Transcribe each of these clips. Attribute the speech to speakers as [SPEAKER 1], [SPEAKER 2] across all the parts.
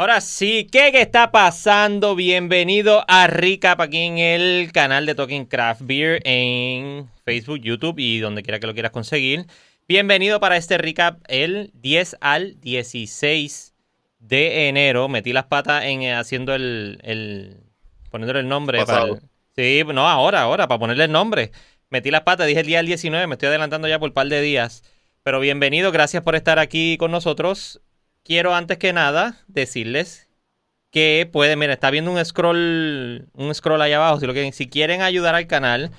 [SPEAKER 1] Ahora sí, ¿qué, está pasando? Bienvenido a Recap aquí en el canal de Talking Craft Beer en Facebook, YouTube y donde quiera que lo quieras conseguir. Bienvenido para este recap el 10 al 16 de enero. Metí las patas en eh, haciendo el, el poniéndole el nombre. Para sí, no, ahora, ahora, para ponerle el nombre. Metí las patas, dije el día del 19, me estoy adelantando ya por un par de días. Pero bienvenido, gracias por estar aquí con nosotros quiero antes que nada decirles que pueden, mira, está viendo un scroll, un scroll ahí abajo. Si, lo si quieren ayudar al canal,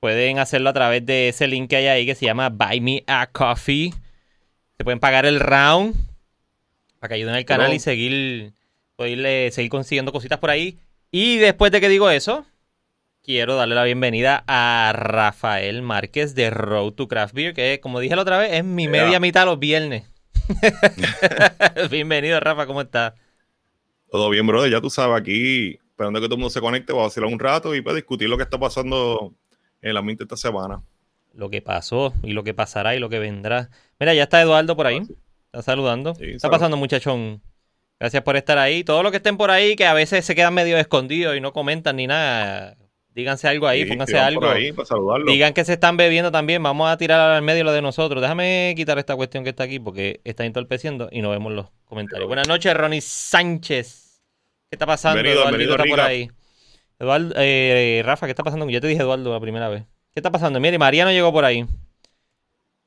[SPEAKER 1] pueden hacerlo a través de ese link que hay ahí que se llama Buy Me a Coffee. Se pueden pagar el round para que ayuden al canal y seguir, poderle seguir consiguiendo cositas por ahí. Y después de que digo eso, quiero darle la bienvenida a Rafael Márquez de Road to Craft Beer, que como dije la otra vez, es mi media mitad los viernes. Bienvenido, Rafa, ¿cómo estás?
[SPEAKER 2] Todo bien, brother. Ya tú sabes, aquí esperando que todo el mundo se conecte, vamos a hacerlo un rato y para discutir lo que está pasando en la mente esta semana.
[SPEAKER 1] Lo que pasó y lo que pasará y lo que vendrá. Mira, ya está Eduardo por ahí. Está saludando. está pasando, muchachón. Gracias por estar ahí. Todos los que estén por ahí, que a veces se quedan medio escondidos y no comentan ni nada, Díganse algo ahí, pónganse algo. Digan que se están bebiendo también. Vamos a tirar al medio lo de nosotros. Déjame quitar esta cuestión que está aquí porque está entorpeciendo y nos vemos los comentarios. Buenas noches, Ronnie Sánchez. ¿Qué está pasando? Eduardo está por ahí. Eduardo, eh, Rafa, ¿qué está pasando? Ya te dije Eduardo la primera vez. ¿Qué está pasando? Mire, Mariano llegó por ahí.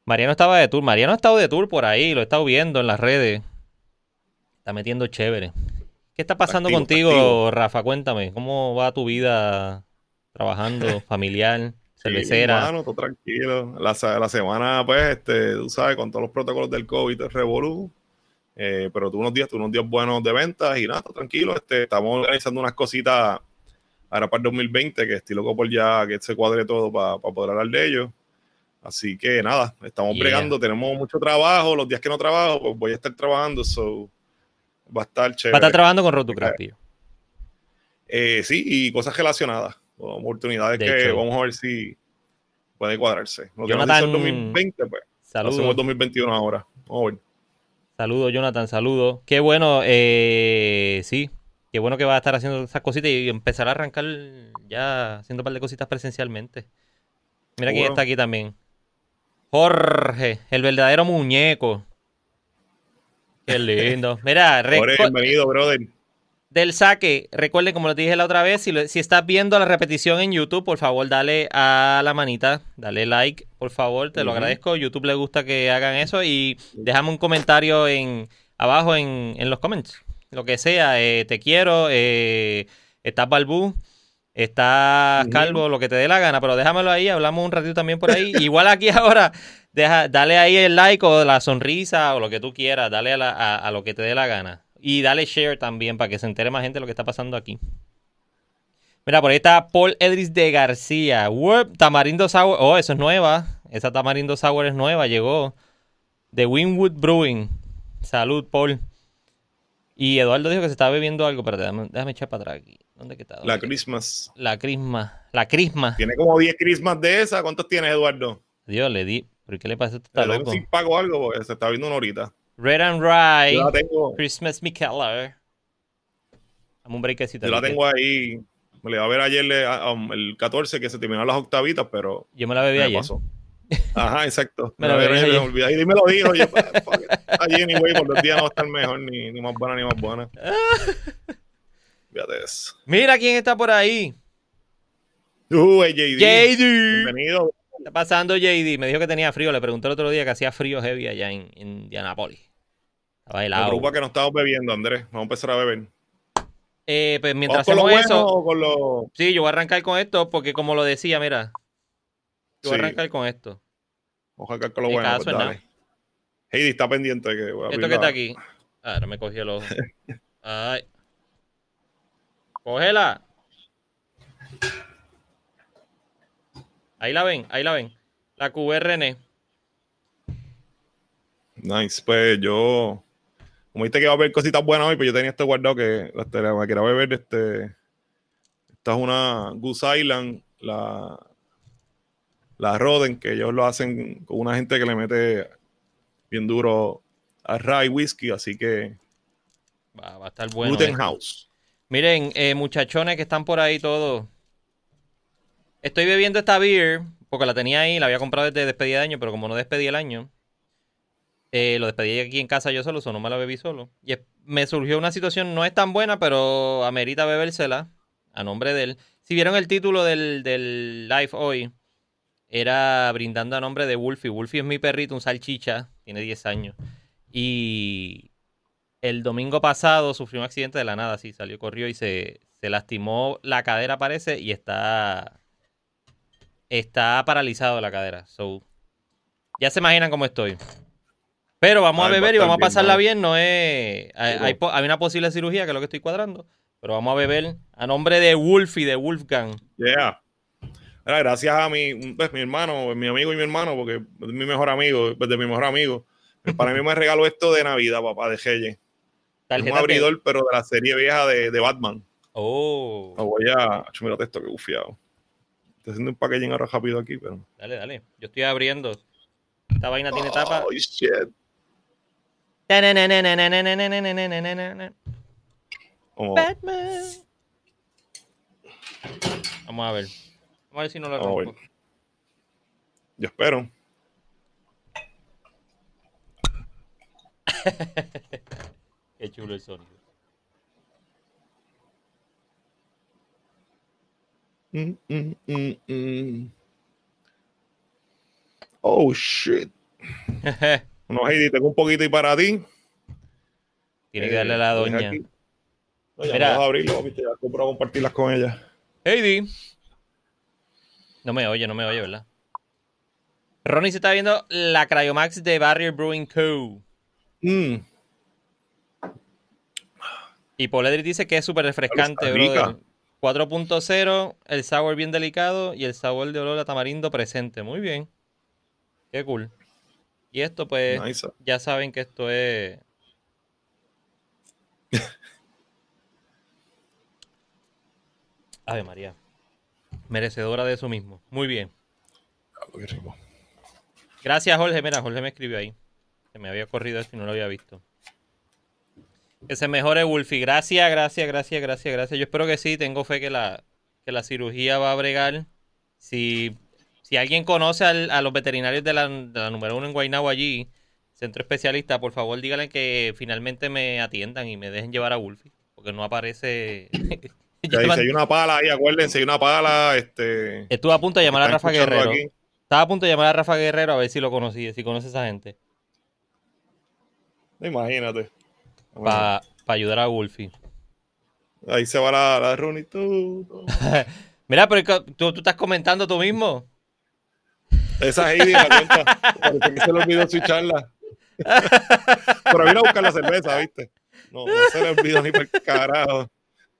[SPEAKER 1] Mariano estaba de tour. Mariano ha estado de tour por ahí. Lo he estado viendo en las redes. Está metiendo chévere. ¿Qué está pasando contigo, Rafa? Cuéntame. ¿Cómo va tu vida trabajando, familiar, cervecera.
[SPEAKER 2] Sí, todo tranquilo. La, la, semana, pues, este, tú sabes, con todos los protocolos del COVID, es revolú. Eh, pero tú unos días, tú unos días buenos de ventas y nada, tranquilo. Este, estamos organizando unas cositas ahora para el 2020, que estoy loco por ya que se cuadre todo para poder hablar de ellos. Así que nada, estamos bregando, tenemos mucho trabajo. Los días que no trabajo, pues voy a estar trabajando, so va a estar chévere.
[SPEAKER 1] Va a estar trabajando con Rotocraft,
[SPEAKER 2] eh, sí, y cosas relacionadas oportunidades que vamos a ver si puede cuadrarse. Lo que
[SPEAKER 1] Jonathan,
[SPEAKER 2] el 2020, pues. Saludos. Hacemos 2021 ahora. Vamos a ver.
[SPEAKER 1] Saludos, Jonathan, saludos. Qué bueno, eh, sí, qué bueno que va a estar haciendo esas cositas y empezar a arrancar ya haciendo un par de cositas presencialmente. Mira quién está aquí también. Jorge, el verdadero muñeco. Qué lindo. Mira,
[SPEAKER 2] bienvenido, brother
[SPEAKER 1] del saque, recuerden, como les dije la otra vez, si, estás viendo la repetición en YouTube, por favor, dale a la manita, dale like, por favor, te lo agradezco. YouTube le gusta que hagan eso y déjame un comentario en abajo en, los comments. Lo que sea, eh, te quiero, eh, estás balbú, estás calvo, lo que te dé la gana, pero déjamelo ahí, hablamos un ratito también por ahí. Igual aquí ahora, deja, dale ahí el like o la sonrisa o lo que tú quieras, dale a lo que te dé la gana. Y dale share también para que se entere más gente de lo que está pasando aquí. Mira, por ahí está Paul Edris de García. Tamarindo Sour. Oh, eso es nueva. Esa Tamarindo Sour es nueva. Llegó de Winwood Brewing. Salud, Paul. Y Eduardo dijo que se estaba bebiendo algo. Pero déjame, echar para atrás aquí. ¿Dónde está?
[SPEAKER 2] la Christmas.
[SPEAKER 1] La Christmas. La Christmas.
[SPEAKER 2] Tiene como 10 Christmas de esa. ¿Cuántos tienes, Eduardo?
[SPEAKER 1] Dios, le di. ¿Por qué le pasa? Está loco.
[SPEAKER 2] Si pago algo porque se está viendo una horita.
[SPEAKER 1] Red and Rye. Christmas Mikeller. Dame un breakcito.
[SPEAKER 2] Yo la tengo ahí. Me le iba a ver ayer el 14 que se terminaron las octavitas, pero.
[SPEAKER 1] Yo me la bebí ayer. Pasó.
[SPEAKER 2] Ajá, exacto. me, la bebí ayer. Me olvidé. Y me lo dijo. Yo, allí, anyway, por los días no va a estar mejor, ni, ni más buena ni más buena. Fíjate eso.
[SPEAKER 1] Mira quién está por ahí.
[SPEAKER 2] Uh, JD.
[SPEAKER 1] JD.
[SPEAKER 2] Bienvenido
[SPEAKER 1] está pasando JD? Me dijo que tenía frío. Le pregunté el otro día que hacía frío heavy allá en, en Indianapolis.
[SPEAKER 2] Estaba helado. Me preocupa que no estamos bebiendo, Andrés. Vamos a empezar a beber.
[SPEAKER 1] Eh, pues mientras hacemos eso. Sí, yo voy a arrancar con esto porque, como lo decía, mira. Yo voy a arrancar con esto.
[SPEAKER 2] Vamos a arrancar con lo bueno. Pues, dale. Heidi está pendiente. Que voy a
[SPEAKER 1] esto que está aquí. Ahora me cogí el ojo. Ay. Cógela. Ahí la ven, ahí la ven. La QRN.
[SPEAKER 2] Nice. Pues yo, como viste que va a haber cositas buenas hoy, pues yo tenía esto guardado que la me quería beber. Este, esta es una Goose Island, la, la Roden, que ellos lo hacen con una gente que le mete bien duro a rye whisky, así que
[SPEAKER 1] Va, va a estar bueno.
[SPEAKER 2] Gluten
[SPEAKER 1] eh.
[SPEAKER 2] House.
[SPEAKER 1] Miren, eh, muchachones que están por ahí todos. Estoy bebiendo esta beer porque la tenía ahí, la había comprado desde despedida de año, pero como no despedí el año, eh, lo despedí aquí en casa yo solo, so no me la bebí solo. Y me surgió una situación, no es tan buena, pero amerita bebérsela a nombre de él. Si vieron el título del, del live hoy, era brindando a nombre de Wolfie. Wolfie es mi perrito, un salchicha, tiene 10 años. Y el domingo pasado sufrió un accidente de la nada, sí, salió, corrió y se, se lastimó la cadera, parece, y está. Está paralizado la cadera. So, ya se imaginan cómo estoy. Pero vamos a
[SPEAKER 2] Ay, va a
[SPEAKER 1] beber y vamos a pasarla bien. No es. Hay, hay po- hay una posible cirugía, que es lo que estoy cuadrando. Pero vamos a beber a nombre de Wolfie, de Wolfgang.
[SPEAKER 2] Yeah. Gracias a mi, pues, mi hermano, mi amigo y mi hermano, porque es mi mejor amigo, pues, de mi mejor amigo. Para mí me regaló esto de Navidad, papá, de. Es un abridor, pero de la serie vieja de, de Batman.
[SPEAKER 1] Oh.
[SPEAKER 2] Voy a. Mírate esto, que bufiado. Estoy haciendo un packaging ahora rápido aquí, pero.
[SPEAKER 1] Dale, dale. Yo estoy abriendo. Esta vaina tiene tapa.
[SPEAKER 2] Shit. Como-
[SPEAKER 1] Batman. Vamos a ver. Vamos a ver si no lo rompo.
[SPEAKER 2] yo espero.
[SPEAKER 1] Qué chulo el sonido.
[SPEAKER 2] Mm, mm, mm, mm. Oh, shit. No, Heidi, tengo un poquito y para ti.
[SPEAKER 1] Tiene que darle a la
[SPEAKER 2] Eh,
[SPEAKER 1] doña.
[SPEAKER 2] aquí. No, ya
[SPEAKER 1] Mira.
[SPEAKER 2] vas a abrirlo, viste, ya compro a compartirlas con ella.
[SPEAKER 1] Heidi. No me oye, no me oye, ¿verdad? Ronnie se está viendo la Cryomax de Barrier Brewing Co.
[SPEAKER 2] Mm,
[SPEAKER 1] Y Paul Edric dice que es súper refrescante, brother. 4.0, el sabor bien delicado y el sabor de olor a tamarindo presente. Muy bien. Qué cool. Y esto, pues,
[SPEAKER 2] nice.
[SPEAKER 1] ya saben que esto es. Ave María. Merecedora de eso mismo. Muy bien.
[SPEAKER 2] Ah.
[SPEAKER 1] Gracias, Jorge. Mira, Jorge me escribió ahí. Se me había corrido esto y no lo había visto. Que se mejore Wolfie. Gracias, gracias, gracias, gracias, gracias. Yo espero que sí. Tengo fe que la, que la cirugía va a bregar. Si, si alguien conoce al- a los veterinarios de la, de la número uno en Guaynabo allí, centro especialista, por favor díganle que finalmente me atiendan y me dejen llevar a Wolfie. Porque no aparece.
[SPEAKER 2] Ya dice, hay una pala ahí, acuérdense, hay una pala, este...
[SPEAKER 1] Estuve a punto de llamar a Rafa Guerrero.
[SPEAKER 2] aquí.
[SPEAKER 1] Estaba a punto de llamar a Rafa Guerrero a ver si lo conocí, si conoce a esa gente.
[SPEAKER 2] Imagínate.
[SPEAKER 1] Para ayudar a Wolfie.
[SPEAKER 2] Ahí se va la, la Rooney. tú, tú.
[SPEAKER 1] Mira, pero tú, tú estás comentando tú mismo.
[SPEAKER 2] Esa Heidi la cuenta. Parece que se le olvidó su charla. Pero vino a buscar la cerveza, ¿viste? No, no se le olvidó ni por carajo.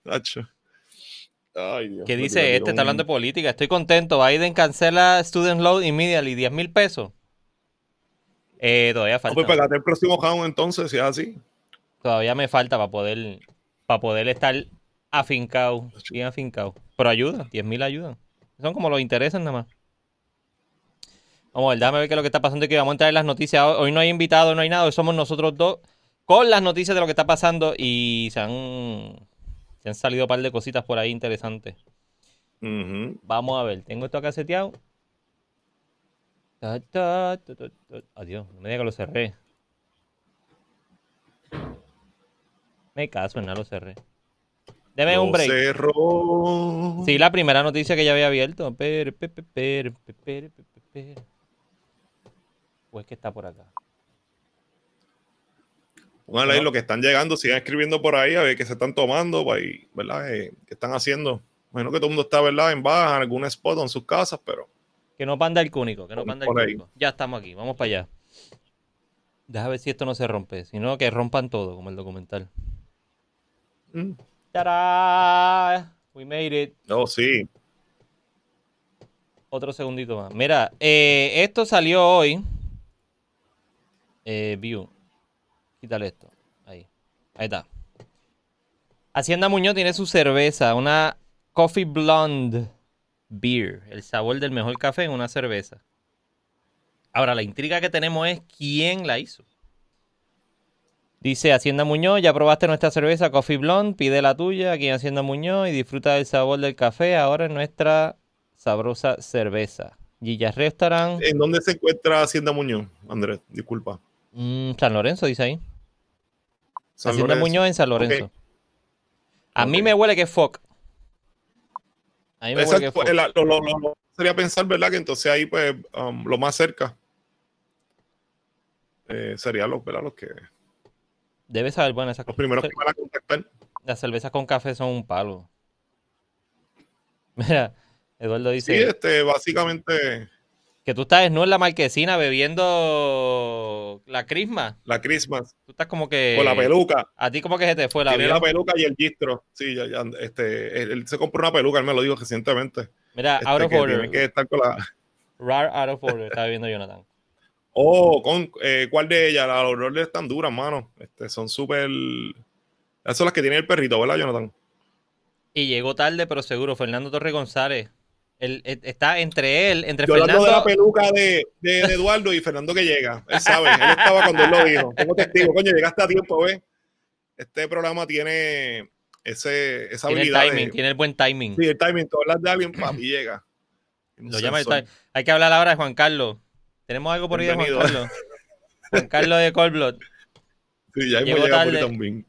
[SPEAKER 2] Tacho. Ay, Dios.
[SPEAKER 1] ¿Qué dice este?
[SPEAKER 2] un-
[SPEAKER 1] Está hablando de política. Estoy contento. Biden cancela Student Loan immediately. 10 mil pesos. Eh, todavía
[SPEAKER 2] Ah,
[SPEAKER 1] falta.
[SPEAKER 2] pues pegate el próximo round entonces, si es así.
[SPEAKER 1] Todavía me falta para poder, para poder estar afincado. Bien afincado. Pero ayuda. 10 mil ayudan. Son como los intereses nada más. Vamos a ver, déjame ver qué es lo que está pasando. Que vamos a entrar en las noticias. Hoy no hay invitado, no hay nada. Hoy somos nosotros dos con las noticias de lo que está pasando. Y se han, se han salido un par de cositas por ahí interesantes. Vamos a ver, tengo esto acá seteado. Ta, ta, ta, ta, ta. Adiós, no me diga que lo cerré. Me caso nada, lo cerré. Deme
[SPEAKER 2] Lo
[SPEAKER 1] un break.
[SPEAKER 2] cerró.
[SPEAKER 1] Sí, la primera noticia que ya había abierto. Pero, pe, pe, pero, pe, pero, pe, pe, pero. O es que está por acá.
[SPEAKER 2] Pónganle ahí lo que están llegando, sigan escribiendo por ahí a ver qué se están tomando, ahí, ¿verdad? Eh, ¿Qué están haciendo? Imagino que todo el mundo está, ¿verdad? En baja, en algún spot o en sus casas, pero
[SPEAKER 1] Que no panda el cúnico, que no panda el cúnico. Ya estamos aquí, vamos para allá. Deja ver si esto no se rompe. Si no, que rompan todo, como el documental.
[SPEAKER 2] mm,
[SPEAKER 1] ¡Tará! We made it.
[SPEAKER 2] no, sí.
[SPEAKER 1] Otro segundito más. Mira, eh, esto salió hoy. Eh, view. Quítale esto. Ahí. Ahí está. Hacienda Muñoz tiene su cerveza, una Coffee Blonde Beer. El sabor del mejor café en una cerveza. Ahora, la intriga que tenemos es quién la hizo. Dice Hacienda Muñoz, ya probaste nuestra cerveza Coffee Blonde, pide la tuya aquí en Hacienda Muñoz y disfruta del sabor del café ahora en nuestra sabrosa cerveza. Gillas Restaurant,
[SPEAKER 2] ¿En dónde se encuentra Hacienda Muñoz, Andrés? Disculpa.
[SPEAKER 1] Mm, San Lorenzo, dice ahí.
[SPEAKER 2] San
[SPEAKER 1] Hacienda
[SPEAKER 2] Lorenzo.
[SPEAKER 1] Muñoz en San Lorenzo. A mí me huele que es FOC. A mí me huele que FOC.
[SPEAKER 2] el- lo, lo- lo- lo- sería pensar, ¿verdad? Que entonces ahí, pues, um, lo más cerca eh, serían los, ¿verdad? Los, que,
[SPEAKER 1] Debe saber buena esa
[SPEAKER 2] los primeros que van a contactar.
[SPEAKER 1] Las cervezas con café son un palo. Mira, Eduardo
[SPEAKER 2] Sí,
[SPEAKER 1] dice
[SPEAKER 2] este, básicamente
[SPEAKER 1] que tú estás desnudo en la marquesina bebiendo la crisma.
[SPEAKER 2] la Christmas
[SPEAKER 1] Tú estás como que.
[SPEAKER 2] con la peluca.
[SPEAKER 1] A ti como que se te fue la
[SPEAKER 2] Tiene
[SPEAKER 1] vida.
[SPEAKER 2] la peluca y el gistro. Sí, ya, ya, este, él, él se compró una peluca, él me lo dijo recientemente.
[SPEAKER 1] Mira,
[SPEAKER 2] Este,
[SPEAKER 1] out of
[SPEAKER 2] que
[SPEAKER 1] order.
[SPEAKER 2] tiene que estar con la...
[SPEAKER 1] Rare out of order. Estaba viendo Jonathan.
[SPEAKER 2] Oh, con, eh, ¿cuál de ellas? Las Aurora están duras, mano. Este, son súper... Esas son las que tiene el perrito, ¿verdad, Jonathan?
[SPEAKER 1] Y llegó tarde, pero seguro. Fernando Torre González. Él, él- está entre él, entre
[SPEAKER 2] Yo hablando de la
[SPEAKER 1] Fernando.
[SPEAKER 2] peluca de, de, de Eduardo y Fernando que llega. Él sabe, él estaba cuando él lo dijo. Tengo testigo, coño, llegaste a tiempo, ¿ves? Este programa tiene ese, esa
[SPEAKER 1] Tiene el
[SPEAKER 2] habilidad
[SPEAKER 1] timing,
[SPEAKER 2] de...
[SPEAKER 1] tiene el buen timing.
[SPEAKER 2] Sí, el timing, tú hablas de alguien, papi, llega.
[SPEAKER 1] Lo llama el Hay que hablar ahora de Juan Carlos. ¿Tenemos algo por ahí de Juan. Carlos? Juan Carlos de Colblot.
[SPEAKER 2] Sí, ya hemos llegado por
[SPEAKER 1] tarde.
[SPEAKER 2] ahí también.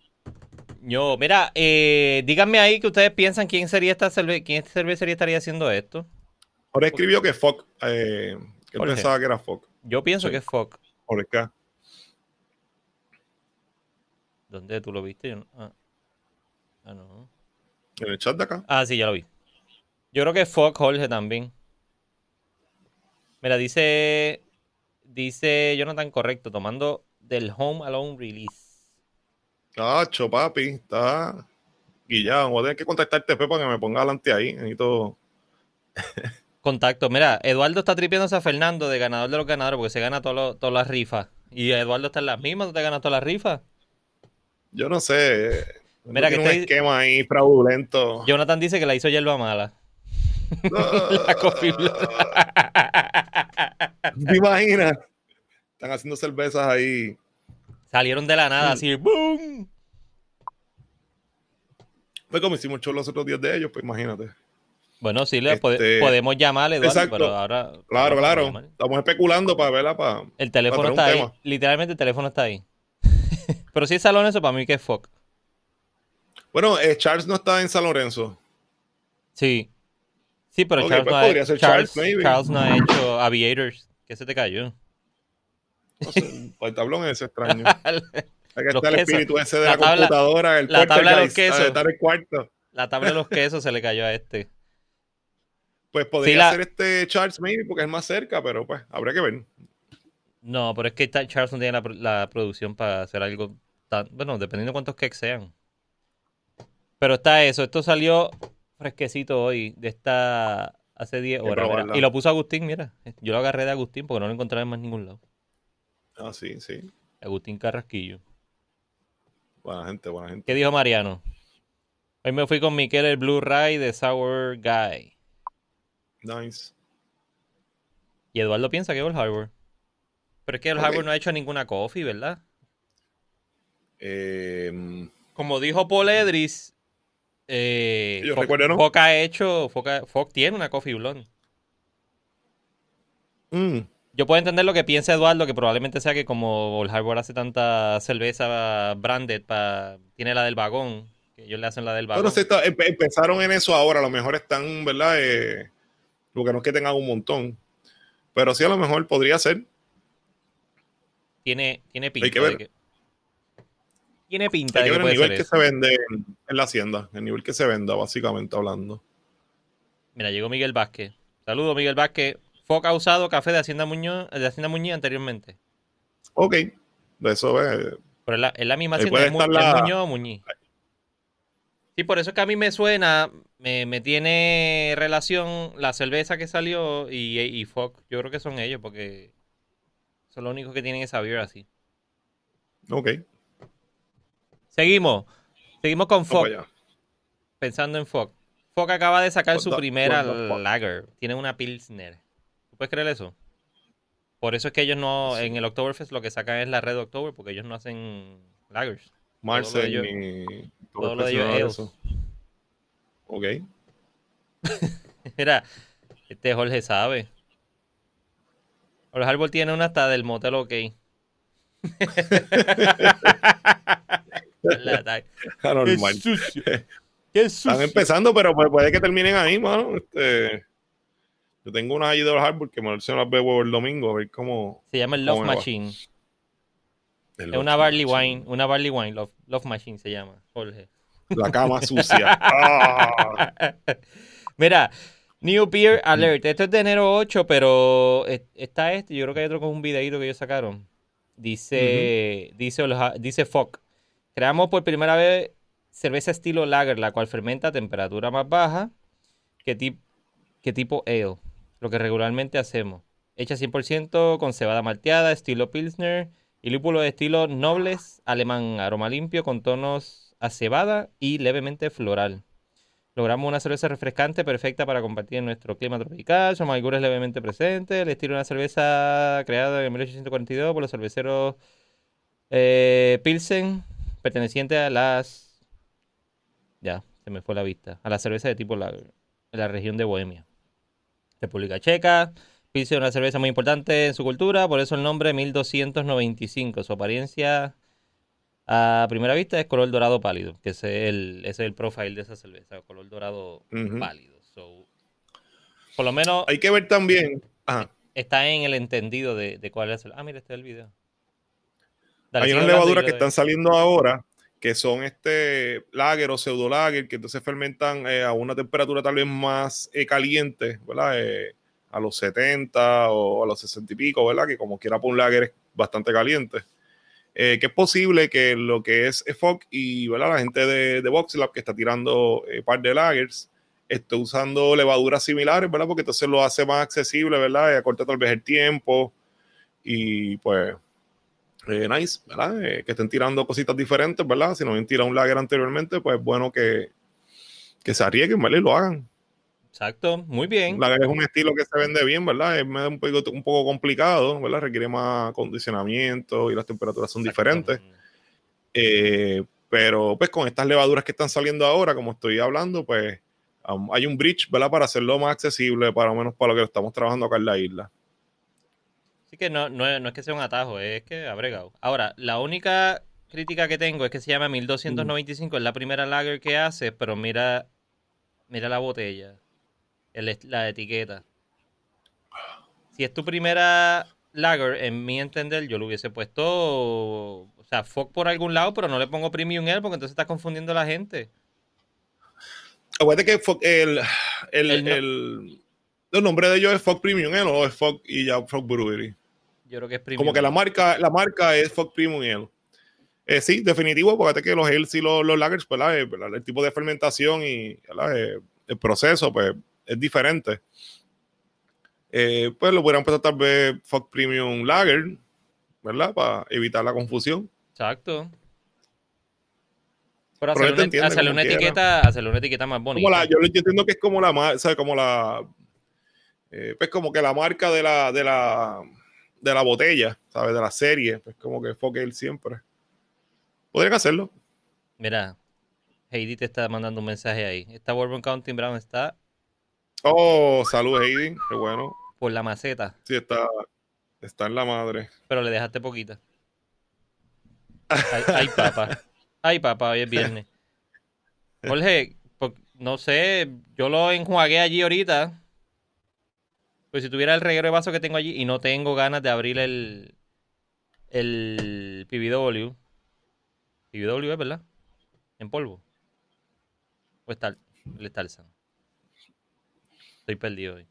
[SPEAKER 1] Yo, mira, eh, díganme ahí que ustedes piensan quién sería esta cerve quién esta cervecería estaría haciendo esto.
[SPEAKER 2] Jorge escribió que Fox, eh, que
[SPEAKER 1] Jorge.
[SPEAKER 2] pensaba que era Fox.
[SPEAKER 1] Yo pienso
[SPEAKER 2] Sí.
[SPEAKER 1] que es Fox.
[SPEAKER 2] Jorge K.
[SPEAKER 1] ¿Dónde tú lo viste? No- ah. Ah, no.
[SPEAKER 2] En el chat de acá.
[SPEAKER 1] Ah, sí, ya lo vi. Yo creo que es Fox Jorge también. Mira, dice dice Jonathan correcto, tomando del Home Alone Release.
[SPEAKER 2] Cacho, papi, está guillado. Voy a tener que contactarte para que me ponga adelante ahí. Necesito...
[SPEAKER 1] Contacto. Mira, Eduardo está tripiéndose a Fernando de ganador de los ganadores porque se gana todas las rifas. Y Eduardo está en las mismas, ¿tú te ganas todas las rifas?
[SPEAKER 2] Yo no sé.
[SPEAKER 1] Mira que
[SPEAKER 2] tiene un esquema ahí fraudulento.
[SPEAKER 1] Jonathan dice que la hizo hierba mala.
[SPEAKER 2] Ah,
[SPEAKER 1] La Coffee
[SPEAKER 2] ¿Te imaginas? Están haciendo cervezas ahí.
[SPEAKER 1] Salieron de la nada, así, ¡boom!
[SPEAKER 2] Pues como hicimos show los otros días de ellos, pues imagínate.
[SPEAKER 1] Bueno, sí, le
[SPEAKER 2] Este,
[SPEAKER 1] podemos llamarle, Eduardo,
[SPEAKER 2] exacto.
[SPEAKER 1] pero ahora...
[SPEAKER 2] Claro, claro. Estamos especulando para verla para.
[SPEAKER 1] El teléfono
[SPEAKER 2] para
[SPEAKER 1] está ahí.
[SPEAKER 2] tema.
[SPEAKER 1] Literalmente el teléfono está ahí. pero si es Salón eso, para mí que es Fox.
[SPEAKER 2] Bueno, eh, Charles no está en San Lorenzo.
[SPEAKER 1] Sí. Sí, pero Charles,
[SPEAKER 2] pues
[SPEAKER 1] no ha, Charles,
[SPEAKER 2] Charles.
[SPEAKER 1] Charles no ha hecho Aviators. ¿Qué se te cayó?
[SPEAKER 2] No sé, el tablón es extraño. Hay que estar el espíritu ese de
[SPEAKER 1] La
[SPEAKER 2] la,
[SPEAKER 1] tabla-
[SPEAKER 2] computadora, el
[SPEAKER 1] la tabla de los quesos.
[SPEAKER 2] Estar el cuarto.
[SPEAKER 1] La tabla de los quesos se le cayó a este.
[SPEAKER 2] Pues podría
[SPEAKER 1] Sí, la-
[SPEAKER 2] ser este Charles, maybe, porque es más cerca, pero pues habría que ver.
[SPEAKER 1] No, pero es que Charles no tiene la, la producción para hacer algo tan... Bueno, dependiendo de cuántos cakes sean. Pero está eso. Esto salió fresquecito hoy, de esta... Hace 10
[SPEAKER 2] Hay que
[SPEAKER 1] horas. Y lo puso Agustín, mira. Yo lo agarré de Agustín porque no lo encontraba en más ningún lado.
[SPEAKER 2] Ah, sí, sí.
[SPEAKER 1] Agustín Carrasquillo.
[SPEAKER 2] Buena gente, buena gente.
[SPEAKER 1] ¿Qué dijo Mariano? Hoy me fui con Miquel el Blue Ray de Sour Guy.
[SPEAKER 2] Nice.
[SPEAKER 1] Y Eduardo piensa que es el Harbor. Pero es que el
[SPEAKER 2] Ok.
[SPEAKER 1] Harbor no ha hecho ninguna coffee, ¿verdad?
[SPEAKER 2] Eh,
[SPEAKER 1] Como dijo Paul Edris, eh,
[SPEAKER 2] Yo
[SPEAKER 1] Foc-
[SPEAKER 2] recuerdo, ¿no?
[SPEAKER 1] Foc ha hecho, Foc tiene una coffee blonde.
[SPEAKER 2] mm,
[SPEAKER 1] Yo puedo entender lo que piensa Eduardo, que probablemente sea que como el Harbor hace tanta cerveza branded, pa, tiene la del vagón, que ellos le hacen la del vagón.
[SPEAKER 2] Bueno, se está- empe- empezaron en eso ahora, a lo mejor están, ¿verdad? Eh, porque no es que tengan un montón. Pero sí, a lo mejor podría ser.
[SPEAKER 1] Tiene, tiene pinta.
[SPEAKER 2] que
[SPEAKER 1] de
[SPEAKER 2] ver.
[SPEAKER 1] que- tiene pinta
[SPEAKER 2] Hay
[SPEAKER 1] de
[SPEAKER 2] que
[SPEAKER 1] que
[SPEAKER 2] ver el nivel que
[SPEAKER 1] eso.
[SPEAKER 2] se vende en, en la hacienda, el nivel que se venda, básicamente hablando.
[SPEAKER 1] Mira, llegó Miguel Vázquez. Saludos, Miguel Vázquez. Foc ha usado café de Hacienda Muñoz, de Hacienda Muñoz anteriormente.
[SPEAKER 2] Ok, de eso eh,
[SPEAKER 1] Pero es la, es la misma hacienda, es, Mu- es
[SPEAKER 2] la-
[SPEAKER 1] Muñoz o Muñiz. Sí, por eso es que a mí me suena, me, me tiene relación la cerveza que salió y, y Fox. Yo creo que son ellos porque son los únicos que tienen esa beer así.
[SPEAKER 2] Ok,
[SPEAKER 1] Seguimos. Seguimos con Fox, pensando en Fox. Fox acaba de sacar
[SPEAKER 2] What
[SPEAKER 1] su
[SPEAKER 2] the-
[SPEAKER 1] primera lager. Tiene una Pilsner. ¿Tú puedes creer eso? Por eso es que ellos no,
[SPEAKER 2] Sí.
[SPEAKER 1] en el Oktoberfest lo que sacan es la Red October, porque ellos no hacen Lagers.
[SPEAKER 2] Marcel
[SPEAKER 1] yo-
[SPEAKER 2] y
[SPEAKER 1] todo lo de ellos
[SPEAKER 2] eso. Ok.
[SPEAKER 1] Mira, este Jorge sabe. Jorge Arbol tiene una hasta del motel OK. Qué sucio. Qué sucio.
[SPEAKER 2] Están empezando, pero puede que terminen ahí, mano. Este, yo tengo una ahí de los Harvard que me lo las bebo el domingo, a ver cómo.
[SPEAKER 1] Se llama el Love. Machine.
[SPEAKER 2] el
[SPEAKER 1] Es una barley wine. Una barley wine. Love, Love Machine se llama, Jorge.
[SPEAKER 2] La cama sucia. Ah,
[SPEAKER 1] Mira, New Beer Alert. Esto es de enero 8, pero es- está este. Yo creo que hay otro con un videito que ellos sacaron. Dice, dice, Olja- dice Fock. Creamos por primera vez cerveza estilo lager, la cual fermenta a temperatura más baja que, tip- que tipo ale, lo que regularmente hacemos. Hecha 100% con cebada malteada, estilo Pilsner y lúpulo de estilo nobles, alemán, aroma limpio con tonos a cebada y levemente floral. Logramos una cerveza refrescante perfecta para compartir en nuestro clima tropical. Su amargura es levemente presente. El estilo de una cerveza creada en 1842 por los cerveceros eh, Pilsen, perteneciente a las. Ya, se me fue la vista. A la cerveza de tipo en la región de Bohemia. República Checa. Pilsen es una cerveza muy importante en su cultura, por eso el nombre 1295. Su apariencia a primera vista es color dorado pálido, que es el, ese es el profile de esa cerveza, color dorado pálido. So, por lo menos
[SPEAKER 2] Hay que ver también. Ajá.
[SPEAKER 1] está en el entendido de, de cuál es el. Ah, mira, este es el video. Dale,
[SPEAKER 2] Hay unas levaduras que están saliendo ahora que son este lager o pseudo lager que entonces fermentan eh, a una temperatura tal vez más eh, caliente, ¿verdad? Eh, a los 70 o a los 60 y pico, ¿verdad? Que como quiera por un lager es bastante caliente. Eh, que es posible que lo que es EFOC y ¿verdad? la gente de, de VoxLab que está tirando eh, par de lagers esté usando levaduras similares, ¿verdad? Porque entonces lo hace más accesible, ¿verdad? Y acorta tal vez el tiempo y pues eh, nice, ¿verdad? Eh, que estén tirando cositas diferentes, ¿verdad? Si no habían tirado un lager anteriormente, pues bueno que, que se arriesguen, ¿verdad? Y lo hagan.
[SPEAKER 1] Exacto, muy bien.
[SPEAKER 2] Lager es un estilo que se vende bien, ¿verdad? Es un poco, un poco complicado, ¿verdad? Requiere más acondicionamiento y las temperaturas son diferentes. Eh, pero pues con estas levaduras que están saliendo ahora, como estoy hablando, pues um, hay un bridge, ¿verdad? Para hacerlo más accesible, para lo menos para lo que estamos trabajando acá en la isla.
[SPEAKER 1] Así que no, no, es, no es que sea un atajo, es que ha bregado. Ahora, la única crítica que tengo es que se llama 1295, es la primera lager que hace, pero mira, mira la botella, el la etiqueta. Si es tu primera lager, en mi entender, yo lo hubiese puesto, o sea, Fox por algún lado, pero no le pongo Premium Ale porque entonces estás confundiendo a la gente.
[SPEAKER 2] Acuérdate que Fog- el, el,
[SPEAKER 1] El no-
[SPEAKER 2] el, nombre de ellos es Fog Premium Ale o es Fog y ya Fog Brewery.
[SPEAKER 1] Yo creo que es Premium.
[SPEAKER 2] Como que la marca, la marca es Fog Premium Ale. Eh, sí, definitivo, porque que los ales y los, los lagers, ¿verdad? Eh, ¿verdad? El tipo de fermentación y. Eh, el proceso, pues, es diferente. Eh, pues lo hubieran puesto tal vez Fog Premium Lager, ¿verdad? Para evitar la confusión.
[SPEAKER 1] Exacto. Pero hacerle una,
[SPEAKER 2] entiende
[SPEAKER 1] hacerle
[SPEAKER 2] como
[SPEAKER 1] una
[SPEAKER 2] quiera.
[SPEAKER 1] etiqueta, hacerle una etiqueta más bonita.
[SPEAKER 2] Como la, yo, yo entiendo que es como la ma- ¿sabes? Como la eh, pues como que la marca de la de la de la botella, ¿sabes? De la serie, pues como que Fog Ale siempre. Podrían hacerlo.
[SPEAKER 1] Mira, Heidi te está mandando un mensaje ahí. Esta Bourbon County Brown está
[SPEAKER 2] Oh, salud, Heidi. Qué bueno.
[SPEAKER 1] por la maceta,
[SPEAKER 2] Sí, está, está en la madre.
[SPEAKER 1] pero le dejaste poquita. Ay, ay, papá. Ay, papá, hoy es viernes. Jorge, no sé, yo lo enjuagué allí ahorita. Pues si tuviera el reguero de vaso que tengo allí y no tengo ganas de abrir el el PBW. PBW es, ¿verdad? En polvo. O está el. Estoy perdido hoy.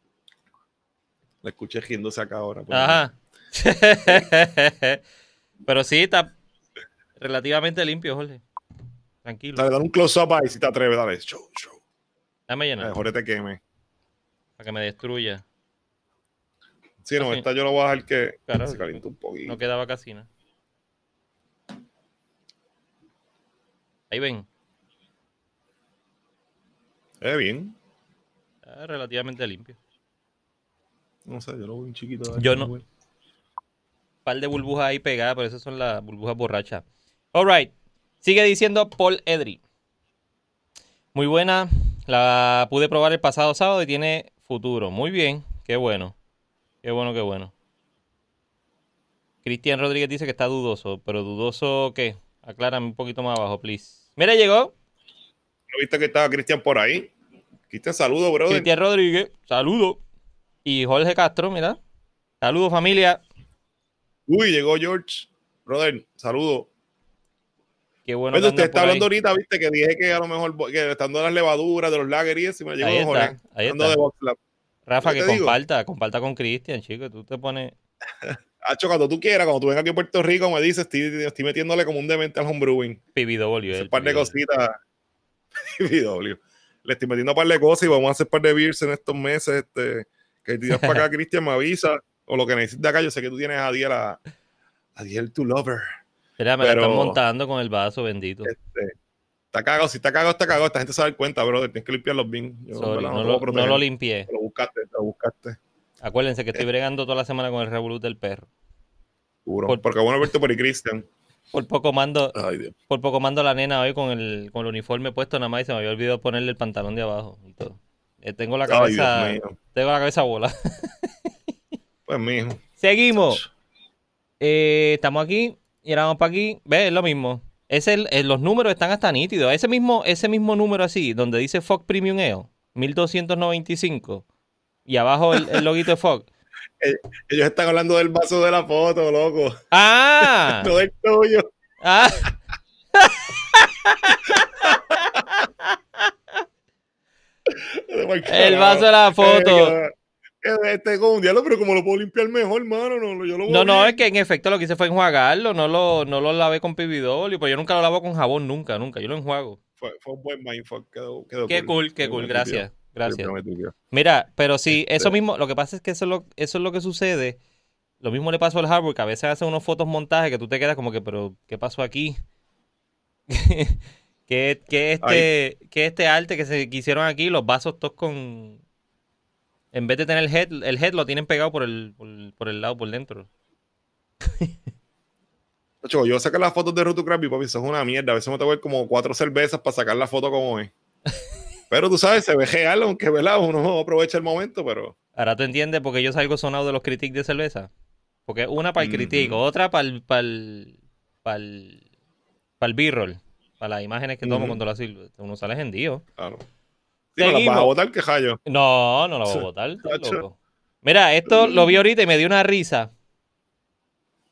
[SPEAKER 2] La escuché riéndose acá ahora.
[SPEAKER 1] Ajá. Pero sí, está relativamente limpio, Jorge. Tranquilo.
[SPEAKER 2] Dale, dale un close-up ahí si te atreves. Dale, show, show.
[SPEAKER 1] Dame llenar
[SPEAKER 2] Mejor te queme.
[SPEAKER 1] para que me destruya.
[SPEAKER 2] Sí, no, esta yo lo voy a dejar que
[SPEAKER 1] Claro.
[SPEAKER 2] se caliente un poquito.
[SPEAKER 1] No quedaba casi nada. Ahí ven.
[SPEAKER 2] Eh, bien.
[SPEAKER 1] Está relativamente limpio.
[SPEAKER 2] No sé, yo lo voy un chiquito.
[SPEAKER 1] Yo no. Un par de burbujas ahí pegadas, pero esas son las burbujas borrachas. Alright. Sigue diciendo Paul Edry. Muy buena. La pude probar el pasado sábado y tiene futuro. Muy bien. Qué bueno. Qué bueno, qué bueno. Cristian Rodríguez dice que está dudoso. ¿Pero dudoso qué? Aclárame un poquito más abajo, please. Mira, llegó.
[SPEAKER 2] ¿No viste que estaba Cristian por ahí? Cristian, saludo, brother.
[SPEAKER 1] Cristian Rodríguez. Saludo. Y Jorge Castro, mira. Saludos, familia.
[SPEAKER 2] Uy, llegó George. Brother, saludo.
[SPEAKER 1] Qué bueno.
[SPEAKER 2] Oye, usted está
[SPEAKER 1] ahí.
[SPEAKER 2] hablando ahorita, viste, que dije que a lo mejor que estando las levaduras de los lager y me llegó
[SPEAKER 1] Ahí está,
[SPEAKER 2] Jorge.
[SPEAKER 1] ahí está.
[SPEAKER 2] de.
[SPEAKER 1] Rafa,
[SPEAKER 2] ¿Qué
[SPEAKER 1] que
[SPEAKER 2] te digo?
[SPEAKER 1] comparta. Comparta con Cristian, chico. Tú te pones...
[SPEAKER 2] Hacho, cuando tú quieras, cuando tú vengas aquí a Puerto Rico, me dices, estoy, estoy metiéndole como un demente al homebrewing.
[SPEAKER 1] PBW.
[SPEAKER 2] Un par de
[SPEAKER 1] PBW.
[SPEAKER 2] cositas. BW. Le estoy metiendo un par de cosas y vamos a hacer un par de beers en estos meses. Este, que tiras para acá, Cristian, me avisa. O lo que necesites de acá, yo sé que tú tienes a Diel a, a Diel tu lover.
[SPEAKER 1] Mira, me la están montando con el vaso, bendito.
[SPEAKER 2] Este, está cagado, si está cagado, está cagado. Esta gente se da cuenta, brother. Tienes que en
[SPEAKER 1] Sorry,
[SPEAKER 2] verdad,
[SPEAKER 1] no, lo,
[SPEAKER 2] proteger.
[SPEAKER 1] no lo limpié.
[SPEAKER 2] Lo buscaste, te lo buscaste.
[SPEAKER 1] Acuérdense que estoy
[SPEAKER 2] Eh.
[SPEAKER 1] bregando toda la semana con el Revolut del perro.
[SPEAKER 2] Seguro.
[SPEAKER 1] Por-
[SPEAKER 2] Porque bueno verte por ahí, Cristian.
[SPEAKER 1] Por poco mando,
[SPEAKER 2] Ay,
[SPEAKER 1] por poco mando a la nena hoy con el, con el uniforme puesto nada más y se me había olvidado ponerle el pantalón de abajo y todo. Eh, tengo la cabeza, tengo la cabeza bola.
[SPEAKER 2] Pues, mijo.
[SPEAKER 1] Seguimos. Eh, estamos aquí y ahora vamos para aquí. Ve, es lo mismo. Es el, eh, los números están hasta nítidos. Ese mismo, ese mismo número así, donde dice Fog Premium Ale, 1295. Y abajo el, el loguito de Fog.
[SPEAKER 2] Ellos están hablando del vaso de la foto, loco.
[SPEAKER 1] ¡Ah!
[SPEAKER 2] No del tuyo.
[SPEAKER 1] ¡Ah! El vaso de la foto.
[SPEAKER 2] Este con un diablo, pero como lo puedo limpiar mejor, mano. No, yo lo voy
[SPEAKER 1] No,
[SPEAKER 2] a
[SPEAKER 1] no, es que en efecto lo que hice fue enjuagarlo, no lo, no lo lavé con pibidolio, pero yo nunca lo lavo con jabón, nunca, nunca, yo lo enjuago.
[SPEAKER 2] Fue, fue un buen mindfuck. Quedó, quedó
[SPEAKER 1] Qué cool, qué cool, gracias, gracias. Mira, pero sí,
[SPEAKER 2] Este-
[SPEAKER 1] eso mismo, lo que pasa es que eso es lo, eso es lo que sucede. Lo mismo le pasó al hardware, que a veces hace unos fotos montajes que tú te quedas como que, pero, ¿qué pasó aquí? ¿Qué, qué este, este arte que se quisieron aquí? Los vasos todos con... En vez de tener el head, el head lo tienen pegado por el, por, el- por el lado, por dentro.
[SPEAKER 2] Ocho, yo saqué las fotos de Ruto Krabby, papi, eso es una mierda. A veces me tengo que ver como cuatro cervezas para sacar la foto como es. Pero tú sabes, se ve real, aunque ¿verdad? uno aprovecha el momento, pero
[SPEAKER 1] Ahora tú entiendes por qué yo salgo sonado de los critiques de cerveza. Porque una para el critique, otra para el, para el, para el, para el B-roll, para las imágenes que tomo cuando las sirvo. Uno sale gendido.
[SPEAKER 2] claro. No las vas a botar, que jallo.
[SPEAKER 1] No, no la voy a loco. Mira, esto lo vi ahorita y me dio una risa.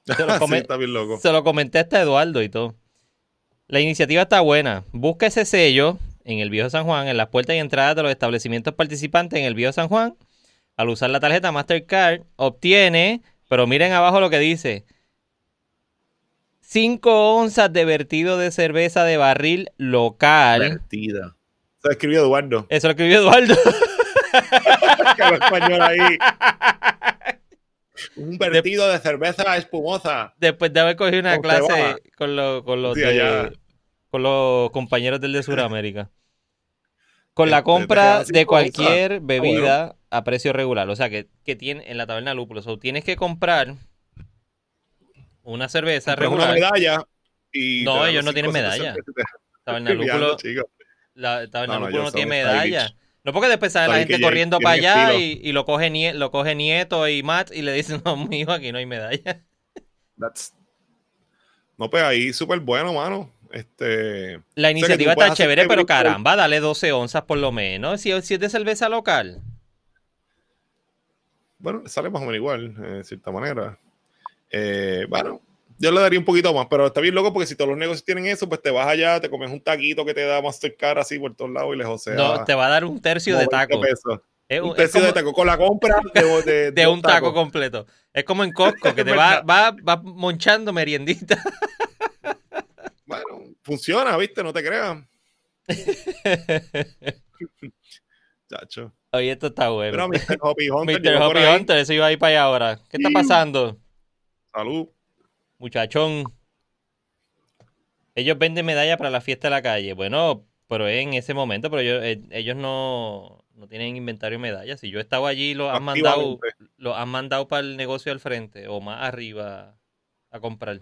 [SPEAKER 1] Se lo,
[SPEAKER 2] sí, está bien loco.
[SPEAKER 1] se lo comenté hasta a Eduardo y todo. La iniciativa está buena. Busca ese sello en el Viejo San Juan, en las puertas y entradas de los establecimientos participantes en el Viejo San Juan. Al usar la tarjeta Mastercard, obtiene, pero miren abajo lo que dice: 5 onzas de vertido de cerveza de barril local.
[SPEAKER 2] Vertida. Se escribió Eduardo.
[SPEAKER 1] Eso lo escribió Eduardo.
[SPEAKER 2] español ahí. Un vertido de cerveza espumosa.
[SPEAKER 1] Después de haber cogido una clase con, los- con los de- con los compañeros del de Sudamérica. Con la
[SPEAKER 2] Este,
[SPEAKER 1] compra de cualquier.
[SPEAKER 2] Ah,
[SPEAKER 1] bebida a precio regular. O sea, que, que tiene en la taberna Lúpulo. O tienes que comprar una cerveza
[SPEAKER 2] Compras una
[SPEAKER 1] regular.
[SPEAKER 2] medalla. Y
[SPEAKER 1] No, ellos no tienen medalla. Taberna Lúpulo,
[SPEAKER 2] chico.
[SPEAKER 1] La
[SPEAKER 2] No,
[SPEAKER 1] tiene medalla. No porque después sale la gente corriendo para allá y, y lo, coge nie- lo coge Nieto y Matt y le dicen, no, mijo, aquí no hay medalla.
[SPEAKER 2] That's- No, pues ahí súper bueno, mano. Este.
[SPEAKER 1] La iniciativa está chévere, pero caramba, dale 12 onzas por lo menos. Si, si es de cerveza local.
[SPEAKER 2] Bueno, sale más o menos igual, eh, de cierta manera. Eh, bueno, yo le daría un poquito más, pero está bien loco porque si todos los negocios tienen eso, pues te vas allá, te comes un taquito que te da Mastercard así por todos lados y les josea.
[SPEAKER 1] no, te va a dar un tercio de
[SPEAKER 2] 90
[SPEAKER 1] taco.
[SPEAKER 2] pesos.
[SPEAKER 1] Es, un-
[SPEAKER 2] tercio
[SPEAKER 1] como
[SPEAKER 2] de taco con la compra de, de,
[SPEAKER 1] de
[SPEAKER 2] dos
[SPEAKER 1] un taco completo. Es como en Costco, que te va, va, va monchando meriendita.
[SPEAKER 2] Bueno, funciona, ¿viste? No te creas. Chacho.
[SPEAKER 1] Oye, esto está
[SPEAKER 2] Pero
[SPEAKER 1] bueno.
[SPEAKER 2] Mr. Hoppy Hunter,
[SPEAKER 1] Mr.
[SPEAKER 2] ahí.
[SPEAKER 1] Hunter, eso iba a ir para allá ahora. ¿Qué está pasando?
[SPEAKER 2] Salud.
[SPEAKER 1] Muchachón. Ellos venden medallas para la fiesta de la calle. Bueno, pero en ese momento, pero ellos, eh, ellos no, no tienen inventario de medallas. Si yo estaba allí, los han mandado, los han mandado para el negocio al frente o más arriba a comprar.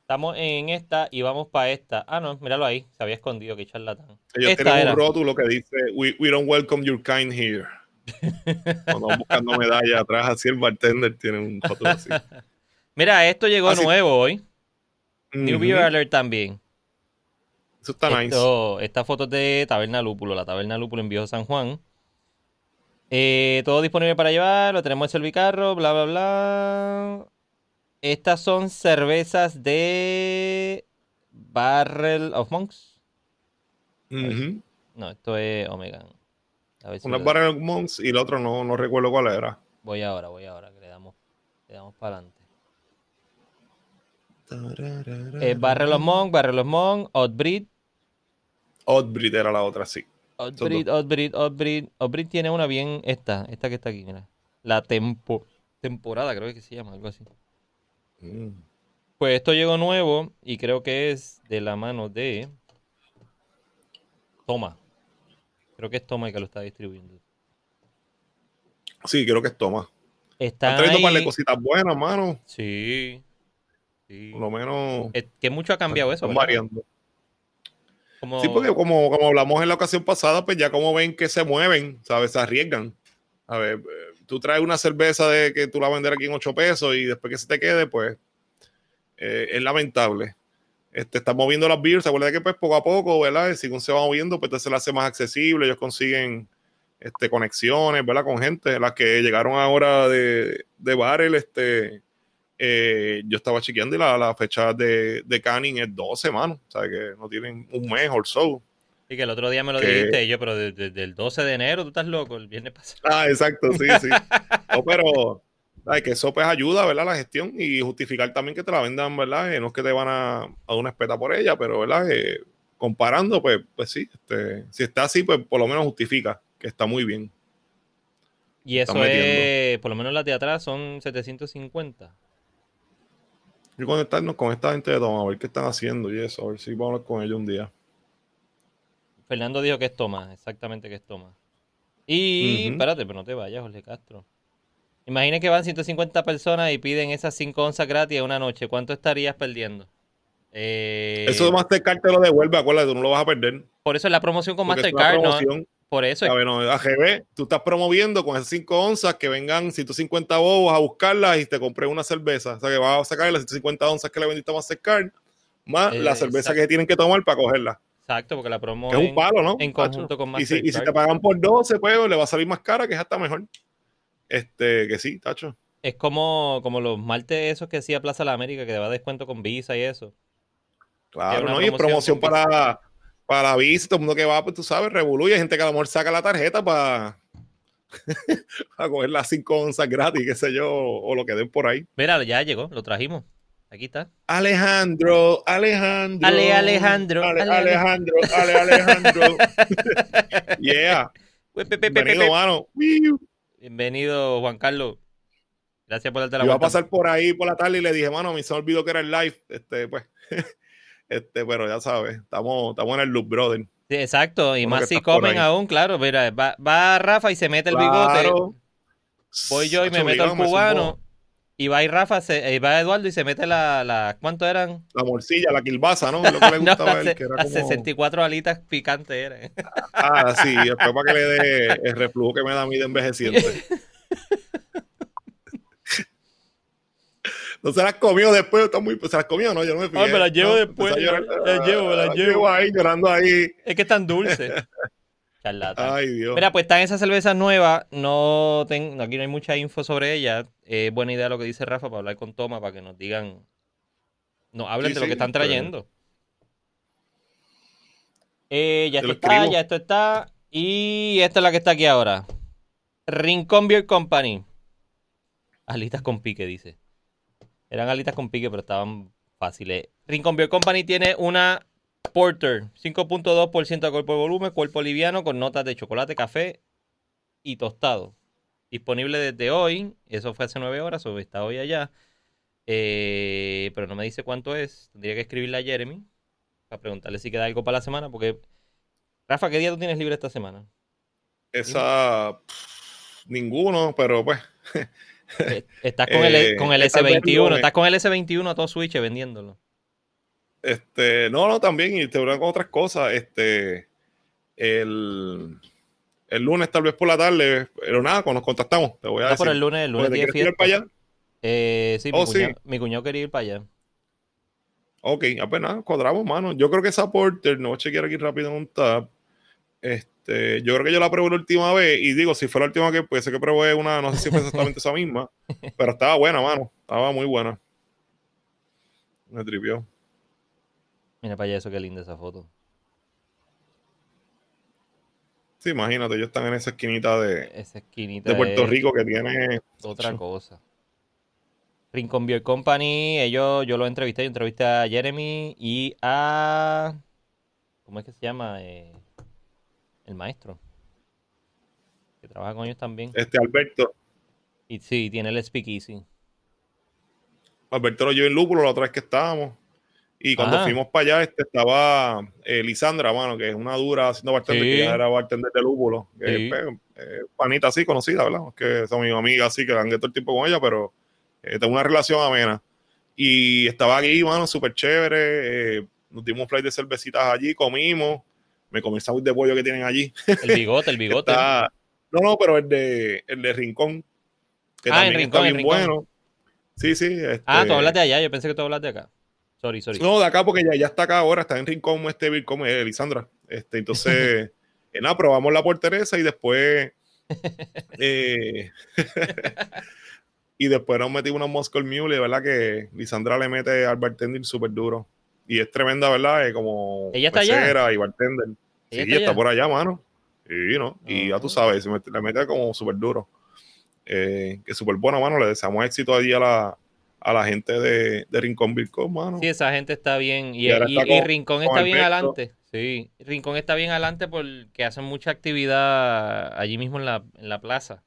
[SPEAKER 1] Estamos en esta y vamos para esta. Ah, no, míralo ahí. Se había escondido, que charlatán.
[SPEAKER 2] Ellos
[SPEAKER 1] Esta
[SPEAKER 2] tienen
[SPEAKER 1] era.
[SPEAKER 2] un rótulo que dice we, we don't welcome your kind here. Cuando buscando medalla atrás, así el bartender tiene un rótulo así.
[SPEAKER 1] Mira, esto llegó nuevo hoy. New. Beer Alert también.
[SPEAKER 2] Eso está nice.
[SPEAKER 1] Esta foto es de Taberna Lúpulo, la Taberna Lúpulo en Viejo San Juan. Eh, todo disponible para llevar, lo tenemos en Servicarro, bla, bla, bla. Estas son cervezas de Barrel of Monks. No, esto es Omega. A ver si
[SPEAKER 2] Una
[SPEAKER 1] lo-
[SPEAKER 2] Barrel Monks y el otro no, no recuerdo cuál era.
[SPEAKER 1] Voy ahora, voy ahora, que le damos, le damos para adelante. Eh, Barrel of Monk, Barrel of Monk, Oddbreed,
[SPEAKER 2] Oddbreed era la otra, sí.
[SPEAKER 1] Oddbreed, Oddbreed, Oddbreed. Oddbreed tiene una bien, esta, esta que está aquí, mira. La tempo, temporada, creo que se llama, algo así.
[SPEAKER 2] Mm.
[SPEAKER 1] Pues esto llegó nuevo y creo que es de la mano de Toma. Creo que es Toma el que lo está distribuyendo.
[SPEAKER 2] Sí, creo que es Toma.
[SPEAKER 1] Está
[SPEAKER 2] Están trayendo un par de cositas buenas, mano.
[SPEAKER 1] Sí. sí.
[SPEAKER 2] Por lo menos
[SPEAKER 1] Es que mucho ha cambiado eso,
[SPEAKER 2] variando.
[SPEAKER 1] Como-
[SPEAKER 2] Sí, porque como, como hablamos en la ocasión pasada, pues ya como ven que se mueven, ¿sabes? Se arriesgan. A ver, eh, tú traes una cerveza de que tú la vender aquí en 8 pesos y después que se te quede, pues eh, es lamentable. Este, están moviendo las beers, acuérdate que pues poco a poco, ¿verdad? Según se va moviendo, pues se la hace más accesible, ellos consiguen este, conexiones, ¿verdad? Con gente, las que llegaron ahora de, de Barrel, este, eh, yo estaba chequeando y la, la fecha de, de canning es 12, mano, o sea que no tienen un mes o so.
[SPEAKER 1] Y que el otro día me lo
[SPEAKER 2] que-
[SPEAKER 1] dijiste y yo, pero de- desde el 12 de enero tú estás loco, el viernes pasado.
[SPEAKER 2] Ah, exacto, sí, sí. No, pero ay, que eso pues ayuda, ¿verdad? La gestión y justificar también que te la vendan, ¿verdad? Eh, no es que te van a, a dar una espeta por ella, pero, ¿verdad? Eh, comparando, pues, pues sí, este, si está así, pues por lo menos justifica que está muy bien.
[SPEAKER 1] Y eso es, por lo menos las de atrás son 750.
[SPEAKER 2] Y conectarnos con esta gente de Toma, a ver qué están haciendo y eso, a ver si vamos a hablar con ellos un día.
[SPEAKER 1] Fernando dijo que es Toma, exactamente que es Toma. Y
[SPEAKER 2] Ujú.
[SPEAKER 1] espérate, pero no te vayas, Jorge Castro. Imagina que van 150 personas y piden esas 5 onzas gratis una noche. ¿Cuánto estarías perdiendo? Eh,
[SPEAKER 2] Eso de Mastercard te lo devuelve, acuérdate, tú no lo vas a perder.
[SPEAKER 1] por eso es la promoción con
[SPEAKER 2] porque
[SPEAKER 1] Mastercard, ¿no? Por eso es
[SPEAKER 2] A ver, no, AGB, tú estás promoviendo con esas 5 onzas que vengan 150 bobos a buscarlas y te compré una cerveza. O sea que vas a sacar las 150 onzas que le vendiste a Mastercard, más
[SPEAKER 1] Eh,
[SPEAKER 2] la cerveza
[SPEAKER 1] exacto.
[SPEAKER 2] que tienen que tomar para cogerla.
[SPEAKER 1] exacto, porque la promo
[SPEAKER 2] es
[SPEAKER 1] en-
[SPEAKER 2] un palo, ¿no?
[SPEAKER 1] en conjunto con
[SPEAKER 2] y si, y si
[SPEAKER 1] Mastercard.
[SPEAKER 2] te pagan por 12, pues le va a salir más cara, que es hasta mejor. Este, que sí, tacho.
[SPEAKER 1] Es como, como los martes esos que hacía Plaza de la América, que te va a descuento con Visa y eso.
[SPEAKER 2] Claro, ¿no? Y
[SPEAKER 1] promoción
[SPEAKER 2] promoción para, para visa, todo el mundo que va, pues tú sabes, hay gente que a lo mejor saca la tarjeta para, para coger las 5 onzas gratis, qué sé yo, o lo que den por ahí.
[SPEAKER 1] Mira, ya llegó, lo trajimos. Aquí está.
[SPEAKER 2] Alejandro, Alejandro.
[SPEAKER 1] Ale, Alejandro,
[SPEAKER 2] Ale,
[SPEAKER 1] ale, ale.
[SPEAKER 2] Alejandro, Ale, Alejandro. yeah. Bienvenido, mano.
[SPEAKER 1] Bienvenido, Juan Carlos. Gracias por darte la
[SPEAKER 2] Iba a pasar por ahí por la tarde y le dije, mano, a mí se me olvidó que era el live. Este, pues. Este, pero ya sabes, estamos, estamos en el loop, brother.
[SPEAKER 1] Sí, exacto, y más si comen aún, claro. Mira, va, va Rafa y se mete el bigote. Voy yo y me meto al cubano. Y va y Rafa, se, y va Eduardo y se mete la, la ¿cuánto eran?
[SPEAKER 2] La morcilla, la quilbaza, ¿no? Lo que le
[SPEAKER 1] No,
[SPEAKER 2] gustaba a
[SPEAKER 1] las
[SPEAKER 2] él, que era
[SPEAKER 1] las
[SPEAKER 2] como...
[SPEAKER 1] 64 alitas picantes eran.
[SPEAKER 2] Ah, sí, después para que le dé el reflujo que me da a mí de envejeciente. No se las comió después, está muy, se las comió, ¿no? Yo no me fijé.
[SPEAKER 1] Ah, me las llevo
[SPEAKER 2] No,
[SPEAKER 1] después,
[SPEAKER 2] a
[SPEAKER 1] las llevo, me las
[SPEAKER 2] Ah,
[SPEAKER 1] llevo.
[SPEAKER 2] ahí, llorando ahí.
[SPEAKER 1] Es que están dulces. Charlatán.
[SPEAKER 2] Ay, Dios.
[SPEAKER 1] Mira, pues están esas cervezas nuevas. No ten- aquí no hay mucha info sobre ellas. Es buena idea lo que dice Rafa para hablar con Toma para que nos digan. Nos hablen
[SPEAKER 2] Sí,
[SPEAKER 1] de lo
[SPEAKER 2] sí,
[SPEAKER 1] que están trayendo. Eh, ya esto está,
[SPEAKER 2] escribo.
[SPEAKER 1] ya esto está. Y esta es la que está aquí ahora. Rincón Beer Company. Alitas con pique, dice. Eran alitas con pique, pero estaban fáciles. Rincón Beer Company tiene una Porter, 5.2% de alcohol por volumen, cuerpo liviano con notas de chocolate, café y tostado. Disponible desde hoy, eso fue hace nueve horas, o está hoy allá. Eh, pero no me dice cuánto es. Tendría que escribirle a Jeremy para preguntarle si queda algo para la semana, porque Rafa, ¿qué día tú tienes libre esta semana?
[SPEAKER 2] Esa. pff, ninguno, pero pues.
[SPEAKER 1] Eh, Estás con el,
[SPEAKER 2] Eh,
[SPEAKER 1] con el
[SPEAKER 2] tal vez
[SPEAKER 1] S21,
[SPEAKER 2] lunes.
[SPEAKER 1] estás con el S21 a todo Switch vendiéndolo.
[SPEAKER 2] Este, no, no, también, y te con otras cosas. Este, el, el lunes, tal vez por la tarde, pero nada, cuando nos contactamos, te voy a
[SPEAKER 1] no,
[SPEAKER 2] decir.
[SPEAKER 1] por el lunes, el lunes
[SPEAKER 2] ¿Te
[SPEAKER 1] día de
[SPEAKER 2] quieres
[SPEAKER 1] fiesta.
[SPEAKER 2] para allá?
[SPEAKER 1] Eh, sí,
[SPEAKER 2] Oh,
[SPEAKER 1] mi,
[SPEAKER 2] sí.
[SPEAKER 1] mi cuñado quería ir para allá.
[SPEAKER 2] Ok, apenas cuadramos, mano. Yo creo que esa Porter, no voy a chequear aquí rápido en un tab. Este, yo creo que yo la probé la última vez y digo, si fue la última que puede ser que probé una, no sé si fue exactamente esa misma, pero estaba buena, mano. Estaba muy buena. Me tripió.
[SPEAKER 1] Mira para allá eso, qué linda esa foto.
[SPEAKER 2] Sí, imagínate, ellos están en esa esquinita de,
[SPEAKER 1] Esa esquinita
[SPEAKER 2] de Puerto Rico que tiene.
[SPEAKER 1] otra cosa. Rincon Beer Company, ellos, yo lo entrevisté, yo entrevisté a Jeremy y a... ¿Cómo es que se llama? Eh, el maestro. Que trabaja con ellos también.
[SPEAKER 2] Este Alberto.
[SPEAKER 1] Y sí, tiene el Speakeasy.
[SPEAKER 2] Alberto lo llevó en lúpulo la otra vez que estábamos. Y cuando
[SPEAKER 1] Ajá.
[SPEAKER 2] fuimos para allá, este estaba eh, Lisandra, mano, que es una dura haciendo bartender,
[SPEAKER 1] Sí.
[SPEAKER 2] que ya era bartender de lúpulo.
[SPEAKER 1] Sí.
[SPEAKER 2] pues, eh, panita así, conocida, ¿verdad? Es que son mis amigas así, que dan todo el tiempo con ella, pero eh, tengo una relación amena. Y estaba aquí, mano, súper chévere. eh, nos dimos un flight de cervecitas allí, comimos. Me comí el sándwich de pollo que tienen allí.
[SPEAKER 1] El bigote, el bigote.
[SPEAKER 2] Está- no, no, pero el de, el de Rincón. Que
[SPEAKER 1] Ah,
[SPEAKER 2] también
[SPEAKER 1] Rincón,
[SPEAKER 2] está
[SPEAKER 1] en
[SPEAKER 2] bien
[SPEAKER 1] Rincón.
[SPEAKER 2] bueno. Sí, sí. Este,
[SPEAKER 1] Ah, tú hablas de allá, yo pensé que tú hablas de acá. Sorry, sorry.
[SPEAKER 2] No, de acá porque ya, ya está acá ahora, está en Rincón este Vilcom, eh, Lisandra. Este, entonces, eh, nada, probamos la porteresa y después. eh, y después nos metimos una Moscow Mule, ¿verdad? Que Lisandra le mete al bartender súper duro. Y es tremenda, ¿verdad? Eh, como
[SPEAKER 1] ¿Ella está allá?
[SPEAKER 2] y bartender. Sí,
[SPEAKER 1] ¿Ella
[SPEAKER 2] está,
[SPEAKER 1] está allá?
[SPEAKER 2] por allá, mano. Sí, ¿no? Y ya
[SPEAKER 1] Ah.
[SPEAKER 2] tú sabes, se mete- le mete como súper duro. Eh, que súper buena, mano. Le deseamos éxito allí a la, a la gente de, de Rincón Vilcom, mano.
[SPEAKER 1] Sí, esa gente está bien. Y,
[SPEAKER 2] Y
[SPEAKER 1] Rincón está bien
[SPEAKER 2] Alberto.
[SPEAKER 1] adelante. Sí, Rincón está bien adelante porque hacen mucha actividad allí mismo en la, en la plaza.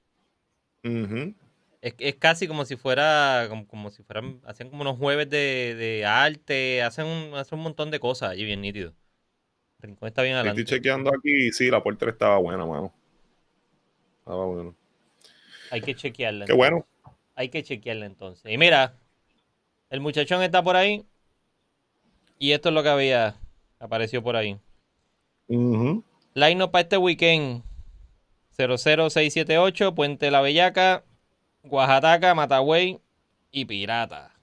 [SPEAKER 2] Ujú.
[SPEAKER 1] Es, es casi como si fuera, como, como si fueran, hacen como unos jueves de, de arte, hacen un, hacen un montón de cosas allí bien nítido. Rincón está bien
[SPEAKER 2] Estoy
[SPEAKER 1] adelante.
[SPEAKER 2] chequeando aquí y sí, la portera estaba buena, mano. Estaba bueno.
[SPEAKER 1] Hay que chequearla.
[SPEAKER 2] Qué bueno.
[SPEAKER 1] Hay que chequearla entonces. Y mira, el muchachón está por ahí. Y esto es lo que había apareció por ahí.
[SPEAKER 2] Ujú.
[SPEAKER 1] Line para este weekend. 00678, Puente La Bellaca, Oaxaca, Matagüey y Pirata.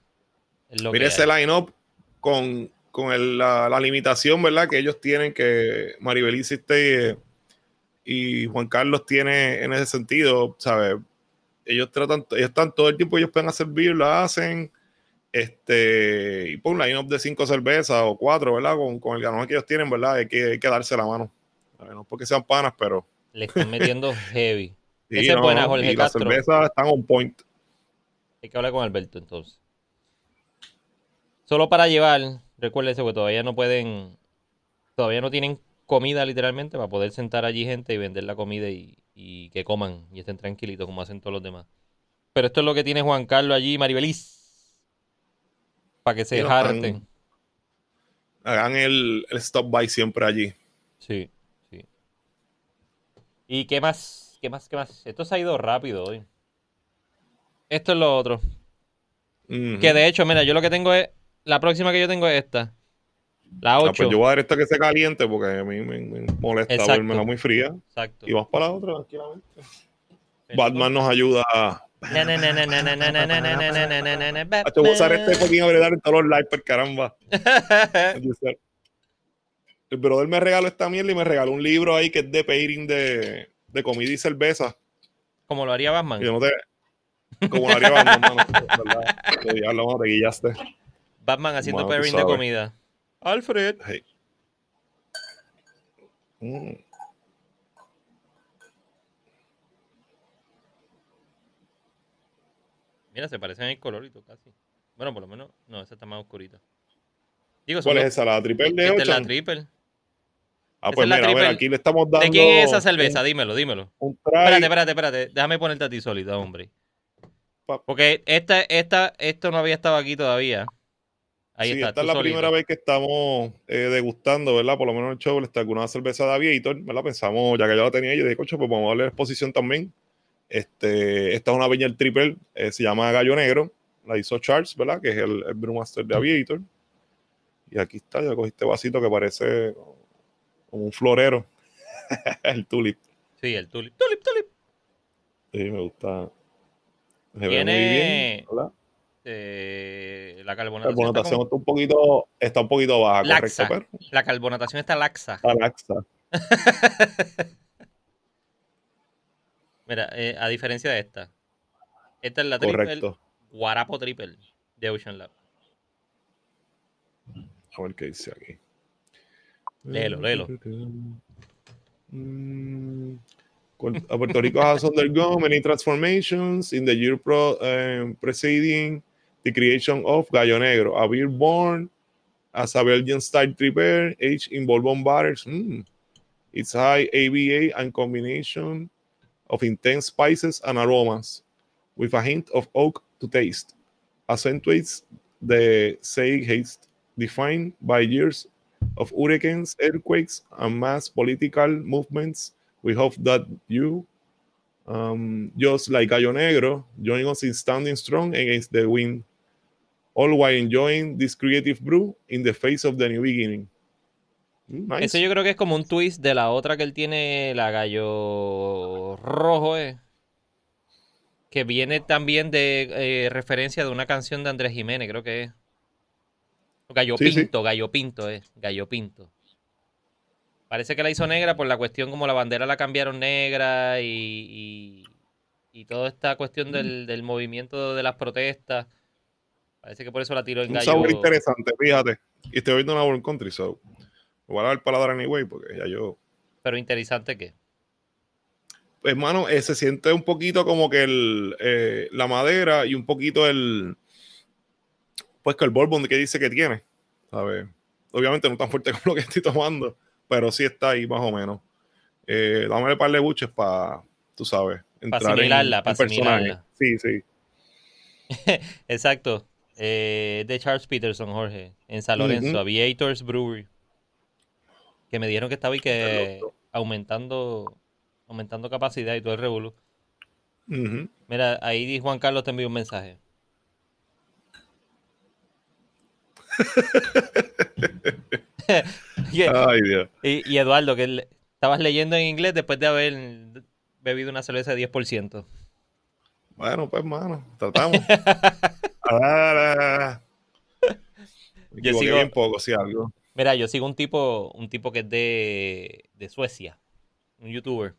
[SPEAKER 1] Es lo
[SPEAKER 2] Mira
[SPEAKER 1] que
[SPEAKER 2] ese line-up con, con el- la, la limitación, ¿verdad? Que ellos tienen, que Maribel insiste eh, y Juan Carlos tiene en ese sentido, ¿sabes? Ellos tratan, ellos están todo el tiempo, ellos pueden hacer beer, lo hacen, este, y por un line-up de cinco cervezas o cuatro, ¿verdad? Con, con el ganón que ellos tienen, ¿verdad? Hay que, hay que darse la mano. No porque sean panas, pero...
[SPEAKER 1] Le están metiendo heavy.
[SPEAKER 2] sí,
[SPEAKER 1] Esa es buena, Jorge
[SPEAKER 2] y las cervezas están on point.
[SPEAKER 1] Hay que hablar con Alberto entonces. Solo para llevar, recuérdense que todavía no pueden, todavía no tienen comida literalmente para poder sentar allí gente y vender la comida y, y que coman y estén tranquilitos como hacen todos los demás. Pero esto es lo que tiene Juan Carlos allí, Maribeliz, para que se harten.
[SPEAKER 2] Hagan el, el stop by siempre allí.
[SPEAKER 1] Sí, sí. ¿Y qué más? ¿Qué más? ¿Qué más? Esto se ha ido rápido hoy. Esto es lo otro. Que de hecho, mira, yo lo que tengo es. La próxima que yo tengo es esta. La
[SPEAKER 2] Ah,
[SPEAKER 1] 8.
[SPEAKER 2] pues yo voy a dar esta que se caliente porque a mí me, me molesta
[SPEAKER 1] Exacto.
[SPEAKER 2] vermela muy fría.
[SPEAKER 1] Exacto.
[SPEAKER 2] Y vas para la otra tranquilamente. Batman nos ayuda a. Te voy a usar este fucking abredar en todos los likes, por caramba. El brother me regaló esta mierda y me regaló un libro ahí que es de pairing de, de comida y cerveza.
[SPEAKER 1] Como lo haría Batman.
[SPEAKER 2] Yo no te, como lo haría Batman, mano. ¿verdad? Te diablo, mano, te guillaste.
[SPEAKER 1] Batman haciendo
[SPEAKER 2] mano,
[SPEAKER 1] pairing de comida. Alfred.
[SPEAKER 2] Hey. Mm.
[SPEAKER 1] Mira, se parecen en el color y todo casi. Bueno, por lo menos. No, esa está más oscurita. Digo,
[SPEAKER 2] ¿Cuál es esa? ¿La triple de
[SPEAKER 1] Esta es la triple.
[SPEAKER 2] Ah, pues mira, mira,
[SPEAKER 1] triple.
[SPEAKER 2] aquí le estamos dando.
[SPEAKER 1] ¿De quién es esa cerveza? Dímelo, dímelo. Espérate, espérate, espérate. Déjame ponerte a ti solita, hombre. Porque esta, esta, esto no había estado aquí todavía. Ahí
[SPEAKER 2] sí,
[SPEAKER 1] está.
[SPEAKER 2] esta es la
[SPEAKER 1] solito.
[SPEAKER 2] primera vez que estamos eh, degustando, ¿verdad? Por lo menos en el show, está alguna cerveza de Aviator, ¿verdad? Pensamos, ya que ya la tenía, yo dije, coche, pues vamos a darle exposición también. Este, esta es una Viña Triple, eh, se llama Gallo Negro, la hizo Charles, ¿verdad? Que es el, el Brewmaster de Aviator. Y aquí está, yo cogí este vasito que parece como un florero. el tulip.
[SPEAKER 1] Sí, el tulip. Tulip, tulip.
[SPEAKER 2] Sí, me gusta.
[SPEAKER 1] Se Tiene... ve muy bien. Eh, la carbonatación,
[SPEAKER 2] la carbonatación está, un poquito, está un poquito baja,
[SPEAKER 1] laxa. correcto, pero... La carbonatación está laxa.
[SPEAKER 2] Está laxa.
[SPEAKER 1] Mira, eh, a diferencia de esta. Esta es la triple Correcto. Guarapo Triple de Ocean Lab.
[SPEAKER 2] A ver qué dice aquí.
[SPEAKER 1] Léelo, léelo.
[SPEAKER 2] Mm, Puerto Rico has undergone many transformations in the year pro, um, preceding the creation of Gallo Negro, a beer born as a Belgian style triple aged in bourbon barrels. Mm. It's high ABA and combination of intense spices and aromas with a hint of oak to taste. Accentuates the say haste defined by years of hurricanes, earthquakes, and mass political movements. We hope that you, um, just like Gallo Negro, join us in standing strong against the wind, all while enjoying this creative brew in the face of the new beginning.
[SPEAKER 1] Mm, nice. Ese yo creo que es como un twist de la otra que él tiene, la Gallo Rojo, ¿eh? que viene también de eh, referencia de una canción de Andrés Jiménez, creo que es. Gallo Pinto, Gallo Pinto es, Gallo Pinto. Parece que la hizo negra por la cuestión como la bandera la cambiaron negra y, y, toda esta cuestión del, del, movimiento de las protestas. Parece que por eso la tiró en
[SPEAKER 2] gallo. Un sabor interesante, fíjate. Y estoy viendo una Born Country, so. Me voy a dar el paladar anyway porque ya yo.
[SPEAKER 1] Pero interesante qué.
[SPEAKER 2] Pues, mano, eh, se siente un poquito como que el, eh, la madera y un poquito el, pues que el bourbon que dice que tiene, ¿sabes? Obviamente no tan fuerte como lo que estoy tomando, pero sí está ahí más o menos. Eh, dame un par de buches para, tú sabes,
[SPEAKER 1] entrar para asimilarla, para asimilarla.
[SPEAKER 2] Sí, sí.
[SPEAKER 1] Exacto. Eh, de Charles Peterson, Jorge, en San Lorenzo, Aviators Brewery. Que me dijeron que estaba y que aumentando aumentando capacidad y todo el revolú. Mira, ahí Juan Carlos te envió un mensaje. y, Ay, Dios. Y, Eduardo, que estabas leyendo en inglés después de haber bebido una cerveza de 10%.
[SPEAKER 2] Bueno, pues, mano, tratamos. yo sigo un poco, si algo.
[SPEAKER 1] Mira, yo sigo un tipo, un tipo que es de, de Suecia, un youtuber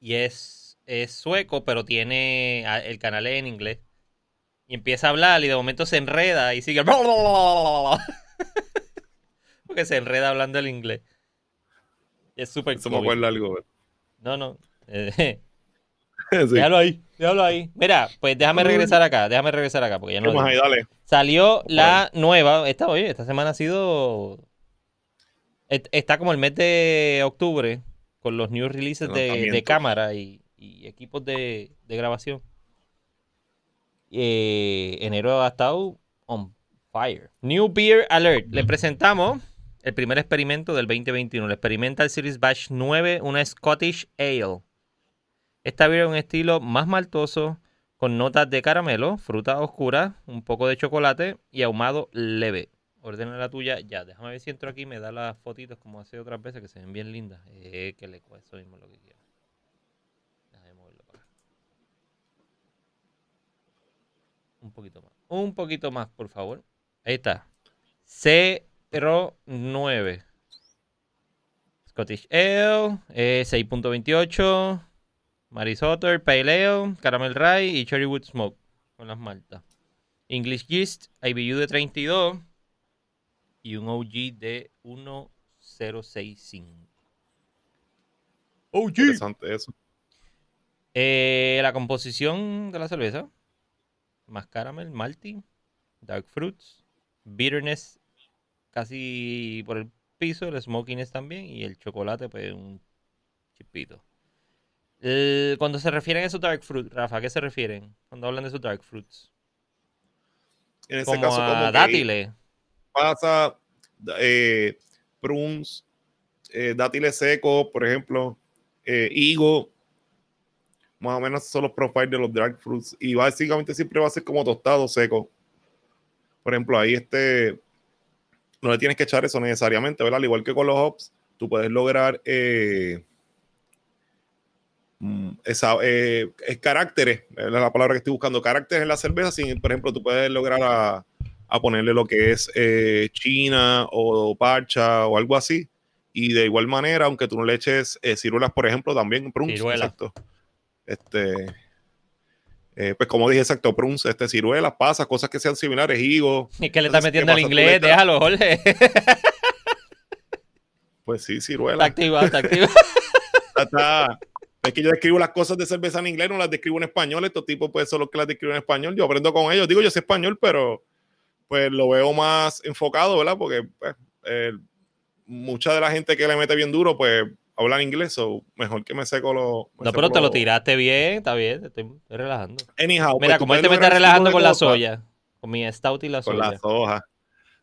[SPEAKER 1] y es, es sueco, pero tiene el canal en inglés. Y empieza a hablar y de momento se enreda y sigue. Porque se enreda hablando el inglés. Es súper
[SPEAKER 2] me acuerda algo,
[SPEAKER 1] No, no. Eh, déjalo ahí, déjalo ahí. Mira, pues déjame regresar acá, déjame regresar acá, porque ya no.
[SPEAKER 2] Ahí, dale.
[SPEAKER 1] Salió la nueva. Esta, oye, esta semana ha sido. Está como el mes de octubre con los new releases de, cámara y, equipos de, grabación. Eh, enero ha estado on fire. New Beer Alert. Le presentamos el primer experimento del 2021. El Experimental Series Batch 9, una Scottish Ale. Esta beer es un estilo más maltoso, con notas de caramelo, fruta oscura, un poco de chocolate y ahumado leve ordena la tuya ya. Déjame ver si entro aquí y me da las fotitos como hace otras veces que se ven bien lindas. Eh, que le eso mismo lo que quiero. Déjame moverlo para acá. Un poquito más. Un poquito más, por favor. Ahí está. 09. Scottish Ale, eh, 6.28. Marisotter, Pale Ale, Caramel Rye y Cherrywood Smoke con las maltas. English Yeast, IBU de 32 y un OG de 1065.
[SPEAKER 2] OG. Interesante eso.
[SPEAKER 1] Eh, la composición de la cerveza: más caramel, malty, dark fruits, bitterness casi por el piso, el smokiness también y el chocolate, pues un chipito. Cuando se refieren a esos dark fruits, Rafa, ¿a qué se refieren? Cuando hablan de esos dark fruits.
[SPEAKER 2] En ese caso, como
[SPEAKER 1] dátiles
[SPEAKER 2] pasa, eh, prunes, eh, dátiles secos, por ejemplo, eh, higo, más o menos son los profiles de los dark fruits. Y básicamente siempre va a ser como tostado seco. Por ejemplo, ahí este no le tienes que echar eso necesariamente, ¿verdad? Al igual que con los hops, tú puedes lograr eh, esa, eh, caracteres, es la palabra que estoy buscando, caracteres en la cerveza, sin, por ejemplo, tú puedes lograr a, ponerle lo que es eh, china o parcha o algo así. Y de igual manera, aunque tú no le eches ciruelas, por ejemplo, también pruns, exacto. Este, pues como dije, exacto, pruns, este, ciruelas, pasas, cosas que sean similares, higos.
[SPEAKER 1] ¿Y que le está metiendo al inglés? Déjalo, Jorge.
[SPEAKER 2] Pues sí, ciruela.
[SPEAKER 1] Está activado, está activado.
[SPEAKER 2] Es que yo describo las cosas de cerveza en inglés, no las describo en español. Estos tipos, pues, son los que las describen en español. Yo aprendo con ellos. Digo, yo sé español, pero pues lo veo más enfocado, ¿verdad? Porque pues, eh, mucha de la gente que le mete bien duro, pues, habla inglés, o mejor que me seco lo.
[SPEAKER 1] no, pero te lo tiraste bien, está bien, te estoy, relajando.
[SPEAKER 2] Anyhow,
[SPEAKER 1] Mira, pues, como este me está relajando con la soya, con mi stout y la soya.
[SPEAKER 2] Con la soja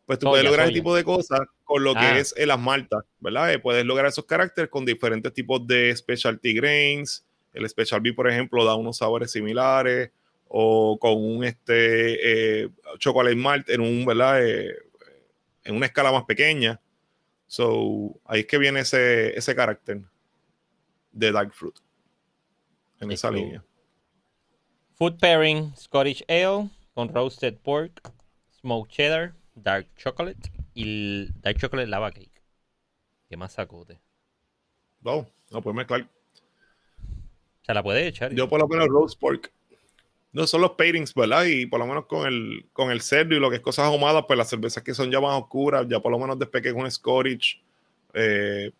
[SPEAKER 2] pues tú puedes lograr ese tipo de cosas con lo que ah. es las maltas, ¿verdad? Eh, puedes lograr esos caracteres con diferentes tipos de specialty grains. El Special B, por ejemplo, da unos sabores similares o con un este, eh, chocolate malt en un, ¿verdad? Eh, en una escala más pequeña. So, ahí es que viene ese, ese carácter de dark fruit en esa línea.
[SPEAKER 1] Food pairing Scottish Ale con roasted pork, smoked cheddar, dark chocolate y el dark chocolate lava cake. ¿Qué más sacote?
[SPEAKER 2] No, no puedes mezclar.
[SPEAKER 1] Se la puede echar.
[SPEAKER 2] Yo por lo menos roast pork. No son los pairings, ¿verdad? Y por lo menos con el, con el cerdo y lo que es cosas ahumadas, pues las cervezas que son ya más oscuras, ya por lo menos después que es un Scottish, eh,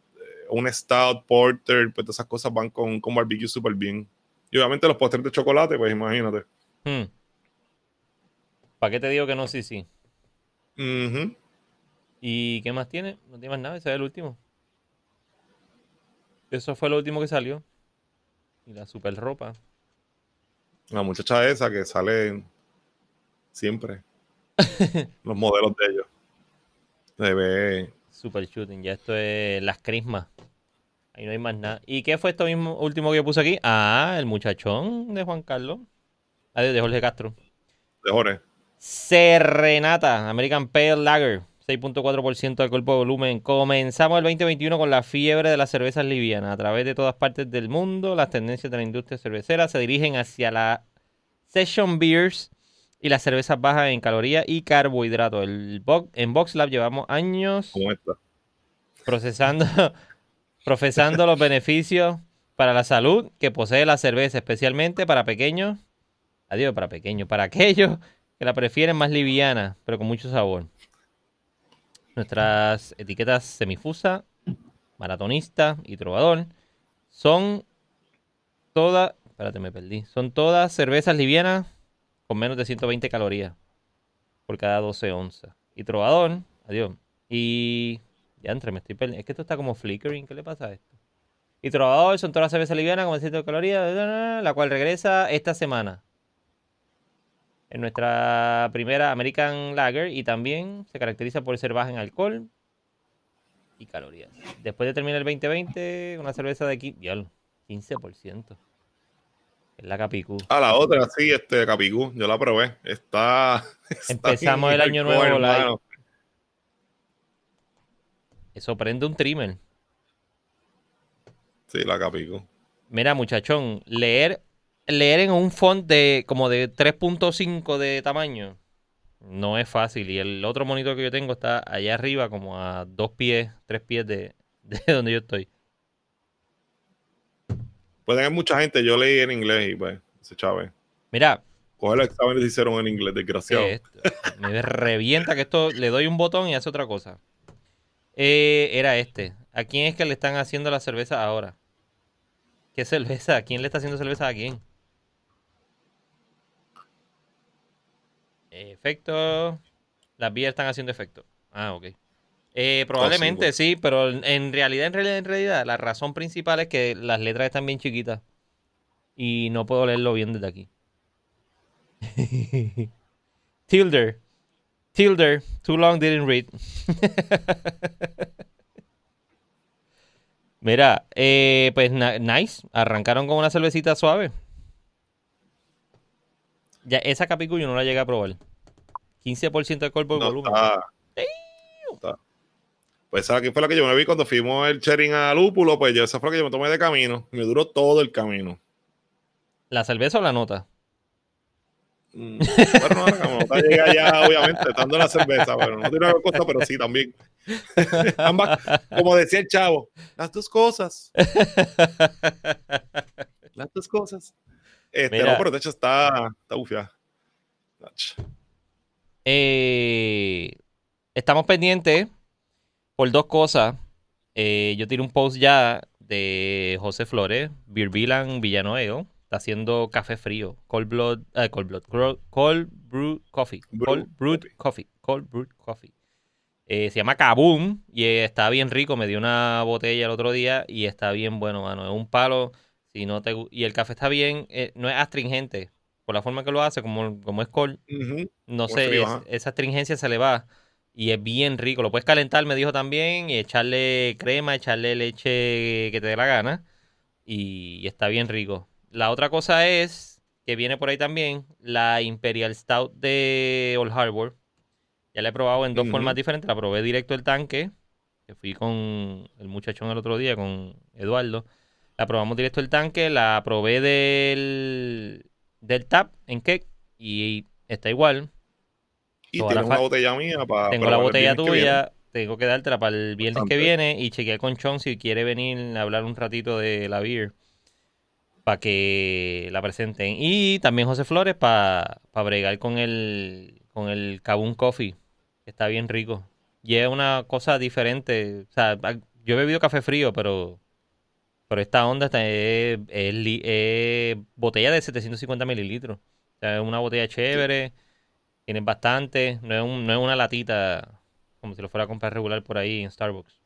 [SPEAKER 2] un Stout, Porter, pues todas esas cosas van con, con barbecue súper bien. Y obviamente los postres de chocolate, pues imagínate. Hmm.
[SPEAKER 1] ¿Para qué te digo que no? Sí, sí. ¿Y qué más tiene? No tiene más nada, ese es el último. Eso fue lo último que salió. Y la super ropa.
[SPEAKER 2] La muchacha esa que sale siempre. Los modelos de ellos. Se ve.
[SPEAKER 1] Super shooting. Ya esto es las crismas. Ahí no hay más nada. ¿Y qué fue esto mismo último que yo puse aquí? Ah, el muchachón de Juan Carlos. Ah, de Jorge Castro.
[SPEAKER 2] De Jorge.
[SPEAKER 1] Serenata, American Pale Lager, 6.4% de cuerpo de volumen. Comenzamos el 2021 con la fiebre de las cervezas livianas. A través de todas partes del mundo, las tendencias de la industria cervecera se dirigen hacia la Session Beers y las cervezas bajas en calorías y carbohidratos. El en VoxLab llevamos años procesando, procesando los beneficios para la salud que posee la cerveza, especialmente para pequeños. Adiós, para pequeños, para aquellos que la prefieren más liviana, pero con mucho sabor. Nuestras etiquetas semifusa, maratonista y trovador son todas, espérate, me perdí, son todas cervezas livianas con menos de 120 calorías por cada 12 onzas. Y trovador, adiós. Y ya entre, me estoy perdiendo. Es que esto está como flickering, ¿qué le pasa a esto? Y trovador son todas cervezas livianas con 100 calorías, la cual regresa esta semana en nuestra primera American Lager y también se caracteriza por ser baja en alcohol y calorías. Después de terminar el 2020, una cerveza de aquí, 15%. Es la Capicú.
[SPEAKER 2] A la otra, sí, este Capicú, yo la probé. Está.
[SPEAKER 1] Empezamos el año nuevo Eso prende un trimmer.
[SPEAKER 2] Sí, la Capicú.
[SPEAKER 1] Mira, muchachón, leer leer en un font de como de 3.5 de tamaño no es fácil. Y el otro monitor que yo tengo está allá arriba, como a dos pies, tres pies de, donde yo estoy.
[SPEAKER 2] Puede haber mucha gente, yo leí en inglés y pues, se chave.
[SPEAKER 1] Mira.
[SPEAKER 2] Coge los exámenes hicieron en inglés, desgraciado.
[SPEAKER 1] me revienta que esto le doy un botón y hace otra cosa. Eh, era este. ¿A quién es que le están haciendo la cerveza ahora? ¿Qué cerveza? ¿A quién le está haciendo cerveza a quién? Efecto. Las vías están haciendo efecto. Ah, ok. Eh, probablemente sí, pero en realidad, en realidad, en realidad, la razón principal es que las letras están bien chiquitas. Y no puedo leerlo bien desde aquí. Tilder. Tilder. Too long didn't read. Mira, eh, pues nice. Arrancaron con una cervecita suave. Ya, esa capicuyo no la llegué a probar. 15% de cuerpo de volumen.
[SPEAKER 2] Pues esa fue la que yo me vi cuando fuimos el sharing a Lúpulo, pues yo, esa fue la que yo me tomé de camino. Me duró todo el camino.
[SPEAKER 1] ¿La cerveza o la nota?
[SPEAKER 2] Mm, bueno, no, la nota llega ya, obviamente, estando la cerveza, pero no tiene una cosa, pero sí también. Ambas, como decía el chavo, las dos cosas. las dos cosas. Este, no, pero de hecho está, está ufia.
[SPEAKER 1] Eh, estamos pendientes por dos cosas. Eh, yo tiré un post ya de José Flores, Beer Villanueva Villanueva. Está haciendo café frío. Cold Blood, eh, Cold Blood, Cold, Brew Coffee. cold Brewed Coffee. Cold Brewed Coffee. Eh, se llama Kaboom y está bien rico. Me dio una botella el otro día y está bien bueno, mano. Es un palo. Si no te, y el café está bien, no es astringente. Por la forma que lo hace, como, como es cold, no sé, esa astringencia se le va y es bien rico. Lo puedes calentar, me dijo también, y echarle crema, echarle leche que te dé la gana. Y, está bien rico. La otra cosa es que viene por ahí también la Imperial Stout de Old Harbor. Ya la he probado en dos formas diferentes. La probé directo del tanque, que fui con el muchachón el otro día, con Eduardo. La probamos directo del tanque, la probé del, del tap en cake y está igual.
[SPEAKER 2] Y tienes una botella mía para.
[SPEAKER 1] Tengo la botella tuya, tengo que dártela para el viernes que viene y chequear con Chon si quiere venir a hablar un ratito de la beer para que la presenten. Y también José Flores para bregar con el, con el Kabun Coffee, que está bien rico. Y es una cosa diferente. O sea, yo he bebido café frío, pero, pero esta onda está, es, botella de 750 mililitros. O sea, es una botella chévere. Tienen bastante. No es, no es una latita como si lo fuera a comprar regular por ahí en Starbucks.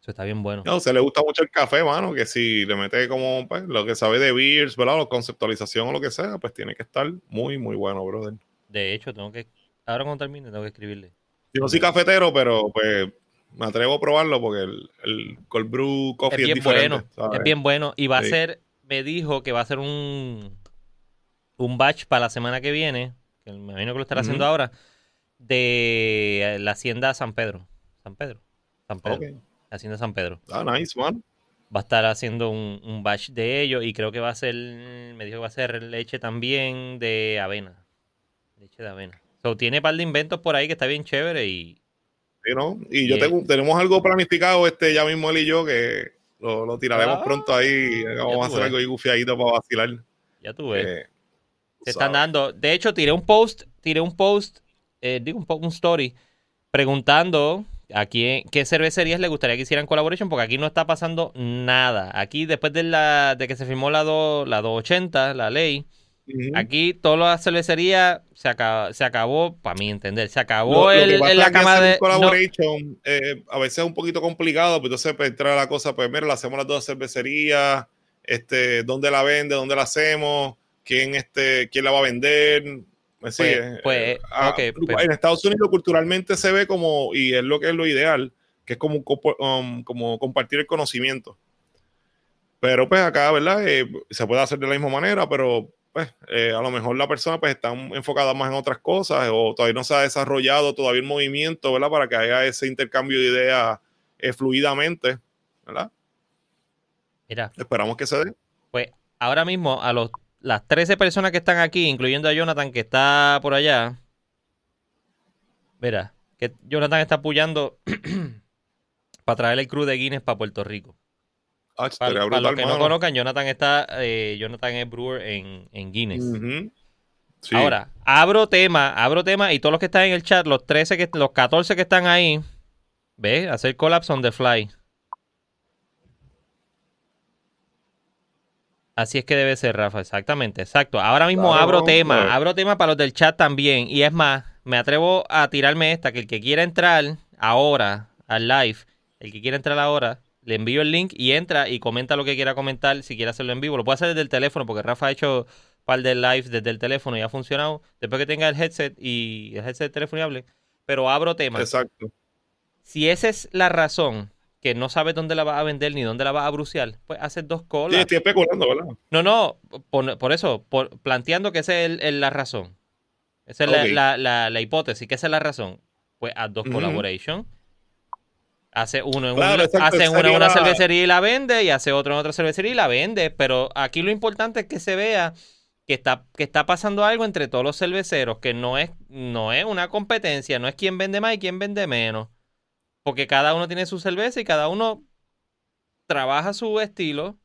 [SPEAKER 1] Eso está bien bueno.
[SPEAKER 2] No, se le gusta mucho el café, mano, que si le mete como pues, lo que sabe de beers, ¿verdad? O conceptualización o lo que sea, pues tiene que estar muy, muy bueno, brother.
[SPEAKER 1] De hecho, tengo que, ahora cuando termine, tengo que escribirle.
[SPEAKER 2] Yo no soy cafetero, pero pues me atrevo a probarlo porque el, el cold brew coffee es, bien bueno.
[SPEAKER 1] Es bien bueno. Y va a ser, me dijo que va a ser un, un batch para la semana que viene que me imagino que lo estará haciendo ahora, de la hacienda San Pedro. San Pedro. San Pedro. La hacienda San Pedro.
[SPEAKER 2] Ah, nice, man.
[SPEAKER 1] Va a estar haciendo un, un, batch de ellos y creo que va a ser, me dijo que va a ser leche también de avena. Leche de avena. So, tiene un par de inventos por ahí que está bien chévere y...
[SPEAKER 2] Sí, ¿no? Y, yo tengo, tenemos algo planificado este ya mismo él y yo que lo, tiraremos ah, pronto ahí. Vamos a hacer algo ahí gufiadito para vacilar.
[SPEAKER 1] Ya tú ves. Eh, se están dando. De hecho, tiré un post, tiré un post, eh, digo un, un story, preguntando a quién, qué cervecerías le gustaría que hicieran collaboration, porque aquí no está pasando nada. Aquí, después de, la, de que se firmó la, la 280, la ley, aquí todas las cervecerías se, acabó, se acabó, para mí entender, se acabó el, la cama de...
[SPEAKER 2] Collaboration, eh, a veces es un poquito complicado, pero entonces para entrar a la cosa, pues mira, la hacemos las dos cervecerías, este, dónde la vende, dónde la hacemos quién, este, quién la va a vender. Pues, pues, pues, ah, pues, en Estados Unidos culturalmente se ve como, y es lo que es lo ideal, que es como, um, como compartir el conocimiento. Pero pues acá, ¿verdad? Eh, se puede hacer de la misma manera, pero pues eh, a lo mejor la persona pues está enfocada más en otras cosas o todavía no se ha desarrollado todavía el movimiento, ¿verdad? Para que haya ese intercambio de ideas eh, fluidamente, ¿verdad?
[SPEAKER 1] Mira.
[SPEAKER 2] Esperamos que se dé.
[SPEAKER 1] Pues ahora mismo a los las 13 personas que están aquí, incluyendo a Jonathan que está por allá. Mira, que Jonathan está apoyando para traer el crew de Guinness para Puerto Rico. Ah, para, los que no conozcan, Jonathan está, eh, Jonathan es brewer en, en Guinness. Ahora, abro tema, abro tema y todos los que están en el chat, los 13 que, los 14 que están ahí, ve, hacer collapse on the fly. Así es que debe ser, Rafa, exactamente, exacto. Ahora mismo abro tema, abro tema para los del chat también. Y es más, me atrevo a tirarme esta, que el que quiera entrar ahora al live, el que quiera entrar ahora, le envío el link y entra y comenta lo que quiera comentar, si quiere hacerlo en vivo. Lo puede hacer desde el teléfono, porque Rafa ha hecho un par de lives desde el teléfono y ha funcionado. Después que tenga el headset y el headset telefoniable. Pero abro tema.
[SPEAKER 2] Exacto.
[SPEAKER 1] Si esa es la razón que no sabes dónde la vas a vender ni dónde la vas a bruciar, pues haces dos colas.
[SPEAKER 2] Sí, estoy especulando, ¿verdad?
[SPEAKER 1] No, no, por, eso, por, planteando que esa es la razón. Esa es la, hipótesis, que esa es la razón. pues haz dos
[SPEAKER 2] Ujú.
[SPEAKER 1] collaboration. Hace uno en
[SPEAKER 2] Claro,
[SPEAKER 1] hace uno en
[SPEAKER 2] sería
[SPEAKER 1] una cervecería y la vende, y hace otro en otra cervecería y la vende. Pero aquí lo importante es que se vea que está, que está pasando algo entre todos los cerveceros, que no es, no es una competencia, no es quién vende más y quién vende menos. Porque cada uno tiene su cerveza y cada uno trabaja su estilo.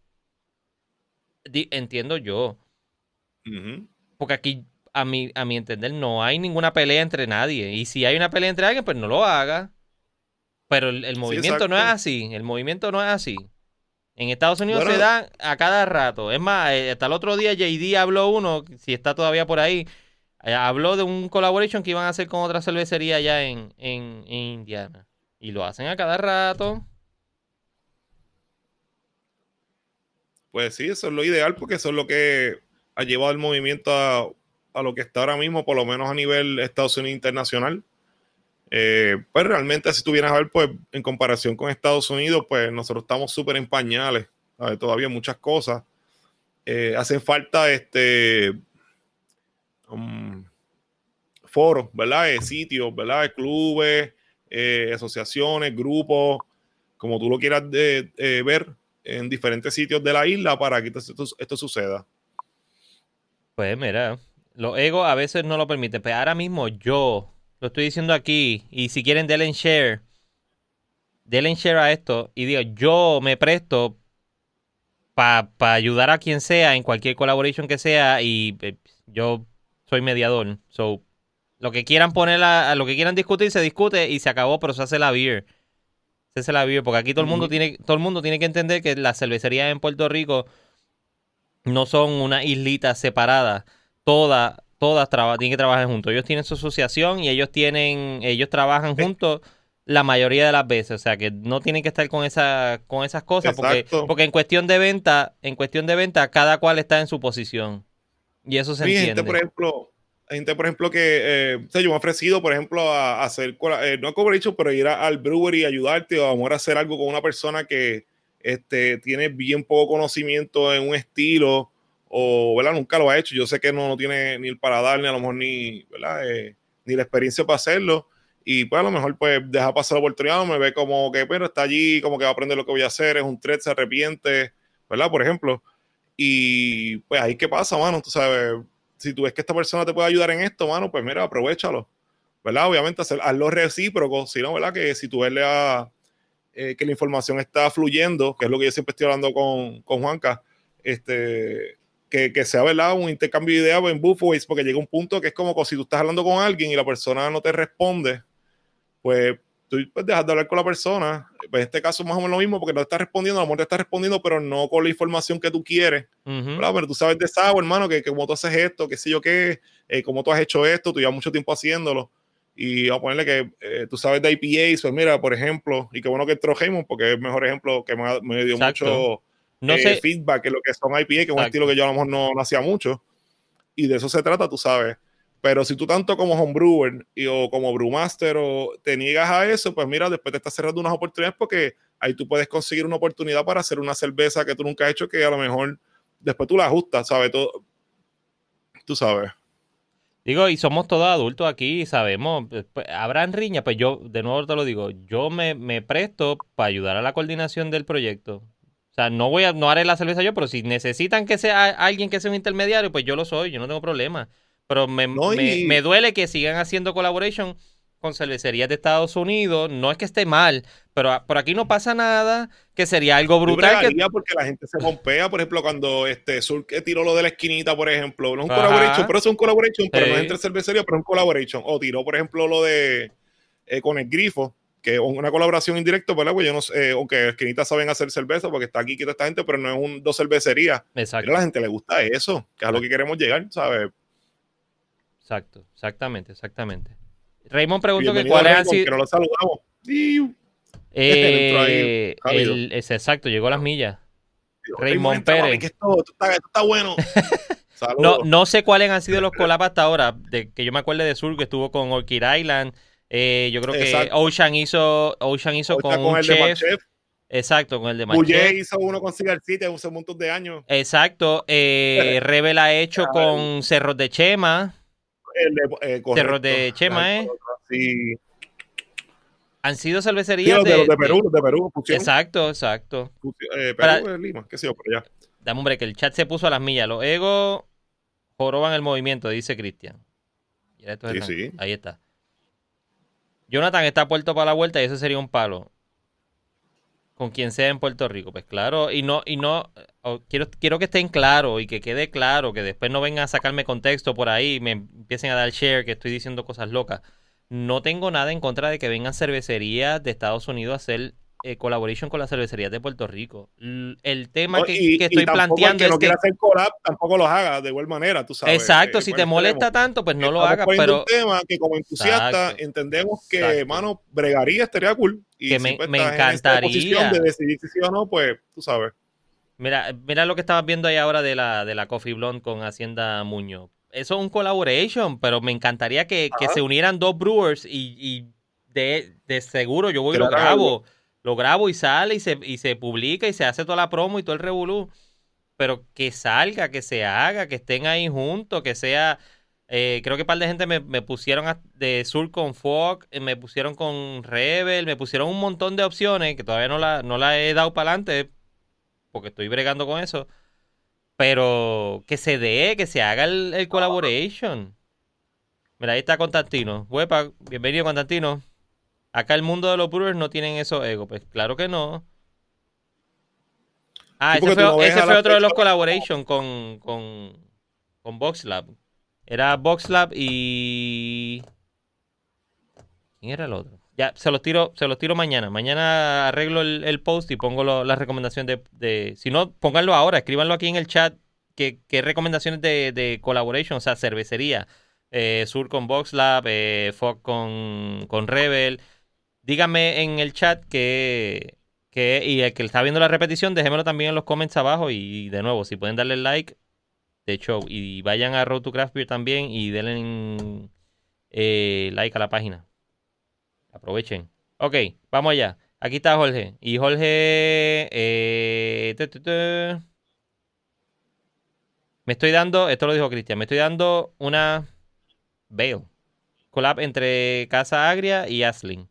[SPEAKER 1] Entiendo yo. Porque aquí, a mi, a mi entender, no hay ninguna pelea entre nadie. Y si hay una pelea entre alguien, pues no lo haga. Pero el, el movimiento no es así. El movimiento no es así. En Estados Unidos
[SPEAKER 2] Bueno.
[SPEAKER 1] se da a cada rato. Es más, eh, hasta el otro día JD habló uno, si está todavía por ahí, eh, habló de un collaboration que iban a hacer con otra cervecería allá en, en, en Indiana. Y lo hacen a cada rato.
[SPEAKER 2] Pues sí, eso es lo ideal porque eso es lo que ha llevado el movimiento a, a lo que está ahora mismo, por lo menos a nivel Estados Unidos internacional. Eh, pues realmente, si tú vienes a ver, pues en comparación con Estados Unidos, pues nosotros estamos súper en pañales, ¿sabes? todavía muchas cosas. Eh, hacen falta este um, foros, ¿verdad? Eh, sitios, ¿verdad? Clubes, eh, asociaciones, grupos, como tú lo quieras ver en diferentes sitios de la isla para que esto, esto suceda.
[SPEAKER 1] Pues mira, los egos a veces no lo permiten. Pero ahora mismo yo lo estoy diciendo aquí. Y si quieren, denle en share. Denle en share a esto. Y digo, yo me presto para ayudar a quien sea en cualquier collaboration que sea. Y eh, yo soy mediador. So, lo que quieran poner, a, a lo que quieran discutir, se discute y se acabó, pero se hace la beer. Se hace la beer. Porque aquí todo el mundo tiene, todo el mundo tiene que entender que las cervecerías en Puerto Rico no son una islita separada. Todas, todas traba- tienen que trabajar juntos. Ellos tienen su asociación y ellos tienen, ellos trabajan
[SPEAKER 2] Eh.
[SPEAKER 1] juntos la mayoría de las veces. O sea que no tienen que estar con esa, con esas cosas. Porque, porque en cuestión de venta, en cuestión de venta, cada cual está en su posición. Y eso se
[SPEAKER 2] Sí,
[SPEAKER 1] entiende.
[SPEAKER 2] gente, por ejemplo, gente, por ejemplo, que eh, o sea, yo me he ofrecido, por ejemplo, a, a hacer, eh, no collaboration, pero ir a- al brewery y ayudarte o a lo mejor hacer algo con una persona que este, tiene bien poco conocimiento en un estilo o, ¿verdad? Nunca lo ha hecho. Yo sé que no, no tiene ni el paladar, ni a lo mejor ni, ¿verdad? Eh, ni la experiencia para hacerlo. Y pues a lo mejor pues deja pasar la oportunidad, me ve como que, pero está allí, como que va a aprender lo que voy a hacer, es un thread, se arrepiente, ¿verdad? Por ejemplo. Y pues ahí qué pasa, mano, tú sabes, si tú ves que esta persona te puede ayudar en esto, mano, pues mira, aprovechalo, ¿verdad? Obviamente hacer, hazlo recíproco, si no, ¿verdad? Que si tú ves la, eh, que la información está fluyendo, que es lo que yo siempre estoy hablando con, con Juanca, este, que, que sea, ¿verdad? Un intercambio de ideas en Buffways, porque llega un punto que es como, si tú estás hablando con alguien y la persona no te responde, pues tú pues, dejas de hablar con la persona. Pues en este caso más o menos lo mismo, porque no te está respondiendo, a lo mejor te está respondiendo, pero no con la información que tú quieres.
[SPEAKER 1] Ujú.
[SPEAKER 2] ¿verdad? Pero tú sabes de Sao, hermano, que, que como tú haces esto, qué sé yo qué, eh, cómo tú has hecho esto, tú llevas mucho tiempo haciéndolo. Y vamos a ponerle que eh, tú sabes de IPAs, pues mira, por ejemplo, y qué bueno que entró Raymond, porque es el mejor ejemplo que me, me dio
[SPEAKER 1] Exacto.
[SPEAKER 2] mucho
[SPEAKER 1] No
[SPEAKER 2] eh,
[SPEAKER 1] sé,
[SPEAKER 2] feedback en lo que son IPA, que es un
[SPEAKER 1] Exacto.
[SPEAKER 2] estilo que yo a lo mejor no, no hacía mucho. Y de eso se trata, tú sabes. Pero si tú tanto como homebrewer y, o como brewmaster o te niegas a eso, pues mira, después te estás cerrando unas oportunidades porque ahí tú puedes conseguir una oportunidad para hacer una cerveza que tú nunca has hecho que a lo mejor después tú la ajustas, ¿sabes? Todo, tú sabes.
[SPEAKER 1] Digo, y somos todos adultos aquí y sabemos, pues, pues, habrán riñas, pues yo, de nuevo te lo digo, yo me, me presto para ayudar a la coordinación del proyecto. O sea, no voy a, no haré la cerveza yo, pero si necesitan que sea alguien que sea un intermediario, pues yo lo soy, yo no tengo problema. Pero me,
[SPEAKER 2] No,
[SPEAKER 1] me,
[SPEAKER 2] y-
[SPEAKER 1] me duele que sigan haciendo collaboration con cervecerías de Estados Unidos. No es que esté mal, pero por aquí no pasa nada, que sería algo brutal. Que,
[SPEAKER 2] porque la gente se pompea, por ejemplo, cuando este Sur que tiró lo de la esquinita, por ejemplo, no es un
[SPEAKER 1] Ajá.
[SPEAKER 2] collaboration, pero es un collaboration, pero no es entre cervecería, pero es un collaboration. O tiró, por ejemplo, lo de eh, con el grifo, que es una colaboración indirecta, ¿verdad? Pues yo no sé, eh, aunque esquinita saben hacer cerveza porque está aquí quita esta gente, pero no es un dos cervecerías.
[SPEAKER 1] exacto,
[SPEAKER 2] Pero a la gente le gusta eso, que es a lo que queremos llegar, ¿sabes?
[SPEAKER 1] exacto, exactamente, exactamente. Raymond preguntó que cuáles han sido...
[SPEAKER 2] que no lo saludamos.
[SPEAKER 1] Eh,
[SPEAKER 2] ahí,
[SPEAKER 1] el- es exacto, llegó a las millas. Raymond
[SPEAKER 2] Raymond,
[SPEAKER 1] Pérez.
[SPEAKER 2] mami, que esto, esto está, esto está bueno.
[SPEAKER 1] No, no sé cuáles han sido los collabs hasta ahora. De, que yo me acuerde de Sur, que estuvo con Orchid Island. Eh, yo creo que. Ocean hizo, Ocean hizo con,
[SPEAKER 2] con
[SPEAKER 1] un
[SPEAKER 2] el
[SPEAKER 1] chef. Exacto, con el de Machef.
[SPEAKER 2] hizo uno con Cigarcita hace un montón de años.
[SPEAKER 1] Exacto. Eh, Rebel ha hecho con Cerros de Chema.
[SPEAKER 2] De, eh.
[SPEAKER 1] Cerros de Chema, ¿eh?
[SPEAKER 2] Sí.
[SPEAKER 1] Han sido cervecerías
[SPEAKER 2] de, de, Perú, de Perú.
[SPEAKER 1] Exacto, exacto.
[SPEAKER 2] Eh, Perú, Lima, qué sé yo, por allá.
[SPEAKER 1] Dame, hombre, que el chat se puso a las millas. Los egos joroban el movimiento, dice Cristian.
[SPEAKER 2] Sí, sí.
[SPEAKER 1] Ahí está. Jonathan está puerto para la vuelta y eso sería un palo. Con quien sea en Puerto Rico. Pues claro, y no, y no, quiero, quiero que estén claros y que quede claro, que después no vengan a sacarme contexto por ahí me empiecen a dar share que estoy diciendo cosas locas no tengo nada en contra de que vengan cervecerías de Estados Unidos a hacer eh, collaboration con las cervecerías de Puerto Rico. el tema que, estoy planteando
[SPEAKER 2] es
[SPEAKER 1] que...
[SPEAKER 2] quiera hacer collab tampoco los haga de igual manera, tú sabes.
[SPEAKER 1] Exacto, si te molesta tanto, pues no lo hagas, pero...
[SPEAKER 2] un tema que como entusiasta entendemos que, hermano, mano, bregaría estaría cool.
[SPEAKER 1] Y que me, me encantaría.
[SPEAKER 2] de decidir si sí o no, pues, tú sabes.
[SPEAKER 1] Mira, mira lo que estabas viendo ahí ahora de la, de la Coffee Blonde con Hacienda Muñoz eso es un collaboration, pero me encantaría que, se unieran dos brewers y, de, seguro yo voy y lo grabo. Lo grabo y sale y se, y se publica y se hace toda la promo y todo el revolú. Pero que salga, que se haga, que estén ahí juntos, que sea... Eh, creo que un par de gente me, pusieron de Sur con Fog, eh, me pusieron con Rebel, me pusieron un montón de opciones que todavía no la, no la he dado para adelante porque estoy bregando con eso. Pero que se dé, que se haga el, el collaboration. Mira, ahí está Constantino. Huepa, bienvenido Constantino. Acá el mundo de los brewers no tienen esos egos. Pues claro que no. Ah, ese fue, otro de los collaboration con, con, con VoxLab. Era VoxLab y... ¿Quién era el otro? Ya, se los tiro, se los tiro mañana. Mañana arreglo el, post y pongo la recomendación de, Si no, pónganlo ahora, escríbanlo aquí en el chat. ¿Qué, recomendaciones de, de collaboration? O sea, cervecería. Eh, Sur con VoxLab, eh, Fog con, con Rebel. Díganme en el chat que, que, y el que está viendo la repetición, déjenmelo también en los comments abajo. Y de nuevo, si pueden darle like, de hecho, y vayan a Road to Craft Beer también y denle eh, like a la página. Aprovechen. Ok, vamos allá. Aquí está Jorge. Y Jorge... Eh, me estoy dando, esto lo dijo Cristian, me estoy dando una veo. Collab entre Casa Agria y Asling.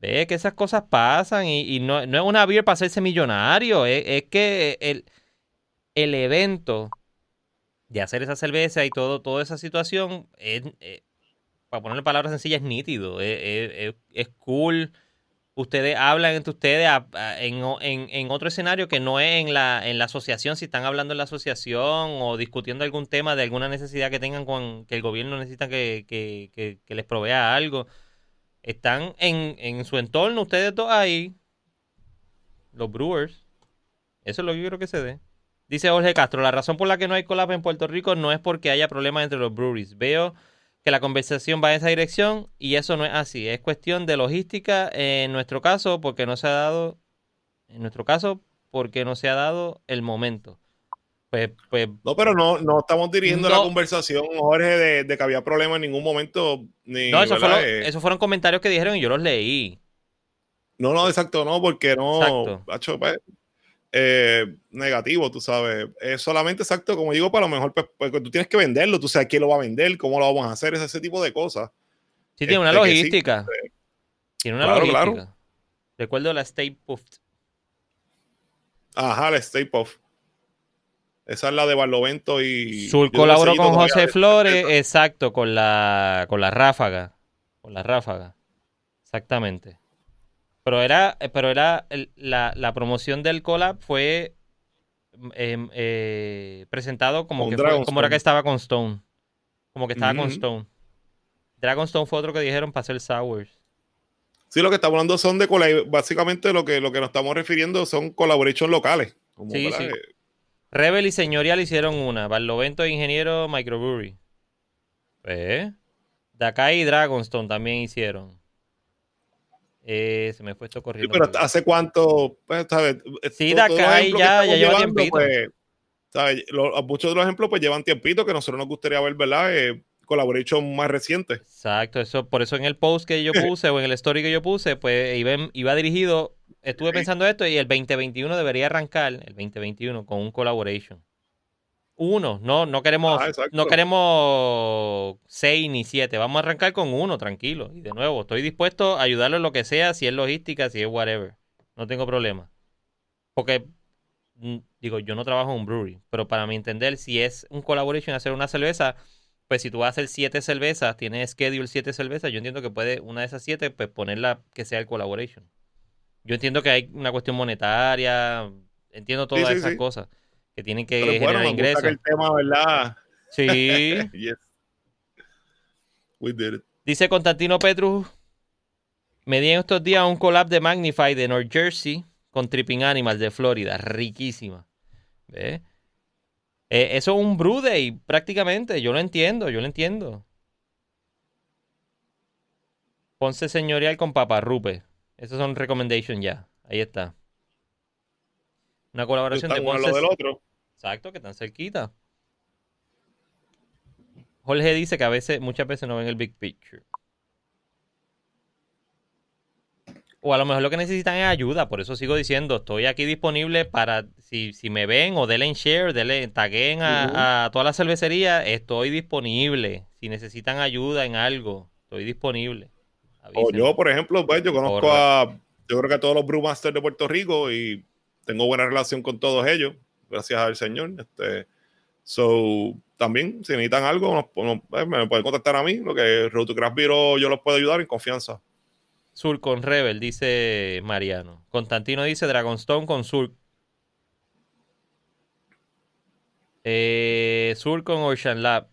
[SPEAKER 1] Ve que esas cosas pasan y, no, es una beer para hacerse millonario. Es, que el, el, evento de hacer esa cerveza y todo, toda esa situación es, eh, para ponerle palabras sencillas, es nítido, es, cool. Ustedes hablan entre ustedes en, otro escenario que no es en la, en la asociación, si están hablando en la asociación o discutiendo algún tema de alguna necesidad que tengan con que el gobierno necesita que, les provea algo. Están en, su entorno, ustedes dos ahí, los brewers. Eso es lo que yo creo que se dé. Dice Jorge Castro, la razón por la que no hay collab en Puerto Rico no es porque haya problemas entre los breweries. Veo que la conversación va en esa dirección y eso no es así. Es cuestión de logística en nuestro caso porque no se ha dado, en nuestro caso, porque no se ha dado el momento. Pues, pues,
[SPEAKER 2] no, pero no, no estamos dirigiendo la conversación, Jorge, de, que había problemas en ningún momento. Ni,
[SPEAKER 1] no, eh, esos fueron, comentarios que dijeron y yo los leí.
[SPEAKER 2] No, no, exacto, no, porque no. Exacto. Pues, eh, negativo, tú sabes. Es solamente exacto, como digo, para lo mejor, pues, pues, tú tienes que venderlo, tú sabes quién lo va a vender, cómo lo vamos a hacer, ese tipo de cosas.
[SPEAKER 1] Sí, tiene una este, logística. tiene una logística. Recuerdo la Stay Puffed.
[SPEAKER 2] Ajá, la Stay Puff. Esa es la de Barlovento y.
[SPEAKER 1] Sur colaboró con José Flores, exacto, con la, con la ráfaga. Con la ráfaga. Exactamente. Pero era, eh, pero era la, promoción del collab fue em, eh, presentado como que como era que estaba con Stone. Como que estaba con Stone. Dragonstone fue otro que dijeron para hacer Sours.
[SPEAKER 2] Sí, lo que estamos hablando son de básicamente lo que, lo que nos estamos refiriendo son colaborations locales. sí, sí.
[SPEAKER 1] Rebel y Señorial hicieron una. Barlovento e Ingeniero Microbrewery. ¿Eh? Dakai y Dragonstone también hicieron. Eh, se me fue esto corriendo.
[SPEAKER 2] pero ¿hace cuánto? Pues, ¿sabes?
[SPEAKER 1] Sí, de acá ya, ya lleva tiempito.
[SPEAKER 2] Pues, muchos de los ejemplos pues llevan tiempito que nosotros nos gustaría ver, ¿verdad? Eh, collaboration más reciente.
[SPEAKER 1] Exacto, eso, por eso en el post que yo puse o en el story que yo puse, pues iba, iba dirigido, estuve pensando esto y el 2021 debería arrancar, el 2021, con un collaboration. Uno, no, no queremos,
[SPEAKER 2] Ah,
[SPEAKER 1] no queremos seis ni siete. Vamos a arrancar con uno, tranquilo. Y de nuevo, estoy dispuesto a ayudarlo en lo que sea, si es logística, si es whatever. No tengo problema. Porque, mm, digo, yo no trabajo en un brewery, pero para mi entender, si es un collaboration hacer una cerveza, pues si tú vas a hacer siete cervezas, tienes schedule siete cervezas, yo entiendo que puede una de esas siete, pues ponerla que sea el collaboration. Yo entiendo que hay una cuestión monetaria, entiendo todas
[SPEAKER 2] sí,
[SPEAKER 1] esas
[SPEAKER 2] sí.
[SPEAKER 1] cosas que tienen que
[SPEAKER 2] Pero bueno,
[SPEAKER 1] generar
[SPEAKER 2] gusta
[SPEAKER 1] ingresos.
[SPEAKER 2] el tema, ¿verdad?
[SPEAKER 1] Sí.
[SPEAKER 2] Yes. We did it.
[SPEAKER 1] Dice Constantino Petrus, me di en estos días un collab de Magnify de North Jersey con Tripping Animals de Florida, riquísima. ¿Ves? Eh, eso es un brew day, prácticamente, yo lo entiendo, yo lo entiendo. Ponce señorial con paparrupe. Esos son recommendations ya. Ahí está. Una colaboración de
[SPEAKER 2] uno
[SPEAKER 1] Ponce.
[SPEAKER 2] lado del otro.
[SPEAKER 1] Exacto, que están cerquita. Jorge dice que a veces, muchas veces no ven el big picture. O a lo mejor lo que necesitan es ayuda, por eso sigo diciendo, estoy aquí disponible para, si, si me ven o denle en share, denle, taguen a,
[SPEAKER 2] Ujú.
[SPEAKER 1] a toda la cervecería, estoy disponible. Si necesitan ayuda en algo, estoy disponible.
[SPEAKER 2] O yo, por ejemplo, pues yo conozco
[SPEAKER 1] Correcto.
[SPEAKER 2] a, yo creo que a todos los brewmasters de Puerto Rico y tengo buena relación con todos ellos, gracias al Señor. Este, so, también, si necesitan algo, nos- nos- pues, me pueden contactar a mí, lo que Road to Craft Beer yo los puedo ayudar en confianza.
[SPEAKER 1] Sur con Rebel, dice Mariano. Constantino dice Dragonstone con Sur. Eh, Sur con Ocean Lab,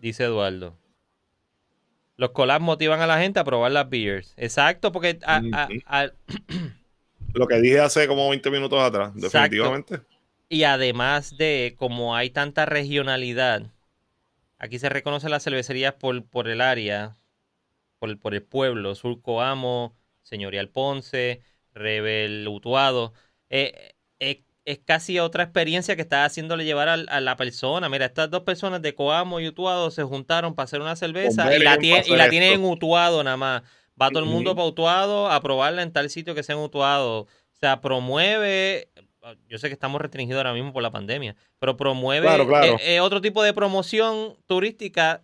[SPEAKER 1] dice Eduardo. Los collabs motivan a la gente a probar las beers. Exacto, porque a- a-
[SPEAKER 2] Ujú.
[SPEAKER 1] a-
[SPEAKER 2] Lo que dije hace como 20 minutos atrás,
[SPEAKER 1] Exacto.
[SPEAKER 2] definitivamente.
[SPEAKER 1] y además de como hay tanta regionalidad, aquí se reconocen las cervecerías por, por el área, por, por el pueblo, Surco Amo, Señorial Ponce, Rebel Utuado. Eh, eh, es casi otra experiencia que está haciéndole llevar a, la persona. Mira, estas dos personas de Coamo y Utuado se juntaron para hacer una cerveza y la, tiene, y la tienen en. Utuado nada más. Va todo el mundo para Utuado a probarla en tal sitio que sea en Utuado. O sea, promueve. Yo sé que estamos restringidos ahora mismo por la pandemia, pero promueve
[SPEAKER 2] Claro, claro.
[SPEAKER 1] eh, eh, otro tipo de promoción turística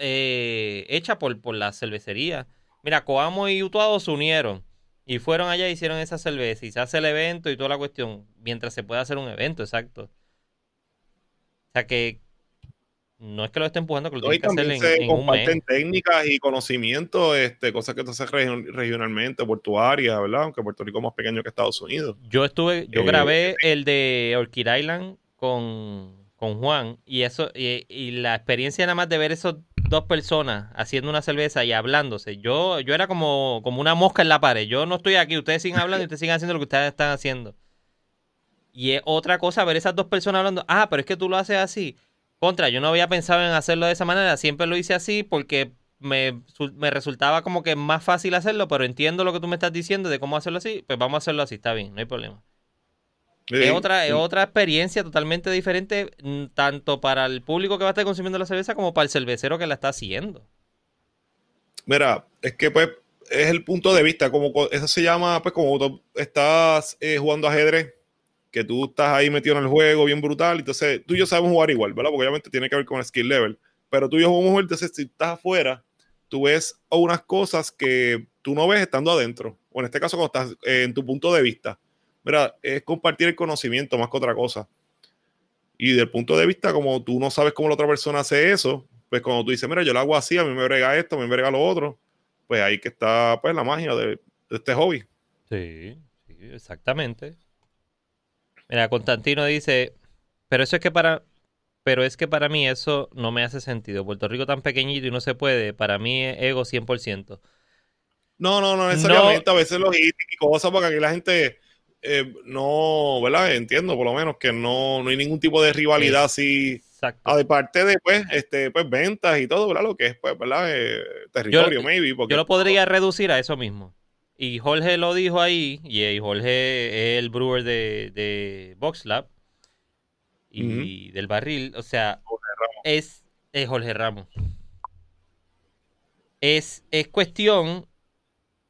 [SPEAKER 1] eh, hecha por, por la cervecería. Mira, Coamo y Utuado se unieron y fueron allá y hicieron esa cerveza y se hace el evento y toda la cuestión, mientras se puede hacer un evento, exacto. O sea que no es que lo esté empujando, que lo
[SPEAKER 2] No,
[SPEAKER 1] que hacer en,
[SPEAKER 2] se
[SPEAKER 1] en un
[SPEAKER 2] comparten
[SPEAKER 1] mes.
[SPEAKER 2] técnicas y conocimientos, este, cosas que tú haces regi- regionalmente, portuaria, ¿verdad? Aunque Puerto Rico es más pequeño que Estados Unidos.
[SPEAKER 1] Yo estuve, yo
[SPEAKER 2] Eh,
[SPEAKER 1] grabé el de Orchid Island con, con Juan y eso y, y la experiencia nada más de ver esos dos personas haciendo una cerveza y hablándose. Yo yo era como como una mosca en la pared. Yo no estoy aquí, ustedes siguen hablando y ustedes siguen haciendo lo que ustedes están haciendo. Y es otra cosa ver esas dos personas hablando. Ah, pero es que tú lo haces así. Contra, yo no había pensado en hacerlo de esa manera. Siempre lo hice así porque me, me resultaba como que más fácil hacerlo, pero entiendo lo que tú me estás diciendo de cómo hacerlo así. Pues vamos a hacerlo así, está bien, no hay problema. Es
[SPEAKER 2] Sí,
[SPEAKER 1] otra, es otra experiencia totalmente diferente, mm, tanto para el público que va a estar consumiendo la cerveza como para el cervecero que la está haciendo.
[SPEAKER 2] Mira, es que pues es el punto de vista, como co- eso se llama, pues como tú estás eh, jugando ajedrez, que tú estás ahí metido en el juego bien brutal, entonces tú y yo sabemos jugar igual, ¿verdad? Porque obviamente tiene que ver con el skill level, pero tú y yo jugamos igual, entonces si estás afuera, tú ves unas cosas que tú no ves estando adentro, o en este caso cuando estás eh, en tu punto de vista. Mira, es compartir el conocimiento más que otra cosa. Y del punto de vista, como tú no sabes cómo la otra persona hace eso, pues cuando tú dices, mira, yo lo hago así, a mí me brega esto, a mí me brega lo otro, pues ahí que está pues la magia de, de este hobby.
[SPEAKER 1] Sí, sí, exactamente. Mira, Constantino dice, pero eso es que para, pero es que para mí eso no me hace sentido. Puerto Rico tan pequeñito y no se puede, para mí es ego 100%.
[SPEAKER 2] No, no, no necesariamente, a veces logística y cosas, porque aquí la gente eh, no, ¿verdad? Entiendo por lo menos que no, no hay ningún tipo de rivalidad así,
[SPEAKER 1] Exacto.
[SPEAKER 2] ah, de pues, este, pues ventas y todo, ¿verdad? Lo que es, pues, ¿verdad? Eh, territorio,
[SPEAKER 1] Yo-
[SPEAKER 2] maybe. Porque,
[SPEAKER 1] Yo lo podría reducir a eso mismo. Y Jorge lo dijo ahí, y eh, Jorge es el brewer de, de Box Lab y del barril. O sea, es, es Jorge Ramos. Es, es cuestión,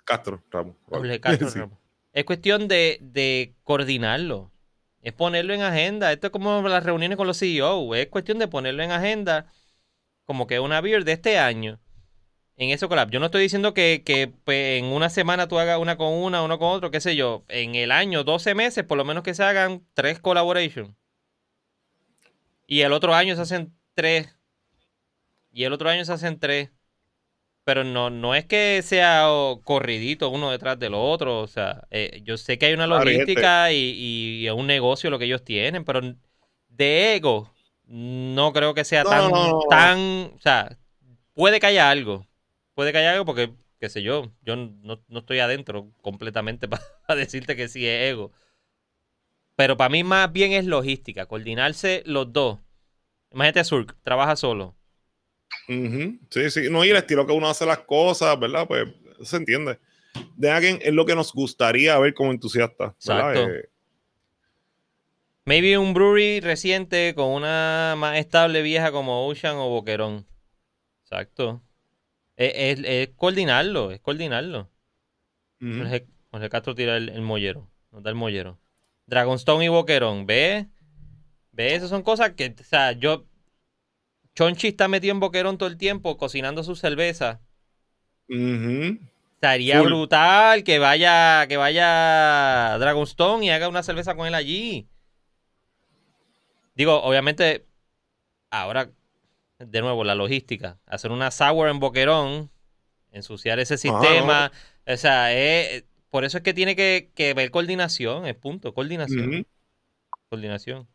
[SPEAKER 2] Castro, Ramos.
[SPEAKER 1] Jorge Castro
[SPEAKER 2] Sí.
[SPEAKER 1] Ramos. Es cuestión de, de coordinarlo. Es ponerlo en agenda. Esto es como las reuniones con los CEO. Es cuestión de ponerlo en agenda como que una beer de este año. En eso collab. Yo no estoy diciendo que, que pues, en una semana tú hagas una con una, uno con otro, qué sé yo. En el año, 12 meses, por lo menos que se hagan tres collaborations. Y el otro año se hacen tres. Y el otro año se hacen tres. Pero no, no es que sea corridito uno detrás del otro. O sea, eh, yo sé que hay una logística y, y, un negocio lo que ellos tienen, pero de ego no creo que sea tan, tan. O sea, puede que haya algo. Puede que haya algo porque, qué sé yo, yo no, estoy adentro completamente para decirte que sí es ego. Pero para mí más bien es logística, coordinarse los dos. Imagínate Surk, trabaja solo.
[SPEAKER 2] Sí, sí, no, y el estilo que uno hace las cosas, ¿verdad? Pues se entiende. De alguien es lo que nos gustaría ver como entusiasta. Exacto. Eh,
[SPEAKER 1] Maybe un brewery reciente con una más estable vieja como Ocean o Boquerón. Exacto. Es, coordinarlo, es coordinarlo. Jorge, Castro tira el, mollero. Nos da el mollero. Dragonstone y Boquerón. ¿Ve? ¿Ve? Esas son cosas que, o sea, yo. Chonchi está metido en Boquerón todo el tiempo cocinando su cerveza. Estaría brutal que vaya, que vaya Dragonstone y haga una cerveza con él allí. Digo, obviamente, ahora, de nuevo, la logística. Hacer una sour en Boquerón, ensuciar ese sistema. O sea, por eso es que tiene que, que ver coordinación, es punto, coordinación. Coordinación.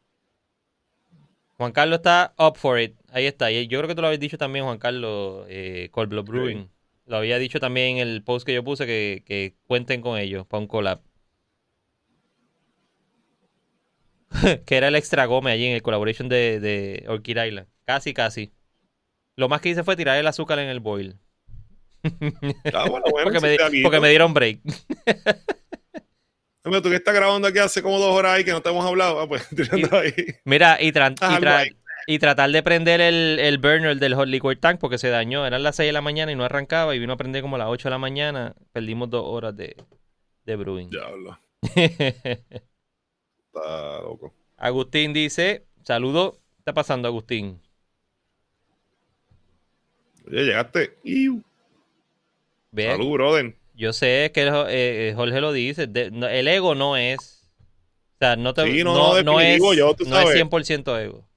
[SPEAKER 1] Juan Carlos está up for it. Ahí está. Y yo creo que tú lo habías dicho también, Juan Carlos, eh, Cold Blood Brewing. Lo había dicho también en el post que yo puse que, que cuenten con ellos para un collab. que era el extra gome allí en el collaboration de, de Orchid Island. Casi, casi. Lo más que hice fue tirar el azúcar en el boil. Ah, bueno, bueno, porque, me, porque, me, dieron break.
[SPEAKER 2] Mira, tú que estás grabando aquí hace como dos horas ahí que no te hemos hablado, ah, pues tirando ahí.
[SPEAKER 1] Mira, y, y, tratar de prender el, el, burner del hot liquid tank porque se dañó. Eran las 6 de la mañana y no arrancaba y vino a prender como a las 8 de la mañana. Perdimos dos horas de, de brewing.
[SPEAKER 2] Diablo. loco.
[SPEAKER 1] Agustín dice, saludo. ¿Qué está pasando, Agustín?
[SPEAKER 2] Oye, llegaste. Salud, brother.
[SPEAKER 1] Yo sé que eh, Jorge lo dice. el ego no es. O sea, no, te, no, no, es, yo, no es 100% ego.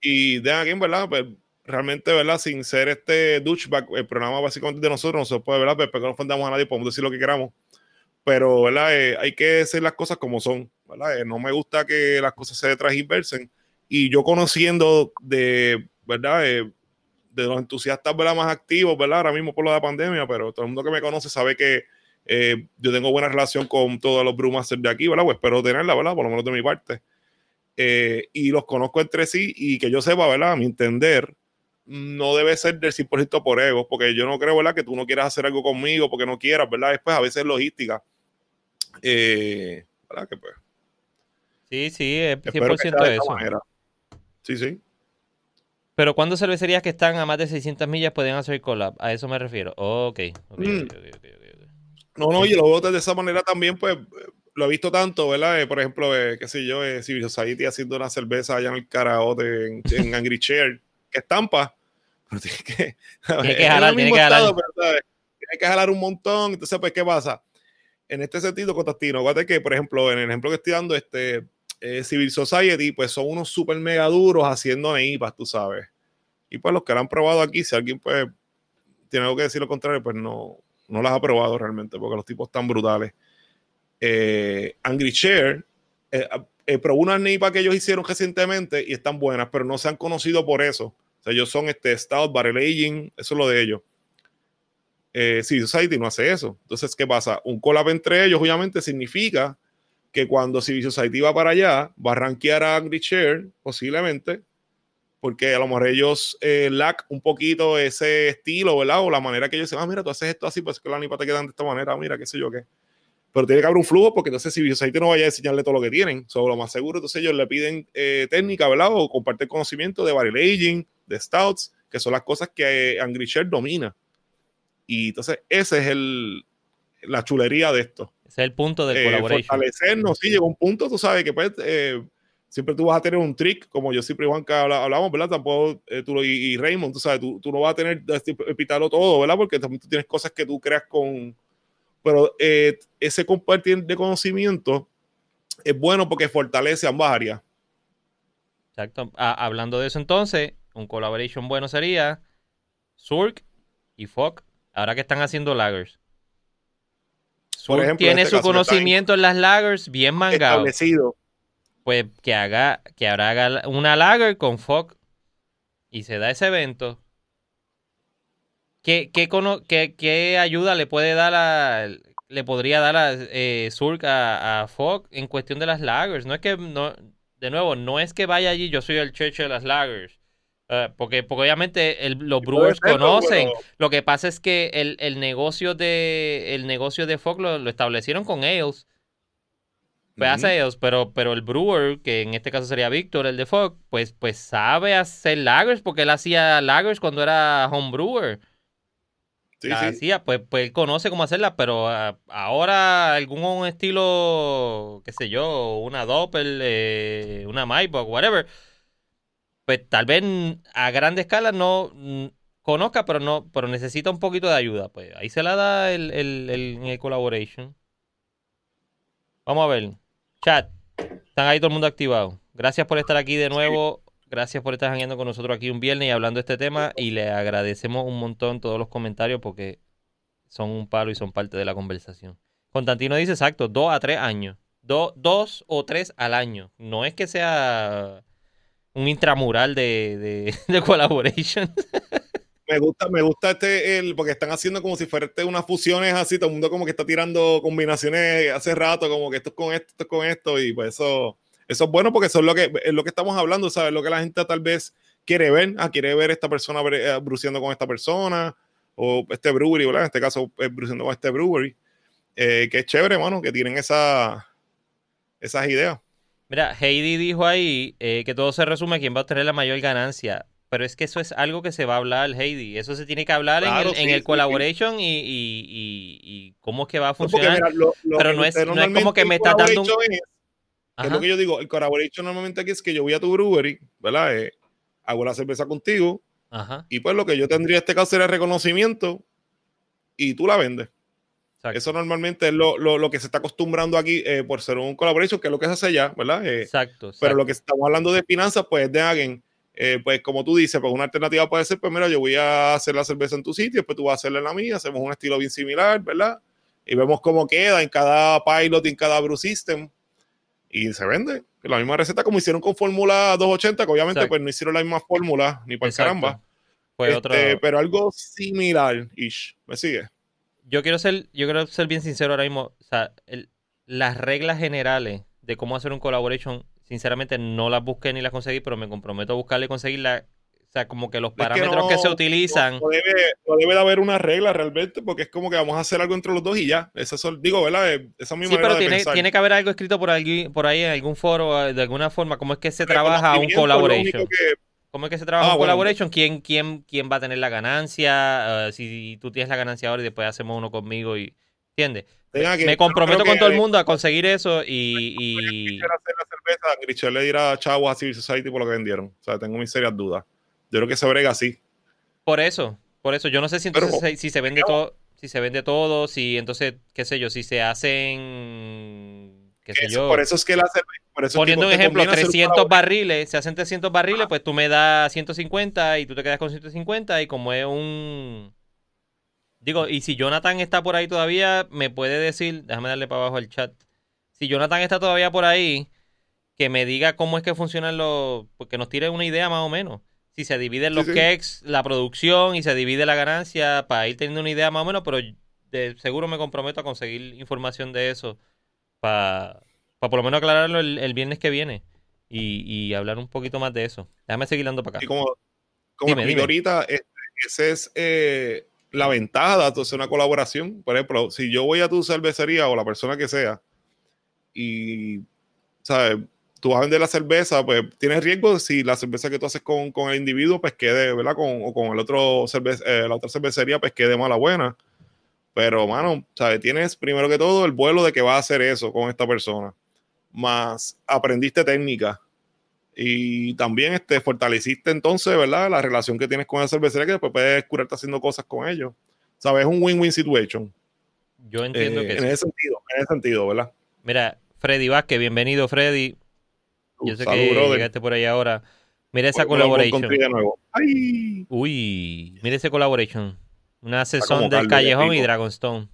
[SPEAKER 2] Y de aquí, ¿verdad? Pues realmente, ¿verdad? Sin ser este douchebag, el programa básicamente de nosotros, no se puede, ¿verdad? Pero pues, no ofendamos a nadie, podemos decir lo que queramos. Pero, ¿verdad? Eh, hay que hacer las cosas como son. Eh, no me gusta que las cosas se transversen. Y yo conociendo de, ¿verdad? Eh, de los entusiastas ¿verdad? más activos, ¿verdad? Ahora mismo por lo de la pandemia, pero todo el mundo que me conoce sabe que eh, yo tengo buena relación con todos los Brewmasters de aquí, ¿verdad? Pues espero tenerla, ¿verdad? Por lo menos de mi parte. y los conozco entre sí y que yo sepa, ¿verdad? A mi entender, no debe ser del 100% por ego, porque yo no creo, ¿verdad? Que tú no quieras hacer algo conmigo porque no quieras, ¿verdad? Después a veces es logística. ¿Verdad? Que pues
[SPEAKER 1] Sí, sí, es 100% de eso.
[SPEAKER 2] Sí, sí.
[SPEAKER 1] Pero ¿cuándo cervecerías que están a más de 600 millas pueden hacer collab? A eso me refiero. ok. Mm.
[SPEAKER 2] no, no, y lo veo de esa manera también, pues lo he visto tanto, ¿verdad? Eh, por ejemplo, eh, qué sé yo, eh, Civil Society haciendo una cerveza allá en el karaoke en, en Angry Chair, que estampa. Pero tiene que, tiene que jalar, tiene que jalar. tiene que jalar un montón. Entonces, pues, ¿qué pasa? En este sentido, Cotastino, acuérdate que, por ejemplo, en el ejemplo que estoy dando, este, eh, Civil Society, pues son unos super mega duros haciendo neipas, tú sabes. Y pues los que lo han probado aquí, si alguien pues tiene algo que decir lo contrario, pues no, no las ha probado realmente, porque los tipos están brutales. Eh, Angry Share eh, eh, probó unas neipas que ellos hicieron recientemente y están buenas, pero no se han conocido por eso. O sea, ellos son este Stout, Barrel Aging, eso es lo de ellos. Civil Society no hace eso. Entonces, ¿qué pasa? Un collab entre ellos, obviamente, significa que cuando Civil Society va para allá, va a rankear a Angry Share, posiblemente, porque a lo mejor ellos eh, lack un poquito ese estilo, ¿verdad? O la manera que ellos dicen, ah, mira, tú haces esto así, pues que la nipa te quedan de esta manera, mira, qué sé yo qué. Pero tiene que haber un flujo porque entonces Civil Society no vaya a enseñarle todo lo que tienen. Sobre lo más seguro, entonces ellos le piden eh, técnica, ¿verdad? O compartir conocimiento de barrel aging, de stouts, que son las cosas que eh, Angry Share domina. Y entonces ese es el, la chulería de esto.
[SPEAKER 1] Ese es el punto del eh.
[SPEAKER 2] Fortalecernos, sí, llegó un punto, tú sabes, que pues, eh, siempre tú vas a tener un trick, como yo siempre y Juanca hablamos, ¿verdad? Tampoco eh, tú y, Raymond, tú sabes, tú, tú, no vas a tener este, pitarlo todo, ¿verdad? Porque también tú tienes cosas que tú creas con... Pero ese compartir de conocimiento es bueno porque fortalece ambas áreas.
[SPEAKER 1] Exacto. Ah, hablando de eso entonces, un collaboration bueno sería Surk y Fog, ahora que están haciendo lagers. Tiene este su conocimiento en las lagers bien mangado. Establecido. Pues que haga, que ahora haga una lager con Fog y se da ese evento. ¿Qué, qué, ayuda le puede dar a, le podría dar a eh, Surk a, a en cuestión de las lagers? No es que no, de nuevo, no es que vaya allí, yo soy el cheche de las lagers. Eh, porque, porque obviamente los Brewers conocen. Lo que pasa es que el, negocio de el negocio de Fox lo, establecieron con ellos. Pues hace ellos, pero, pero el brewer, que en este caso sería Víctor, el de Fox, pues, pues sabe hacer lagers porque él hacía lagers cuando era home brewer. Sí, hacía, pues, pues él conoce cómo hacerla, pero ah, ahora algún estilo, qué sé yo, una Doppel, eh, una MyBook, whatever, pues tal vez a grande escala no mm, conozca, pero no, pero necesita un poquito de ayuda. Pues ahí se la da el, el, el, collaboration. Vamos a ver. Chat. Están ahí todo el mundo activado. Gracias por estar aquí de nuevo. Gracias por estar jangueando con nosotros aquí un viernes y hablando de este tema. Y le agradecemos un montón todos los comentarios porque son un palo y son parte de la conversación. Constantino dice exacto, dos a tres años. dos o tres al año. No es que sea un intramural de, de, collaboration.
[SPEAKER 2] me gusta, me gusta este, el, porque están haciendo como si fuera unas fusiones así, todo el mundo como que está tirando combinaciones hace rato, como que esto es con esto, esto es con esto, y pues eso, eso es bueno porque eso es lo que, es lo que estamos hablando, ¿sabes? Lo que la gente tal vez quiere ver, ah, quiere ver esta persona eh, bruciendo con esta persona, o este brewery, ¿verdad? En este caso, es bruciendo con este brewery, eh, que es chévere, mano, que tienen esa, esas ideas.
[SPEAKER 1] Mira, Heidi dijo ahí eh, que todo se resume a quién va a obtener la mayor ganancia. Pero es que eso es algo que se va a hablar, Heidi. Eso se tiene que hablar en el, collaboration Y, cómo es que va a funcionar. pero no es, no es como que me está dando un...
[SPEAKER 2] Es, lo que yo digo, el collaboration normalmente aquí es que yo voy a tu brewery, ¿verdad? Eh, hago la cerveza contigo. Y pues lo que yo tendría en este caso sería reconocimiento y tú la vendes. Eso normalmente es lo, lo, que se está acostumbrando aquí eh, por ser un collaboration, que es lo que se hace ya, ¿verdad? Eh, exacto, Pero lo que estamos hablando de finanzas, pues de alguien, eh, pues como tú dices, pues una alternativa puede ser, pues mira, yo voy a hacer la cerveza en tu sitio, después tú vas a hacerla en la mía, hacemos un estilo bien similar, ¿verdad? Y vemos cómo queda en cada pilot en cada brew system. Y se vende. La misma receta como hicieron con Fórmula 280, que obviamente pues no hicieron la misma fórmula, ni por caramba. Este, pero algo similar, ish. ¿Me sigue?
[SPEAKER 1] Yo quiero ser, yo quiero ser bien sincero ahora mismo. O sea, las reglas generales de cómo hacer un collaboration, sinceramente no las busqué ni las conseguí, pero me comprometo a buscarle y conseguirla. O sea, como que los parámetros que, se utilizan.
[SPEAKER 2] No, debe, debe, de haber una regla realmente, porque es como que vamos a hacer algo entre los dos y ya. Eso es, digo, ¿verdad? Eh, esa misma
[SPEAKER 1] sí, pero tiene, tiene que haber algo escrito por ahí, por ahí en algún foro, de alguna forma, cómo es que se trabaja un collaboration. ¿Cómo es que se trabaja ah, un collaboration? ¿Quién, quién, ¿Quién va a tener la ganancia? Ah, si tú tienes la ganancia ahora y después hacemos uno conmigo y... ¿Entiendes? me comprometo con todo el mundo a conseguir eso y... y...
[SPEAKER 2] hacer la cerveza, le dirá Chavo a Civil Society por lo que vendieron. O sea, tengo mis serias dudas. Yo creo que se brega así.
[SPEAKER 1] Por eso, por eso. Yo no sé si entonces si se vende todo, si se vende todo, si entonces, qué sé yo, si se hacen
[SPEAKER 2] por eso es que la
[SPEAKER 1] Poniendo un ejemplo, 300 barriles, se hacen 300 barriles, pues tú me das 150 y tú te quedas con 150 y como es un... Digo, y si Jonathan está por ahí todavía, me puede decir, déjame darle para abajo el chat. Si Jonathan está todavía por ahí, que me diga cómo es que funcionan los... Porque nos tire una idea más o menos. Si se dividen los keks, la producción y se divide la ganancia, para ir teniendo una idea más o menos, pero de seguro me comprometo a conseguir información de eso para por lo menos aclararlo el, viernes que viene y, hablar un poquito más de eso. Déjame seguir dando para acá.
[SPEAKER 2] Y como, como ahorita, esa es eh, la ventaja de hacer una colaboración. Por ejemplo, si yo voy a tu cervecería o la persona que sea y, ¿sabes? Tú vas a vender la cerveza, pues tienes riesgo si la cerveza que tú haces con, el individuo, pues quede, ¿verdad? Con, o con el otro cerve eh, la otra cervecería, pues quede mala buena Pero, mano, ¿sabes? Tienes primero que todo el vuelo de que vas a hacer eso con esta persona. Más aprendiste técnica. Y también este, fortaleciste entonces, ¿verdad? La relación que tienes con la cervecería que después puedes curarte haciendo cosas con ellos. ¿Sabes? Es un win-win situation.
[SPEAKER 1] Yo entiendo
[SPEAKER 2] Eh,
[SPEAKER 1] que
[SPEAKER 2] en
[SPEAKER 1] sí.
[SPEAKER 2] ese sentido, en ese sentido, ¿verdad?
[SPEAKER 1] Mira, Freddy Vázquez, bienvenido, Freddy. Yo sé
[SPEAKER 2] Salud,
[SPEAKER 1] que
[SPEAKER 2] brother.
[SPEAKER 1] llegaste por ahí ahora. Mira esa
[SPEAKER 2] country de nuevo. ¡Ay!
[SPEAKER 1] Uy, mira ese collaboration. Una sesión del Callejón y. Dragonstone.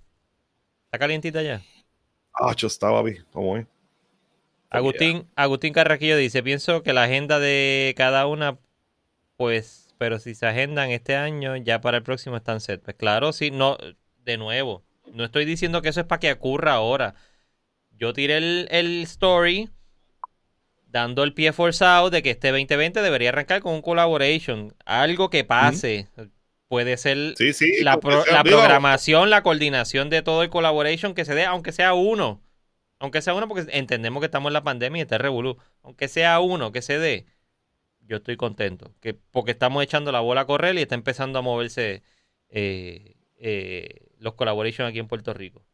[SPEAKER 1] ¿Está calientita ya?
[SPEAKER 2] Ah, yo estaba bien. ¿Cómo es?
[SPEAKER 1] Agustín, Agustín Carraquillo dice, pienso que la agenda de cada una, pues, pero si se agendan este año, ya para el próximo están set. Pues claro, sí, no, de nuevo, no estoy diciendo que eso es para que ocurra ahora. Yo tiré el, el story dando el pie forzado de que este 2020 debería arrancar con un collaboration, algo que pase. Puede ser
[SPEAKER 2] Sí, sí.
[SPEAKER 1] la, pro- programación, la coordinación de todo el collaboration que se dé, aunque sea uno. Aunque sea uno, porque entendemos que estamos en la pandemia y está revolú. Aunque sea uno que se dé, yo estoy contento. Que, porque estamos echando la bola a correr y está empezando a moverse eh, eh, los collaboration aquí en Puerto Rico.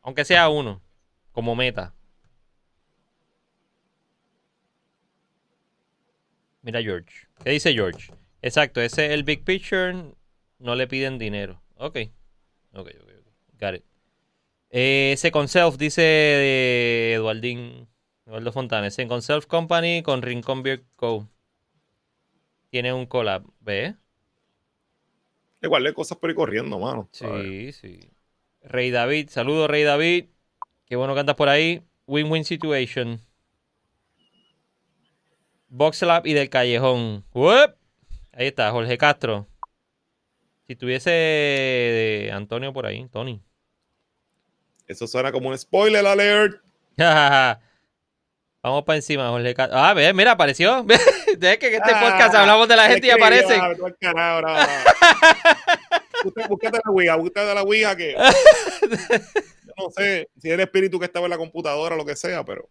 [SPEAKER 1] Aunque sea uno, como meta. Mira George. ¿Qué dice George? Exacto, ese es el big picture. No le piden dinero. Ok. Ok, ok, ok. Got it. Eh, Second Self, dice eh, Eduardín, Eduardo Fontana. Second Self Company con Rincon Beer Co. Tiene un collab. ¿Ves?
[SPEAKER 2] Igual de cosas por ahí corriendo, mano.
[SPEAKER 1] Sí, sí. Rey David, saludos Rey David. Qué bueno que andas por ahí. Win-win situation. Box Lab y del Callejón. ¡Uep! Ahí está, Jorge Castro. Si tuviese Antonio por ahí, Tony.
[SPEAKER 2] Eso suena como un spoiler alert.
[SPEAKER 1] Vamos para encima, Jorge Castro. Ah, ve, mira, apareció. Es que en este
[SPEAKER 2] Ah,
[SPEAKER 1] podcast hablamos de la gente y aparece.
[SPEAKER 2] Búscate la Ouija, búscate la Ouija que. Yo no sé si es el espíritu que estaba en la computadora o lo que sea, pero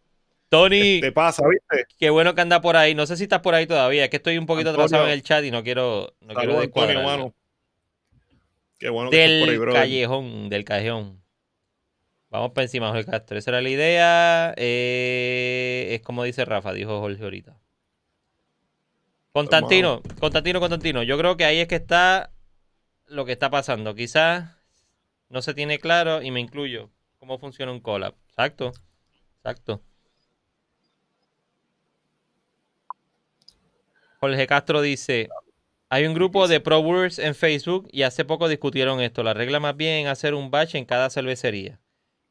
[SPEAKER 1] Tony,
[SPEAKER 2] te pasa, ¿viste?
[SPEAKER 1] qué bueno que anda por ahí. No sé si estás por ahí todavía. Es que estoy un poquito
[SPEAKER 2] Antonio.
[SPEAKER 1] atrasado en el chat y no quiero, no quiero
[SPEAKER 2] Antonio. Qué bueno que estás por ahí,
[SPEAKER 1] Del
[SPEAKER 2] bro.
[SPEAKER 1] callejón, del callejón. Vamos para encima, Jorge Castro. Esa era la idea. Eh, es como dice Rafa, dijo Jorge ahorita. Constantino, Constantino, Constantino. Yo creo que ahí es que está lo que está pasando. Quizás no se tiene claro, y me incluyo, cómo funciona un collab. Exacto, exacto. Jorge Castro dice, hay un grupo de Pro Brewers en Facebook y hace poco discutieron esto. La regla más bien es hacer un batch en cada cervecería.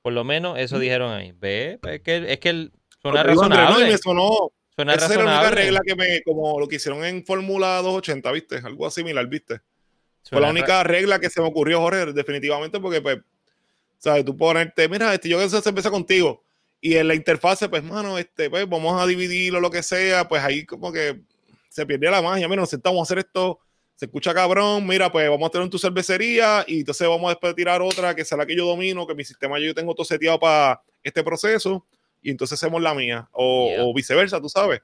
[SPEAKER 1] Por lo menos eso dijeron ahí. ¿Ve? Es que, es que el- suena
[SPEAKER 2] Pero, Andrés, no, y
[SPEAKER 1] razonable.
[SPEAKER 2] me sonó.
[SPEAKER 1] Suena
[SPEAKER 2] Esa era la única
[SPEAKER 1] razonable.
[SPEAKER 2] regla que me, como lo que hicieron en Fórmula 280, ¿viste? Algo similar, ¿viste? Fue la única regla que se me ocurrió, Jorge, definitivamente, porque, pues, ¿sabes? Tú ponerte, mira, este, yo que se cerveza contigo. Y en la interfase, pues, mano, este, pues, vamos a dividirlo, lo que sea, pues ahí como que se pierde la magia. Mira, nos sentamos a hacer esto, se escucha cabrón, mira, pues vamos a tener tu cervecería y entonces vamos a después tirar otra que sea la que yo domino, que mi sistema yo tengo todo seteado para este proceso y entonces hacemos la mía. O,
[SPEAKER 1] Yeah.
[SPEAKER 2] o viceversa, tú sabes.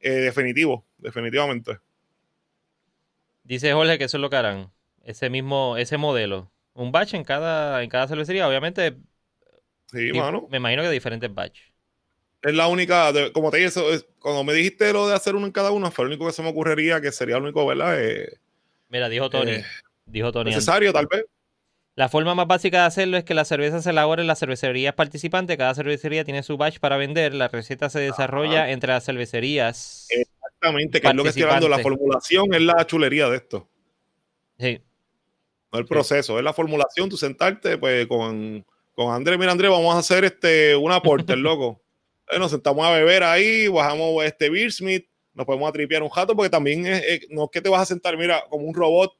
[SPEAKER 2] Eh, definitivo, definitivamente.
[SPEAKER 1] Dice Jorge que eso es lo que harán. Ese mismo, ese modelo. Un batch en cada, en cada cervecería. Obviamente,
[SPEAKER 2] Sí, mano.
[SPEAKER 1] me imagino que diferentes batch.
[SPEAKER 2] Es la única, de- como te dije, eso es- cuando me dijiste lo de hacer uno en cada uno, fue lo único que se me ocurriría que sería lo único, ¿verdad? Eh,
[SPEAKER 1] Mira, dijo Tony.
[SPEAKER 2] Eh,
[SPEAKER 1] dijo Tony.
[SPEAKER 2] necesario, tal vez.
[SPEAKER 1] La forma más básica de hacerlo es que la cerveza se elabore en las cervecerías participantes. Cada cervecería tiene su batch para vender. La receta se desarrolla entre las cervecerías.
[SPEAKER 2] Exactamente, que es lo que estoy hablando. La formulación es la chulería de esto.
[SPEAKER 1] Sí.
[SPEAKER 2] No el proceso, es la formulación. Tú sentarte, pues, con, con Andrés. Mira, Andrés, vamos a hacer este, una porter, loco. Nos sentamos a beber ahí, bajamos este Beer Smith, nos podemos atripear un jato, porque también es, es- no es que te vas a sentar, mira, como un robot.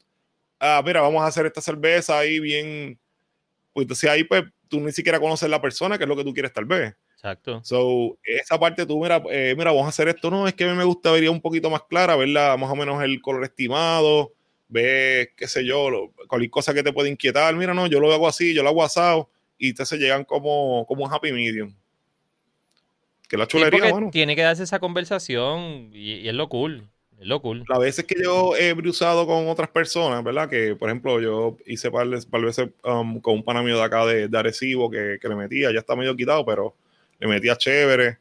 [SPEAKER 2] Ah, mira, vamos a hacer esta cerveza ahí bien. Pues entonces ahí, pues, tú ni siquiera conoces la persona, que es lo que tú quieres, tal vez.
[SPEAKER 1] Exacto.
[SPEAKER 2] So, esa parte tú, mira, eh, mira, vamos a hacer esto. No, es que a mí me gusta vería un poquito más clara, verla más o menos el color estimado, ver, qué sé yo, lo- cualquier cosa que te puede inquietar. Mira, no, yo lo hago así, yo lo hago asado, y entonces llegan como, como un happy medium. Que la
[SPEAKER 1] Sí,
[SPEAKER 2] chulería,
[SPEAKER 1] porque
[SPEAKER 2] mano.
[SPEAKER 1] tiene que darse esa conversación y, y es lo cool. Es lo cool.
[SPEAKER 2] Las veces que yo he brusado con otras personas, ¿verdad? Que, por ejemplo, yo hice par, par veces um, con un pana mío de acá de, de Arecibo que, que le metía, ya está medio quitado, pero le metía chévere.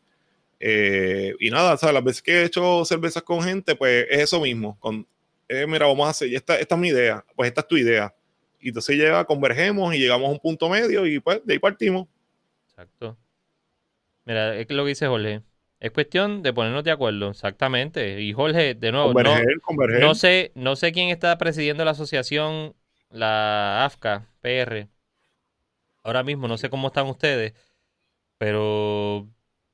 [SPEAKER 2] Eh, y nada, ¿sabes? Las veces que he hecho cervezas con gente, pues es eso mismo. Con, eh, mira, vamos a hacer, esta, esta es mi idea, pues esta es tu idea. Y entonces llega, convergemos y llegamos a un punto medio y pues de ahí partimos.
[SPEAKER 1] Exacto. Mira, es lo que dice Jorge. Es cuestión de ponernos de acuerdo, exactamente. Y Jorge, de nuevo, no,
[SPEAKER 2] Converger, converger.
[SPEAKER 1] no sé, no sé quién está presidiendo la asociación, la AFCA, PR. Ahora mismo, no sé cómo están ustedes, pero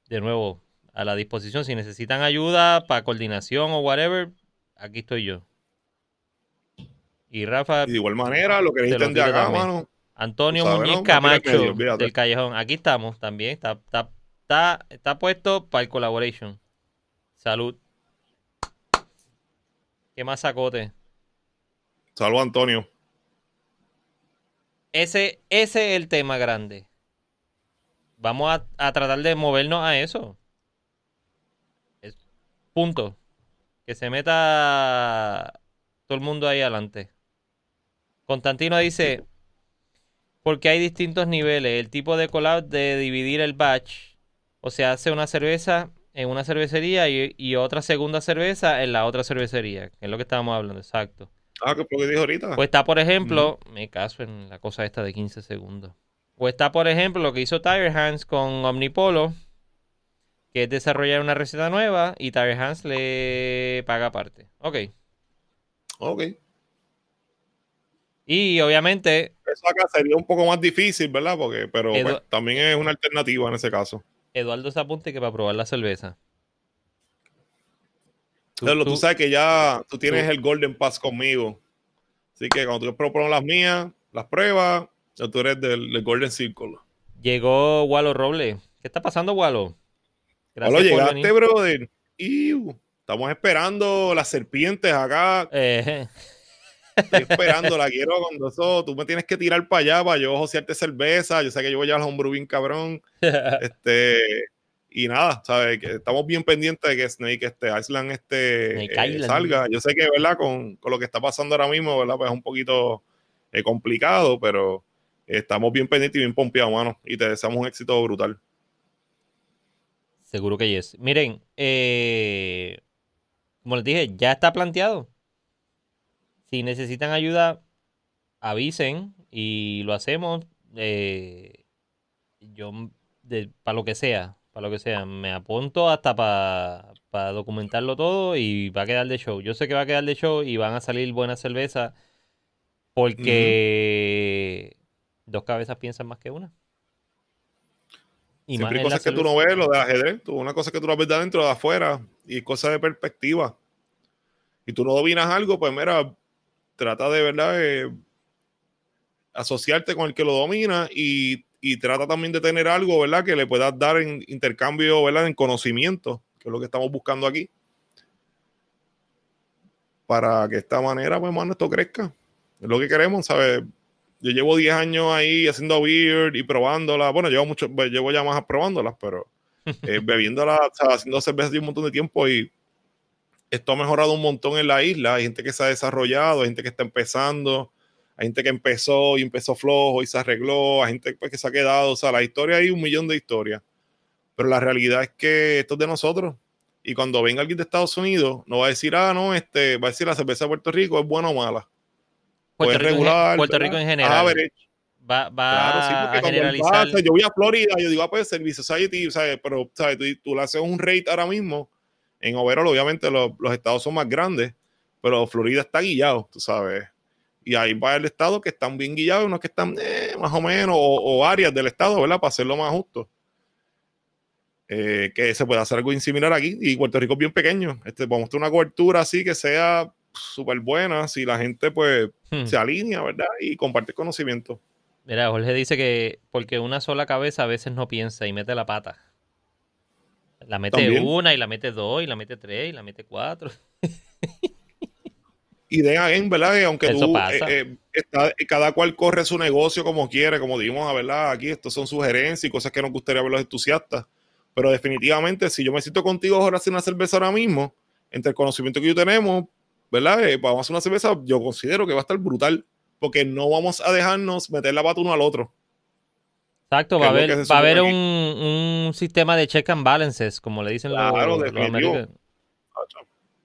[SPEAKER 1] de nuevo, a la disposición. Si necesitan ayuda para coordinación o whatever, aquí estoy yo. Y Rafa,
[SPEAKER 2] Y de igual manera, lo que necesiten de acá, mano.
[SPEAKER 1] Antonio Muñiz
[SPEAKER 2] ¿no? Mira
[SPEAKER 1] Camacho del Callejón. Aquí estamos también. Está, está, está, está puesto para el collaboration. Salud. ¿Qué más sacote?
[SPEAKER 2] Salud, Antonio.
[SPEAKER 1] Ese, ese es el tema grande. Vamos a, a tratar de movernos a eso. Es- punto. Que se meta todo el mundo ahí adelante. Constantino dice, porque hay distintos niveles. El tipo de collab de dividir el batch. O sea, hace una cerveza en una cervecería y, y otra segunda cerveza en la otra cervecería. Que es lo que estábamos hablando, exacto.
[SPEAKER 2] Ah, que lo que dijo ahorita.
[SPEAKER 1] Pues está, por ejemplo, me caso en la cosa esta de 15 segundos. O está, por ejemplo, lo que hizo Tire Hands con Omnipolo, que es desarrollar una receta nueva y Tire Hands le paga aparte. Ok.
[SPEAKER 2] ok.
[SPEAKER 1] Y obviamente,
[SPEAKER 2] Eso acá sería un poco más difícil, ¿verdad? Porque, pero pues, también es una alternativa en ese caso.
[SPEAKER 1] Eduardo se apunte que para probar la cerveza. Tú-
[SPEAKER 2] tú,
[SPEAKER 1] tú-
[SPEAKER 2] sabes que ya tú tienes
[SPEAKER 1] tú-
[SPEAKER 2] el Golden Pass conmigo. Así que cuando tú propones las mías, las pruebas, ya tú eres del, del Golden Circle.
[SPEAKER 1] Llegó Walo Roble. ¿Qué está pasando, Walo?
[SPEAKER 2] Hola,
[SPEAKER 1] por
[SPEAKER 2] llegaste,
[SPEAKER 1] venir.
[SPEAKER 2] brother. Iu, Estamos esperando las serpientes acá.
[SPEAKER 1] Eh,
[SPEAKER 2] Estoy esperando, la quiero cuando eso. Tú me tienes que tirar para allá para yo josearte cerveza. Yo sé que yo voy a llevar el homebrew bien cabrón. Este, y nada, ¿sabes? Que estamos bien pendientes de que Snake este, Island este,
[SPEAKER 1] Snake
[SPEAKER 2] eh,
[SPEAKER 1] Island.
[SPEAKER 2] salga. Yo sé que, ¿verdad? Con, con lo que está pasando ahora mismo, ¿verdad? Pues es un poquito eh, complicado, pero estamos bien pendientes y bien pompeados, mano. Y te deseamos un éxito brutal.
[SPEAKER 1] Seguro que yes. Miren, eh, como les dije, ya está planteado. Si necesitan ayuda, avisen y lo hacemos. eh, yo, para lo que sea, para lo que sea, me apunto hasta para documentarlo todo y va a quedar de show. Yo sé que va a quedar de show y van a salir buenas cervezas porque dos cabezas piensan más que una. Y
[SPEAKER 2] Siempre hay cosas que tú no ves, lo de ajedrez. Tú, una cosa que tú no ves de adentro, de afuera. Y cosas de perspectiva. Y tú no dominas algo, pues mira, trata de verdad eh, asociarte con el que lo domina y, y trata también de tener algo, ¿verdad? Que le puedas dar en intercambio, ¿verdad? En conocimiento, que es lo que estamos buscando aquí. Para que de esta manera, pues, mano, esto crezca. Es lo que queremos, ¿sabes? Yo llevo 10 años ahí haciendo beer y probándola. Bueno, llevo mucho, pues, llevo ya más probándolas, pero eh, bebiéndola, o sea, haciendo cerveza de un montón de tiempo y esto ha mejorado un montón en la isla. Hay gente que se ha desarrollado, hay gente que está empezando, hay gente que empezó y empezó flojo y se arregló, hay gente pues, que se ha quedado. O sea, la historia hay un millón de historias. Pero la realidad es que esto es de nosotros. Y cuando venga alguien de Estados Unidos, no va a decir, ah, no, este, va a decir la cerveza de Puerto Rico es buena o mala.
[SPEAKER 1] Puerto, Rico, en,
[SPEAKER 2] regular,
[SPEAKER 1] Puerto
[SPEAKER 2] ¿verdad?
[SPEAKER 1] Rico en general va, va
[SPEAKER 2] Claro, sí,
[SPEAKER 1] a generalizar.
[SPEAKER 2] pasa, yo voy a Florida, yo digo, ah, pues Service Society, ¿sabes? Pero, ¿sabes? Tú, tú le haces un rate ahora mismo. En overall, obviamente, los, los estados son más grandes, pero Florida está guillado, tú sabes. Y hay varios estados que están bien guillados, unos que están eh, más o menos, o, o áreas del estado, ¿verdad? Para hacerlo más justo. Eh, que se puede hacer algo similar aquí. Y Puerto Rico es bien pequeño. Este, vamos a tener una cobertura así que sea súper buena, si la gente, pues,
[SPEAKER 1] Hmm.
[SPEAKER 2] se alinea, ¿verdad? Y comparte conocimiento.
[SPEAKER 1] Mira, Jorge dice que porque una sola cabeza a veces no piensa y mete la pata. La mete
[SPEAKER 2] También.
[SPEAKER 1] una y la mete dos y la mete tres y la mete cuatro.
[SPEAKER 2] idea en verdad que aunque
[SPEAKER 1] Eso
[SPEAKER 2] tú
[SPEAKER 1] pasa.
[SPEAKER 2] eh, eh, está- cada cual corre su negocio como quiere como dijimos a verdad aquí estos son sugerencias y cosas que nos gustaría ver los entusiastas pero definitivamente si yo me siento contigo ahora sin una cerveza ahora mismo entre el conocimiento que yo tenemos, ¿verdad? Eh, vamos a hacer una cerveza, yo considero que va a estar brutal, porque no vamos a dejarnos meter la pata uno al otro.
[SPEAKER 1] Exacto, va a haber, va a haber un, un, sistema de check and balances, como le dicen
[SPEAKER 2] claro,
[SPEAKER 1] los,
[SPEAKER 2] definitivo.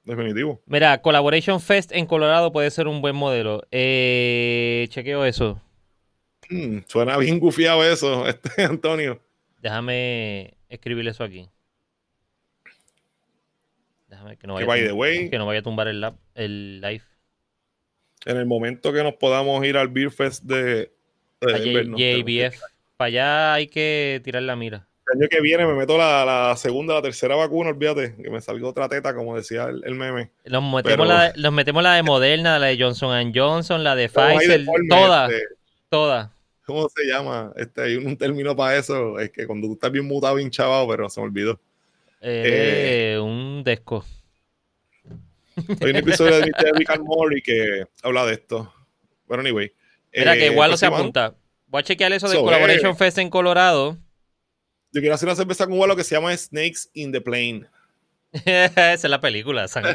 [SPEAKER 2] definitivo.
[SPEAKER 1] Mira, Collaboration Fest en Colorado puede ser un buen modelo. Eh, chequeo eso.
[SPEAKER 2] Hmm, suena bien gufiado eso, este Antonio.
[SPEAKER 1] Déjame escribir eso aquí. Déjame que no vaya, que no vaya a tumbar el, el live.
[SPEAKER 2] En el momento que nos podamos ir al Beer Fest de,
[SPEAKER 1] de JBF para allá hay que tirar la mira.
[SPEAKER 2] El año que viene me meto la, la, segunda, la tercera vacuna, olvídate, que me salga otra teta, como decía el, meme.
[SPEAKER 1] Nos metemos, la, nos metemos la de Moderna, la de Johnson Johnson, la de Pfizer, todas, este, todas.
[SPEAKER 2] ¿Cómo se llama? Este, hay un término para eso, es que cuando tú estás bien mutado, bien chavado, pero se me olvidó.
[SPEAKER 1] Eh, un desco.
[SPEAKER 2] Hay un episodio de Rick and Morty que habla de esto. Bueno, anyway.
[SPEAKER 1] Mira, que igual no se apunta. Voy a chequear eso de Collaboration Fest en Colorado.
[SPEAKER 2] Yo quiero hacer una cerveza con lo que se llama Snakes in the Plane.
[SPEAKER 1] Esa es la película. sí,
[SPEAKER 2] no,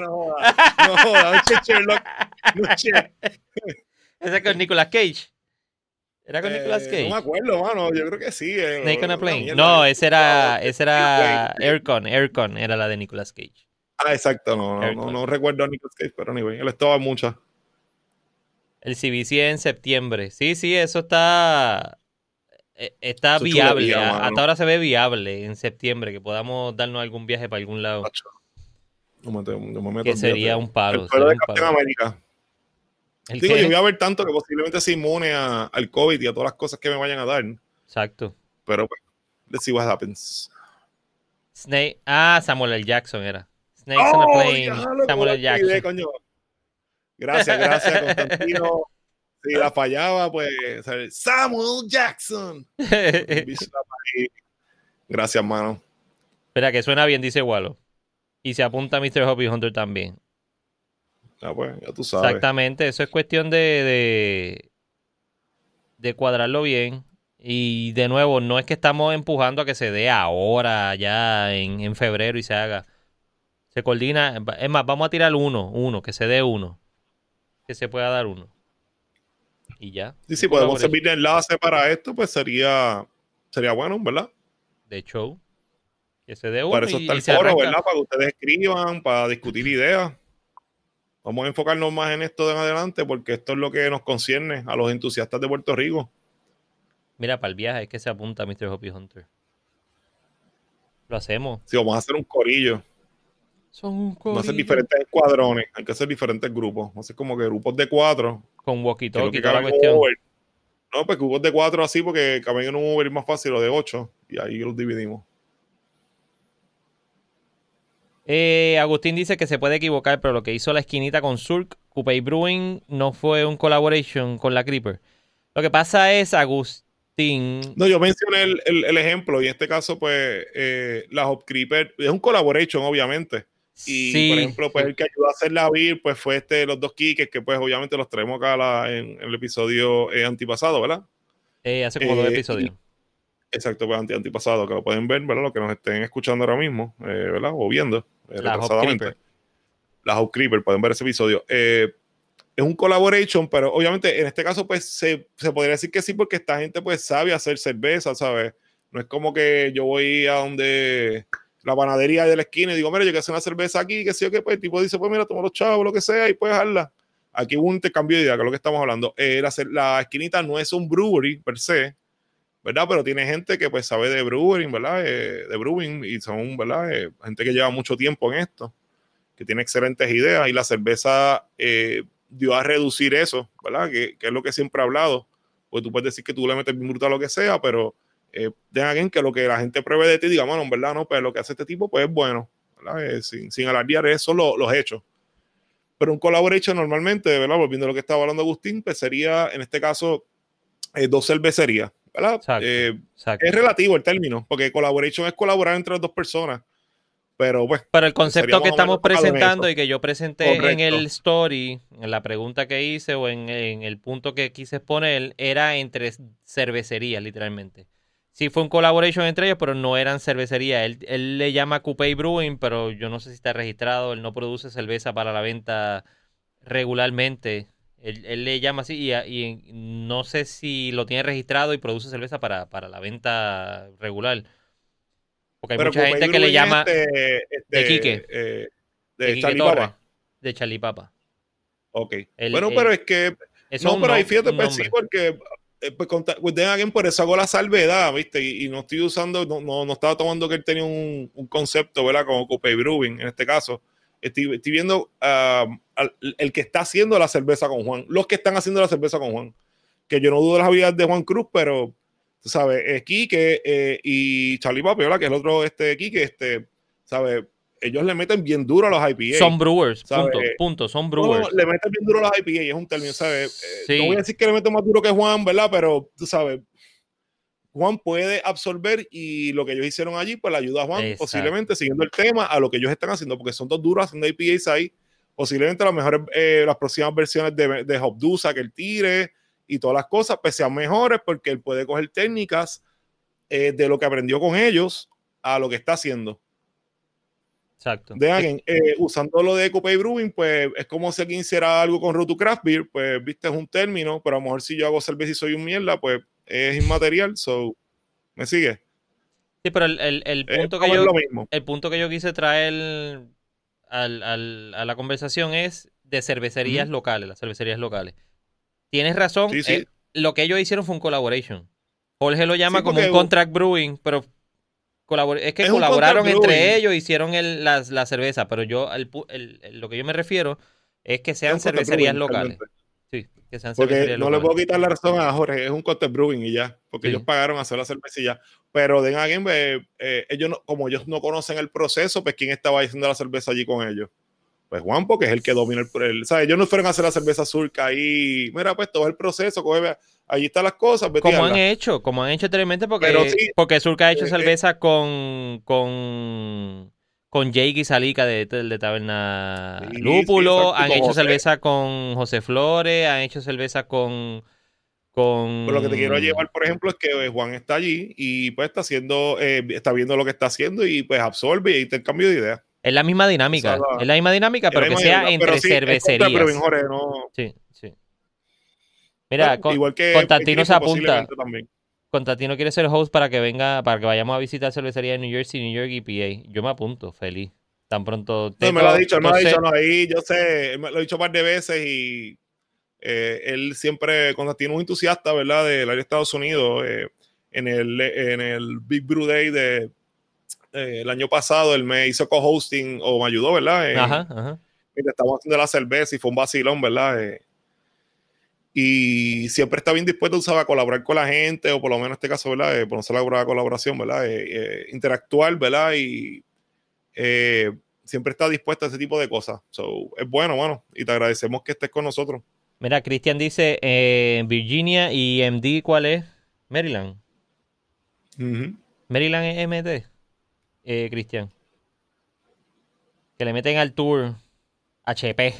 [SPEAKER 2] no, no, Sherlock. No,
[SPEAKER 1] Esa con Nicolas Cage. ¿Era con Nicolas Cage?
[SPEAKER 2] No me acuerdo, mano. Yo creo que sí.
[SPEAKER 1] Eh, Snake on a Plane. No, ese era, ese era Aircon. Aircon era la de Nicolas Cage.
[SPEAKER 2] Ah, exacto. No, no, no, recuerdo a Nicolas Cage, pero anyway, él estaba mucho.
[SPEAKER 1] El CBC en septiembre. Sí, sí, eso está. Eh, está viable. hasta ahora se ve viable en septiembre que podamos darnos algún viaje para algún lado. que sería un palo.
[SPEAKER 2] El de Capitán América. Digo, yo voy a ver tanto que posiblemente se inmune al COVID y a todas las cosas que me vayan a dar.
[SPEAKER 1] Exacto.
[SPEAKER 2] Pero pues, let's see what happens.
[SPEAKER 1] Snake. Ah, Samuel L. Jackson era. Snakes on a oh, Plane. Samuel L. Jackson.
[SPEAKER 2] Gracias, gracias, Constantino. Si la fallaba, pues Samuel Jackson. Gracias, mano.
[SPEAKER 1] Espera, que suena bien, dice Wallo. Y se apunta Mr. Hobby Hunter también.
[SPEAKER 2] Ah, pues, ya tú sabes.
[SPEAKER 1] Exactamente, eso es cuestión de, de, cuadrarlo bien. Y de nuevo, no es que estamos empujando a que se dé ahora, ya en, en febrero y se haga. Se coordina. Es más, vamos a tirar uno, uno, que se dé uno que se pueda dar uno. Y ya.
[SPEAKER 2] Y si podemos servir de enlace para esto, pues sería, sería bueno, ¿verdad?
[SPEAKER 1] De show. Que se dé uno.
[SPEAKER 2] Para eso está el foro, ¿verdad? Para que ustedes escriban, para discutir ideas. Vamos a enfocarnos más en esto de en adelante porque esto es lo que nos concierne a los entusiastas de Puerto Rico.
[SPEAKER 1] Mira, para el viaje es que se apunta Mr. Hoppy Hunter. Lo hacemos.
[SPEAKER 2] Sí, vamos a hacer un corillo.
[SPEAKER 1] Son
[SPEAKER 2] No hacer diferentes escuadrones, hay que hacer diferentes grupos. No sé, como que grupos de cuatro.
[SPEAKER 1] Con walkie-talkie toda la cuestión.
[SPEAKER 2] No, pues grupos de cuatro así, porque caben en un Uber es más fácil, o de ocho, y ahí los dividimos.
[SPEAKER 1] Eh, Agustín dice que se puede equivocar, pero lo que hizo la esquinita con Surk, Coupé Brewing, no fue un collaboration con la Creeper. Lo que pasa es, Agustín.
[SPEAKER 2] No, yo mencioné el, ejemplo, y en este caso, pues, eh, la Hop Creeper es un collaboration, obviamente. Y por ejemplo, pues el que ayudó a hacer la vir, pues fue este, los dos kikes, que pues obviamente los traemos acá en, el episodio eh, antipasado, ¿verdad?
[SPEAKER 1] Eh, hace como dos eh, episodios.
[SPEAKER 2] exacto, pues anti antipasado, que lo pueden ver, ¿verdad? Los que nos estén escuchando ahora mismo, ¿verdad? O viendo, la retrasadamente. La House Creeper, pueden ver ese episodio. es un collaboration, pero obviamente en este caso, pues se, se podría decir que sí, porque esta gente pues sabe hacer cerveza, ¿sabes? No es como que yo voy a donde la panadería de la esquina y digo, mira, yo quiero hacer una cerveza aquí, que sé yo qué, pues el tipo dice, pues mira, toma los chavos, lo que sea, y puedes dejarla. Aquí hubo un intercambio de idea, que es lo que estamos hablando. Eh, la, la, esquinita no es un brewery per se, ¿verdad? Pero tiene gente que pues sabe de brewing, ¿verdad? Eh, de brewing y son, ¿verdad? Eh, gente que lleva mucho tiempo en esto, que tiene excelentes ideas y la cerveza dio a reducir eso, ¿verdad? Que, que, es lo que siempre he hablado. Pues tú puedes decir que tú le metes bien brutal lo que sea, pero eh, de alguien que lo que la gente pruebe de ti diga, bueno, en verdad no, pero lo que hace este tipo pues es bueno, eh, sin, sin alardear eso lo, los hechos. Pero un collaboration normalmente, ¿verdad? Volviendo a lo que estaba hablando Agustín, pues sería en este caso eh, dos cervecerías, ¿verdad? Es relativo el término, porque collaboration es colaborar entre dos personas. Pero pues.
[SPEAKER 1] Pero el concepto que estamos presentando y que yo presenté en el story, en la pregunta que hice o en, en, el punto que quise exponer, era entre cervecerías, literalmente sí fue un collaboration entre ellos, pero no eran cervecería. Él, él le llama Coupé Brewing, pero yo no sé si está registrado. Él no produce cerveza para la venta regularmente. Él, él le llama así y, y no sé si lo tiene registrado y produce cerveza para, para la venta regular. Porque hay
[SPEAKER 2] Pero
[SPEAKER 1] mucha
[SPEAKER 2] Coupé
[SPEAKER 1] gente que le llama
[SPEAKER 2] este- este,
[SPEAKER 1] de Quique.
[SPEAKER 2] eh,
[SPEAKER 1] de
[SPEAKER 2] de Charlie
[SPEAKER 1] Torres,
[SPEAKER 2] Papa.
[SPEAKER 1] de Chalipapa.
[SPEAKER 2] Ok.
[SPEAKER 1] El-
[SPEAKER 2] bueno,
[SPEAKER 1] el-
[SPEAKER 2] pero es que
[SPEAKER 1] Eso
[SPEAKER 2] no, pero ahí fíjate, pues sí, porque pues, ta- pues, then again, por eso hago la salvedad, ¿viste? Y, y no estoy usando, no, no, no estaba tomando que él tenía un, un concepto, ¿verdad? Como Coupe Brewing, en este caso. Estoy, estoy viendo ah, al- el que está haciendo la cerveza con Juan, los que están haciendo la cerveza con Juan. Que yo no dudo las habilidades de Juan Cruz, pero, tú sabes, es Quique eh, y Charlie Papi, ¿verdad? Que es el otro, este, Quique, este, ¿sabes? Ellos le meten bien duro a los IPA.
[SPEAKER 1] Son brewers,
[SPEAKER 2] ¿sabe?
[SPEAKER 1] punto, punto, son
[SPEAKER 2] No,
[SPEAKER 1] brewers.
[SPEAKER 2] le meten bien duro a los IPA, es un término, ¿sabes? Eh,
[SPEAKER 1] Sí.
[SPEAKER 2] No voy a decir que le meten más duro que Juan, ¿verdad? Pero tú sabes, Juan puede absorber y lo que ellos hicieron allí, pues le ayuda a Juan,
[SPEAKER 1] Exacto.
[SPEAKER 2] posiblemente siguiendo el tema a lo que ellos están haciendo, porque son dos duros haciendo IPAs ahí. Posiblemente las mejores, eh, las próximas versiones de, de Hopdusa que él tire y todas las cosas, pues sean mejores porque él puede coger técnicas eh, de lo que aprendió con ellos a lo que está haciendo.
[SPEAKER 1] Exacto.
[SPEAKER 2] De alguien, eh, usando lo de Coupe Brewing, pues es como si alguien hiciera algo con Road to Craft Beer, pues viste, es un término, pero a lo mejor si yo hago cerveza y soy un mierda, pues es inmaterial, so, ¿me sigue?
[SPEAKER 1] Sí, pero el, el- el punto que yo,
[SPEAKER 2] lo mismo.
[SPEAKER 1] el punto que yo quise traer al- al- a la conversación es de cervecerías locales, las cervecerías locales. Tienes razón,
[SPEAKER 2] Sí, sí.
[SPEAKER 1] eh, lo que ellos hicieron fue un collaboration. Jorge lo llama
[SPEAKER 2] Sí,
[SPEAKER 1] como un contract brewing, pero colabor- es que
[SPEAKER 2] Es
[SPEAKER 1] colaboraron entre ellos, hicieron el- la, cerveza, pero yo el lo que yo me refiero es que sean cervecerías locales.
[SPEAKER 2] realmente.
[SPEAKER 1] Sí, que sean
[SPEAKER 2] Porque
[SPEAKER 1] cervecerías
[SPEAKER 2] no le
[SPEAKER 1] locales.
[SPEAKER 2] puedo quitar la razón a Jorge, es un concept brewing y ya, porque
[SPEAKER 1] Sí.
[SPEAKER 2] ellos pagaron a hacer la ya. Pero de alguien, eh, eh, ellos no, como ellos no conocen el proceso, pues ¿quién estaba haciendo la cerveza allí con ellos? Pues Juan, porque es el que domina el, el ¿sabes? Ellos no fueron a hacer la cerveza surca ahí, mira, pues todo el proceso, coge, allí están las cosas,
[SPEAKER 1] Como han hecho, como han hecho anteriormente, porque,
[SPEAKER 2] Pero sí,
[SPEAKER 1] porque Surca ha hecho
[SPEAKER 2] eh,
[SPEAKER 1] cerveza con, con, con Jake y Salica de, de, de Taberna
[SPEAKER 2] Sí,
[SPEAKER 1] Lúpulo, han hecho
[SPEAKER 2] José.
[SPEAKER 1] cerveza con José Flores, han hecho cerveza con... con...
[SPEAKER 2] Pero lo que te quiero llevar, por ejemplo, es que eh, Juan está allí y pues está haciendo, eh, está viendo lo que está haciendo y pues absorbe y intercambio de ideas.
[SPEAKER 1] Es la misma dinámica,
[SPEAKER 2] O sea, la-
[SPEAKER 1] es la misma dinámica, pero que sea entre
[SPEAKER 2] pero sí, es
[SPEAKER 1] cervecerías.
[SPEAKER 2] contra Brewing, Jorge, no-
[SPEAKER 1] Sí, sí. Mira,
[SPEAKER 2] bueno,
[SPEAKER 1] con-
[SPEAKER 2] igual que
[SPEAKER 1] Constantino se apunta. Constantino quiere ser host para que venga, para que vayamos a visitar cervecería de New Jersey, New York y PA. Yo me apunto, feliz. Tan pronto
[SPEAKER 2] No,
[SPEAKER 1] tengo-
[SPEAKER 2] me lo ha dicho, me lo ha dicho, no, ahí yo sé, me lo he dicho un par de veces y eh, él siempre, Constantino es un entusiasta, ¿verdad? Del área de Estados Unidos, eh, en, el, en el Big Brew Day de, eh, el año pasado, él me hizo co-hosting o me ayudó, ¿verdad? En-
[SPEAKER 1] Ajá, ajá.
[SPEAKER 2] mientras estábamos haciendo la cerveza y fue un vacilón, ¿verdad? Eh, y siempre está bien dispuesto, ¿sabes? a colaborar con la gente, o por lo menos en este caso, ¿verdad? Eh, por no ser la colaboración, ¿verdad? Eh, eh, interactuar, ¿verdad? Y eh, siempre está dispuesto a ese tipo de cosas. So, es bueno, bueno, y te agradecemos que estés con nosotros.
[SPEAKER 1] Mira, Cristian dice eh, Virginia y MD, ¿cuál es? Maryland. Maryland es MD. Eh, Cristian. Que le meten al tour HP.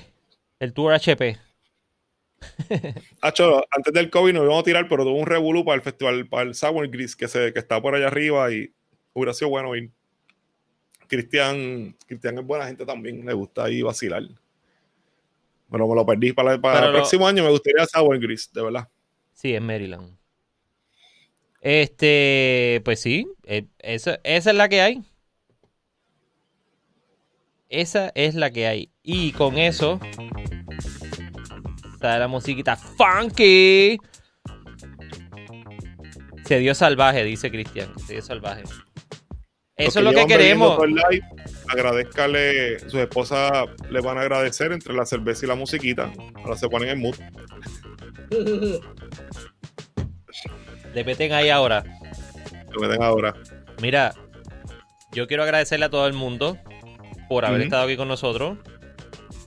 [SPEAKER 1] El tour HP.
[SPEAKER 2] Hacho, antes del COVID nos íbamos a tirar, pero tuvo un revolú para el festival, para el Sour Gris, que, se, que está por allá arriba y hubiera sido bueno ir. Cristian, Cristian es buena gente también, le gusta ahí vacilar. Pero me lo perdí para, para el
[SPEAKER 1] lo-
[SPEAKER 2] próximo año, me gustaría Sour Gris, de verdad.
[SPEAKER 1] Sí, es Maryland. Este, pues sí, eh, esa, esa es la que hay. Esa es la que hay. Y con eso sale la musiquita funky. Se dio salvaje, dice Cristian. Se dio salvaje. Eso es lo que queremos.
[SPEAKER 2] live, agradezcale, sus esposas le van a agradecer entre la cerveza y la musiquita. Ahora se ponen en mood.
[SPEAKER 1] Le meten ahí ahora.
[SPEAKER 2] Lo que den ahora.
[SPEAKER 1] Mira, yo quiero agradecerle a todo el mundo por haber estado aquí con nosotros,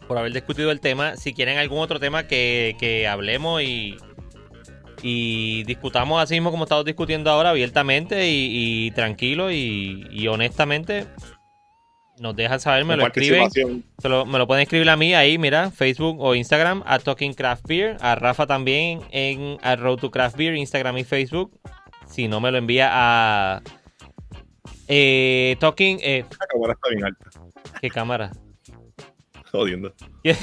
[SPEAKER 1] por haber discutido el tema. Si quieren algún otro tema que, que hablemos y, y discutamos así mismo como estamos discutiendo ahora, abiertamente y, y tranquilo y, y honestamente, nos dejan saber, me lo escriben.
[SPEAKER 2] participación.
[SPEAKER 1] Se lo- me lo pueden escribir a mí ahí, mira, Facebook o Instagram, a Talking Craft Beer, a Rafa también en a Road to Craft Beer, Instagram y Facebook. Si no, me lo envía a. Eh, talking. Eh,
[SPEAKER 2] La cámara está bien alta.
[SPEAKER 1] ¿Qué cámara?
[SPEAKER 2] Jodiendo.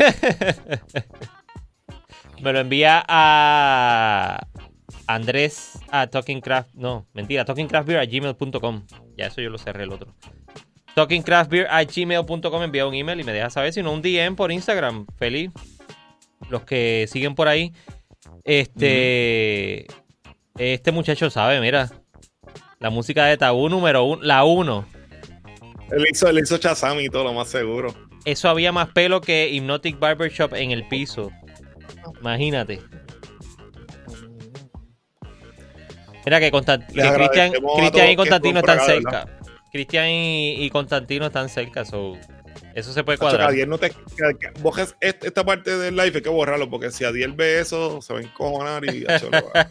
[SPEAKER 1] me lo envía a. Andrés a Talkingcraft. No, mentira, talkingcraftbeer a gmail.com. Ya eso yo lo cerré el otro. Talkingcraftbeer a gmail.com envía un email y me deja saber, si no un DM por Instagram. Feliz. Los que siguen por ahí. Este. Este muchacho sabe, mira. La música de Tabú número uno. La uno.
[SPEAKER 2] Él hizo, él hizo Shazam y todo lo más seguro.
[SPEAKER 1] Eso había más pelo que Hypnotic Barbershop en el piso. Imagínate. Mira que, Constant- que
[SPEAKER 2] Les
[SPEAKER 1] Cristian, y Constantino están cerca. Cristian y, y Constantino están cerca. so, eso se puede cuadrar.
[SPEAKER 2] Adiel no te, que- que- borres est- esta parte del live hay que borrarlo porque si Adiel ve eso se va a encojonar y tacho, lo va-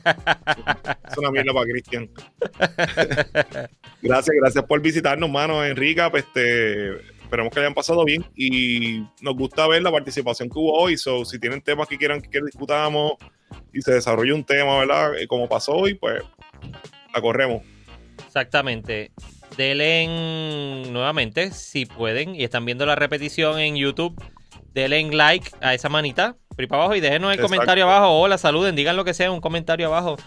[SPEAKER 2] es una mierda para Cristian. gracias, gracias por visitarnos, mano, Enrica. Pues, este, esperemos que hayan pasado bien y nos gusta ver la participación que hubo hoy. So, si tienen temas que quieran que discutamos y se desarrolle un tema, ¿verdad? Eh, Como pasó hoy, pues la corremos.
[SPEAKER 1] Exactamente. Denle en- nuevamente, si pueden, y están viendo la repetición en YouTube, denle en like a esa manita, para abajo, y déjenos el
[SPEAKER 2] Exacto.
[SPEAKER 1] comentario abajo. Hola, saluden, digan lo que sea, un comentario abajo,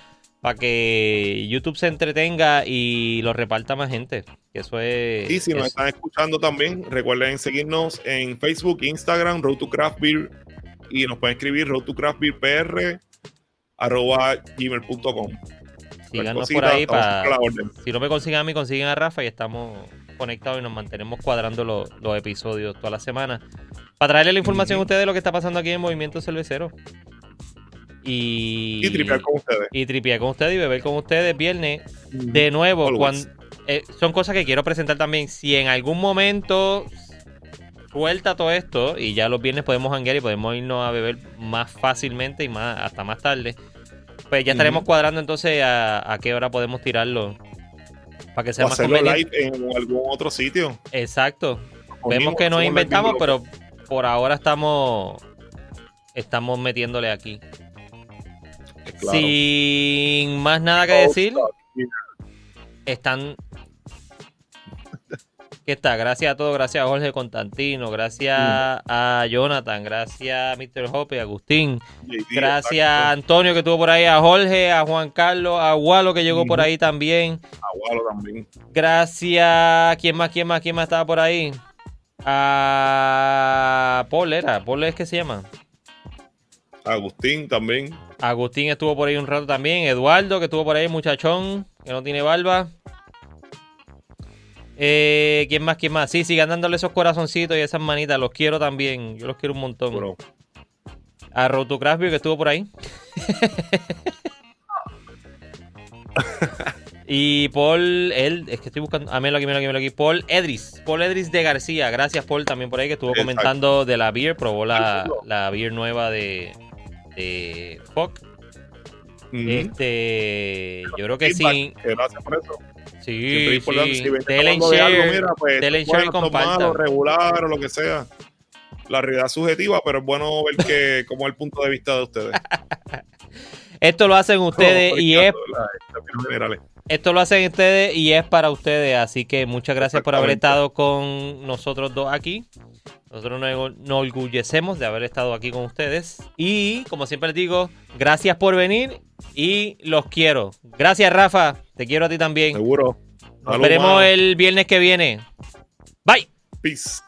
[SPEAKER 1] para que YouTube se entretenga y lo reparta más gente. Eso es.
[SPEAKER 2] Y si nos
[SPEAKER 1] eso-
[SPEAKER 2] están escuchando también, recuerden seguirnos en Facebook, Instagram, Road to Craft Beer y nos pueden escribir road to craft beer pr arroba gmail.com.
[SPEAKER 1] síganos por ahí para. Si no me consiguen a mí, consiguen a Rafa y estamos conectados y nos mantenemos cuadrando los, los episodios toda la semana. Para traerle la información a ustedes de lo que está pasando aquí en Movimiento Cervecero. Y,
[SPEAKER 2] Y tripear con ustedes.
[SPEAKER 1] y tripear con ustedes y beber con ustedes viernes. De nuevo, cuando, eh, son cosas que quiero presentar también. Si en algún momento suelta todo esto y ya los viernes podemos hanguear y podemos irnos a beber más fácilmente y más hasta más tarde, pues ya estaremos cuadrando entonces a, a qué hora podemos tirarlo para que sea
[SPEAKER 2] O
[SPEAKER 1] más conveniente.
[SPEAKER 2] live en algún otro sitio.
[SPEAKER 1] Exacto. Vemos que nos inventamos, pero por ahora estamos estamos metiéndole aquí.
[SPEAKER 2] Claro.
[SPEAKER 1] Sin más nada que decir, están. ¿Qué está? Gracias a todos, gracias a Jorge Constantino, gracias a Jonathan, gracias a Mr. Hoppe, a Agustín, gracias a. Antonio que estuvo por ahí, a Jorge, a Juan Carlos, a Walo que llegó por ahí también.
[SPEAKER 2] Agualo también.
[SPEAKER 1] Gracias. ¿Quién más? ¿Quién más? ¿Quién más estaba por ahí? A Paul era. Paul es que se llama.
[SPEAKER 2] Agustín también.
[SPEAKER 1] Agustín estuvo por ahí un rato también. Eduardo, que estuvo por ahí, muchachón, que no tiene barba. Eh, ¿Quién más? ¿Quién más? Sí, sigan dándole esos corazoncitos y esas manitas. Los quiero también. Yo los quiero un montón.
[SPEAKER 2] Bueno,
[SPEAKER 1] A Road to Craft Beer, que estuvo por ahí. y Paul, él, es que estoy buscando. Ah, míralo aquí, míralo aquí, míralo aquí. Paul Edris. Paul Edris de García. Gracias, Paul, también por ahí, que estuvo
[SPEAKER 2] Exacto.
[SPEAKER 1] comentando de la beer. Probó la, la beer nueva de, de Fock.
[SPEAKER 2] ujú.
[SPEAKER 1] Este, yo creo que sí.
[SPEAKER 2] Gracias por eso.
[SPEAKER 1] Sí,
[SPEAKER 2] es
[SPEAKER 1] sí.
[SPEAKER 2] Si ven que
[SPEAKER 1] Denle
[SPEAKER 2] estamos hablando de
[SPEAKER 1] share,
[SPEAKER 2] mira, pues,
[SPEAKER 1] share
[SPEAKER 2] es es malo, regular o lo que sea. La realidad es subjetiva, pero es bueno ver que como es el punto de vista de ustedes.
[SPEAKER 1] Esto lo hacen ustedes
[SPEAKER 2] No,
[SPEAKER 1] y es
[SPEAKER 2] la- términos generales.
[SPEAKER 1] Esto lo hacen ustedes y es para ustedes, así que muchas gracias por haber estado con nosotros dos aquí. Nosotros nos, nos orgullecemos de haber estado aquí con ustedes. Y como siempre les digo, gracias por venir y los quiero. Gracias Rafa, te quiero a ti también.
[SPEAKER 2] Seguro.
[SPEAKER 1] Nos
[SPEAKER 2] Salud,
[SPEAKER 1] veremos el viernes que viene. Bye.
[SPEAKER 2] Peace.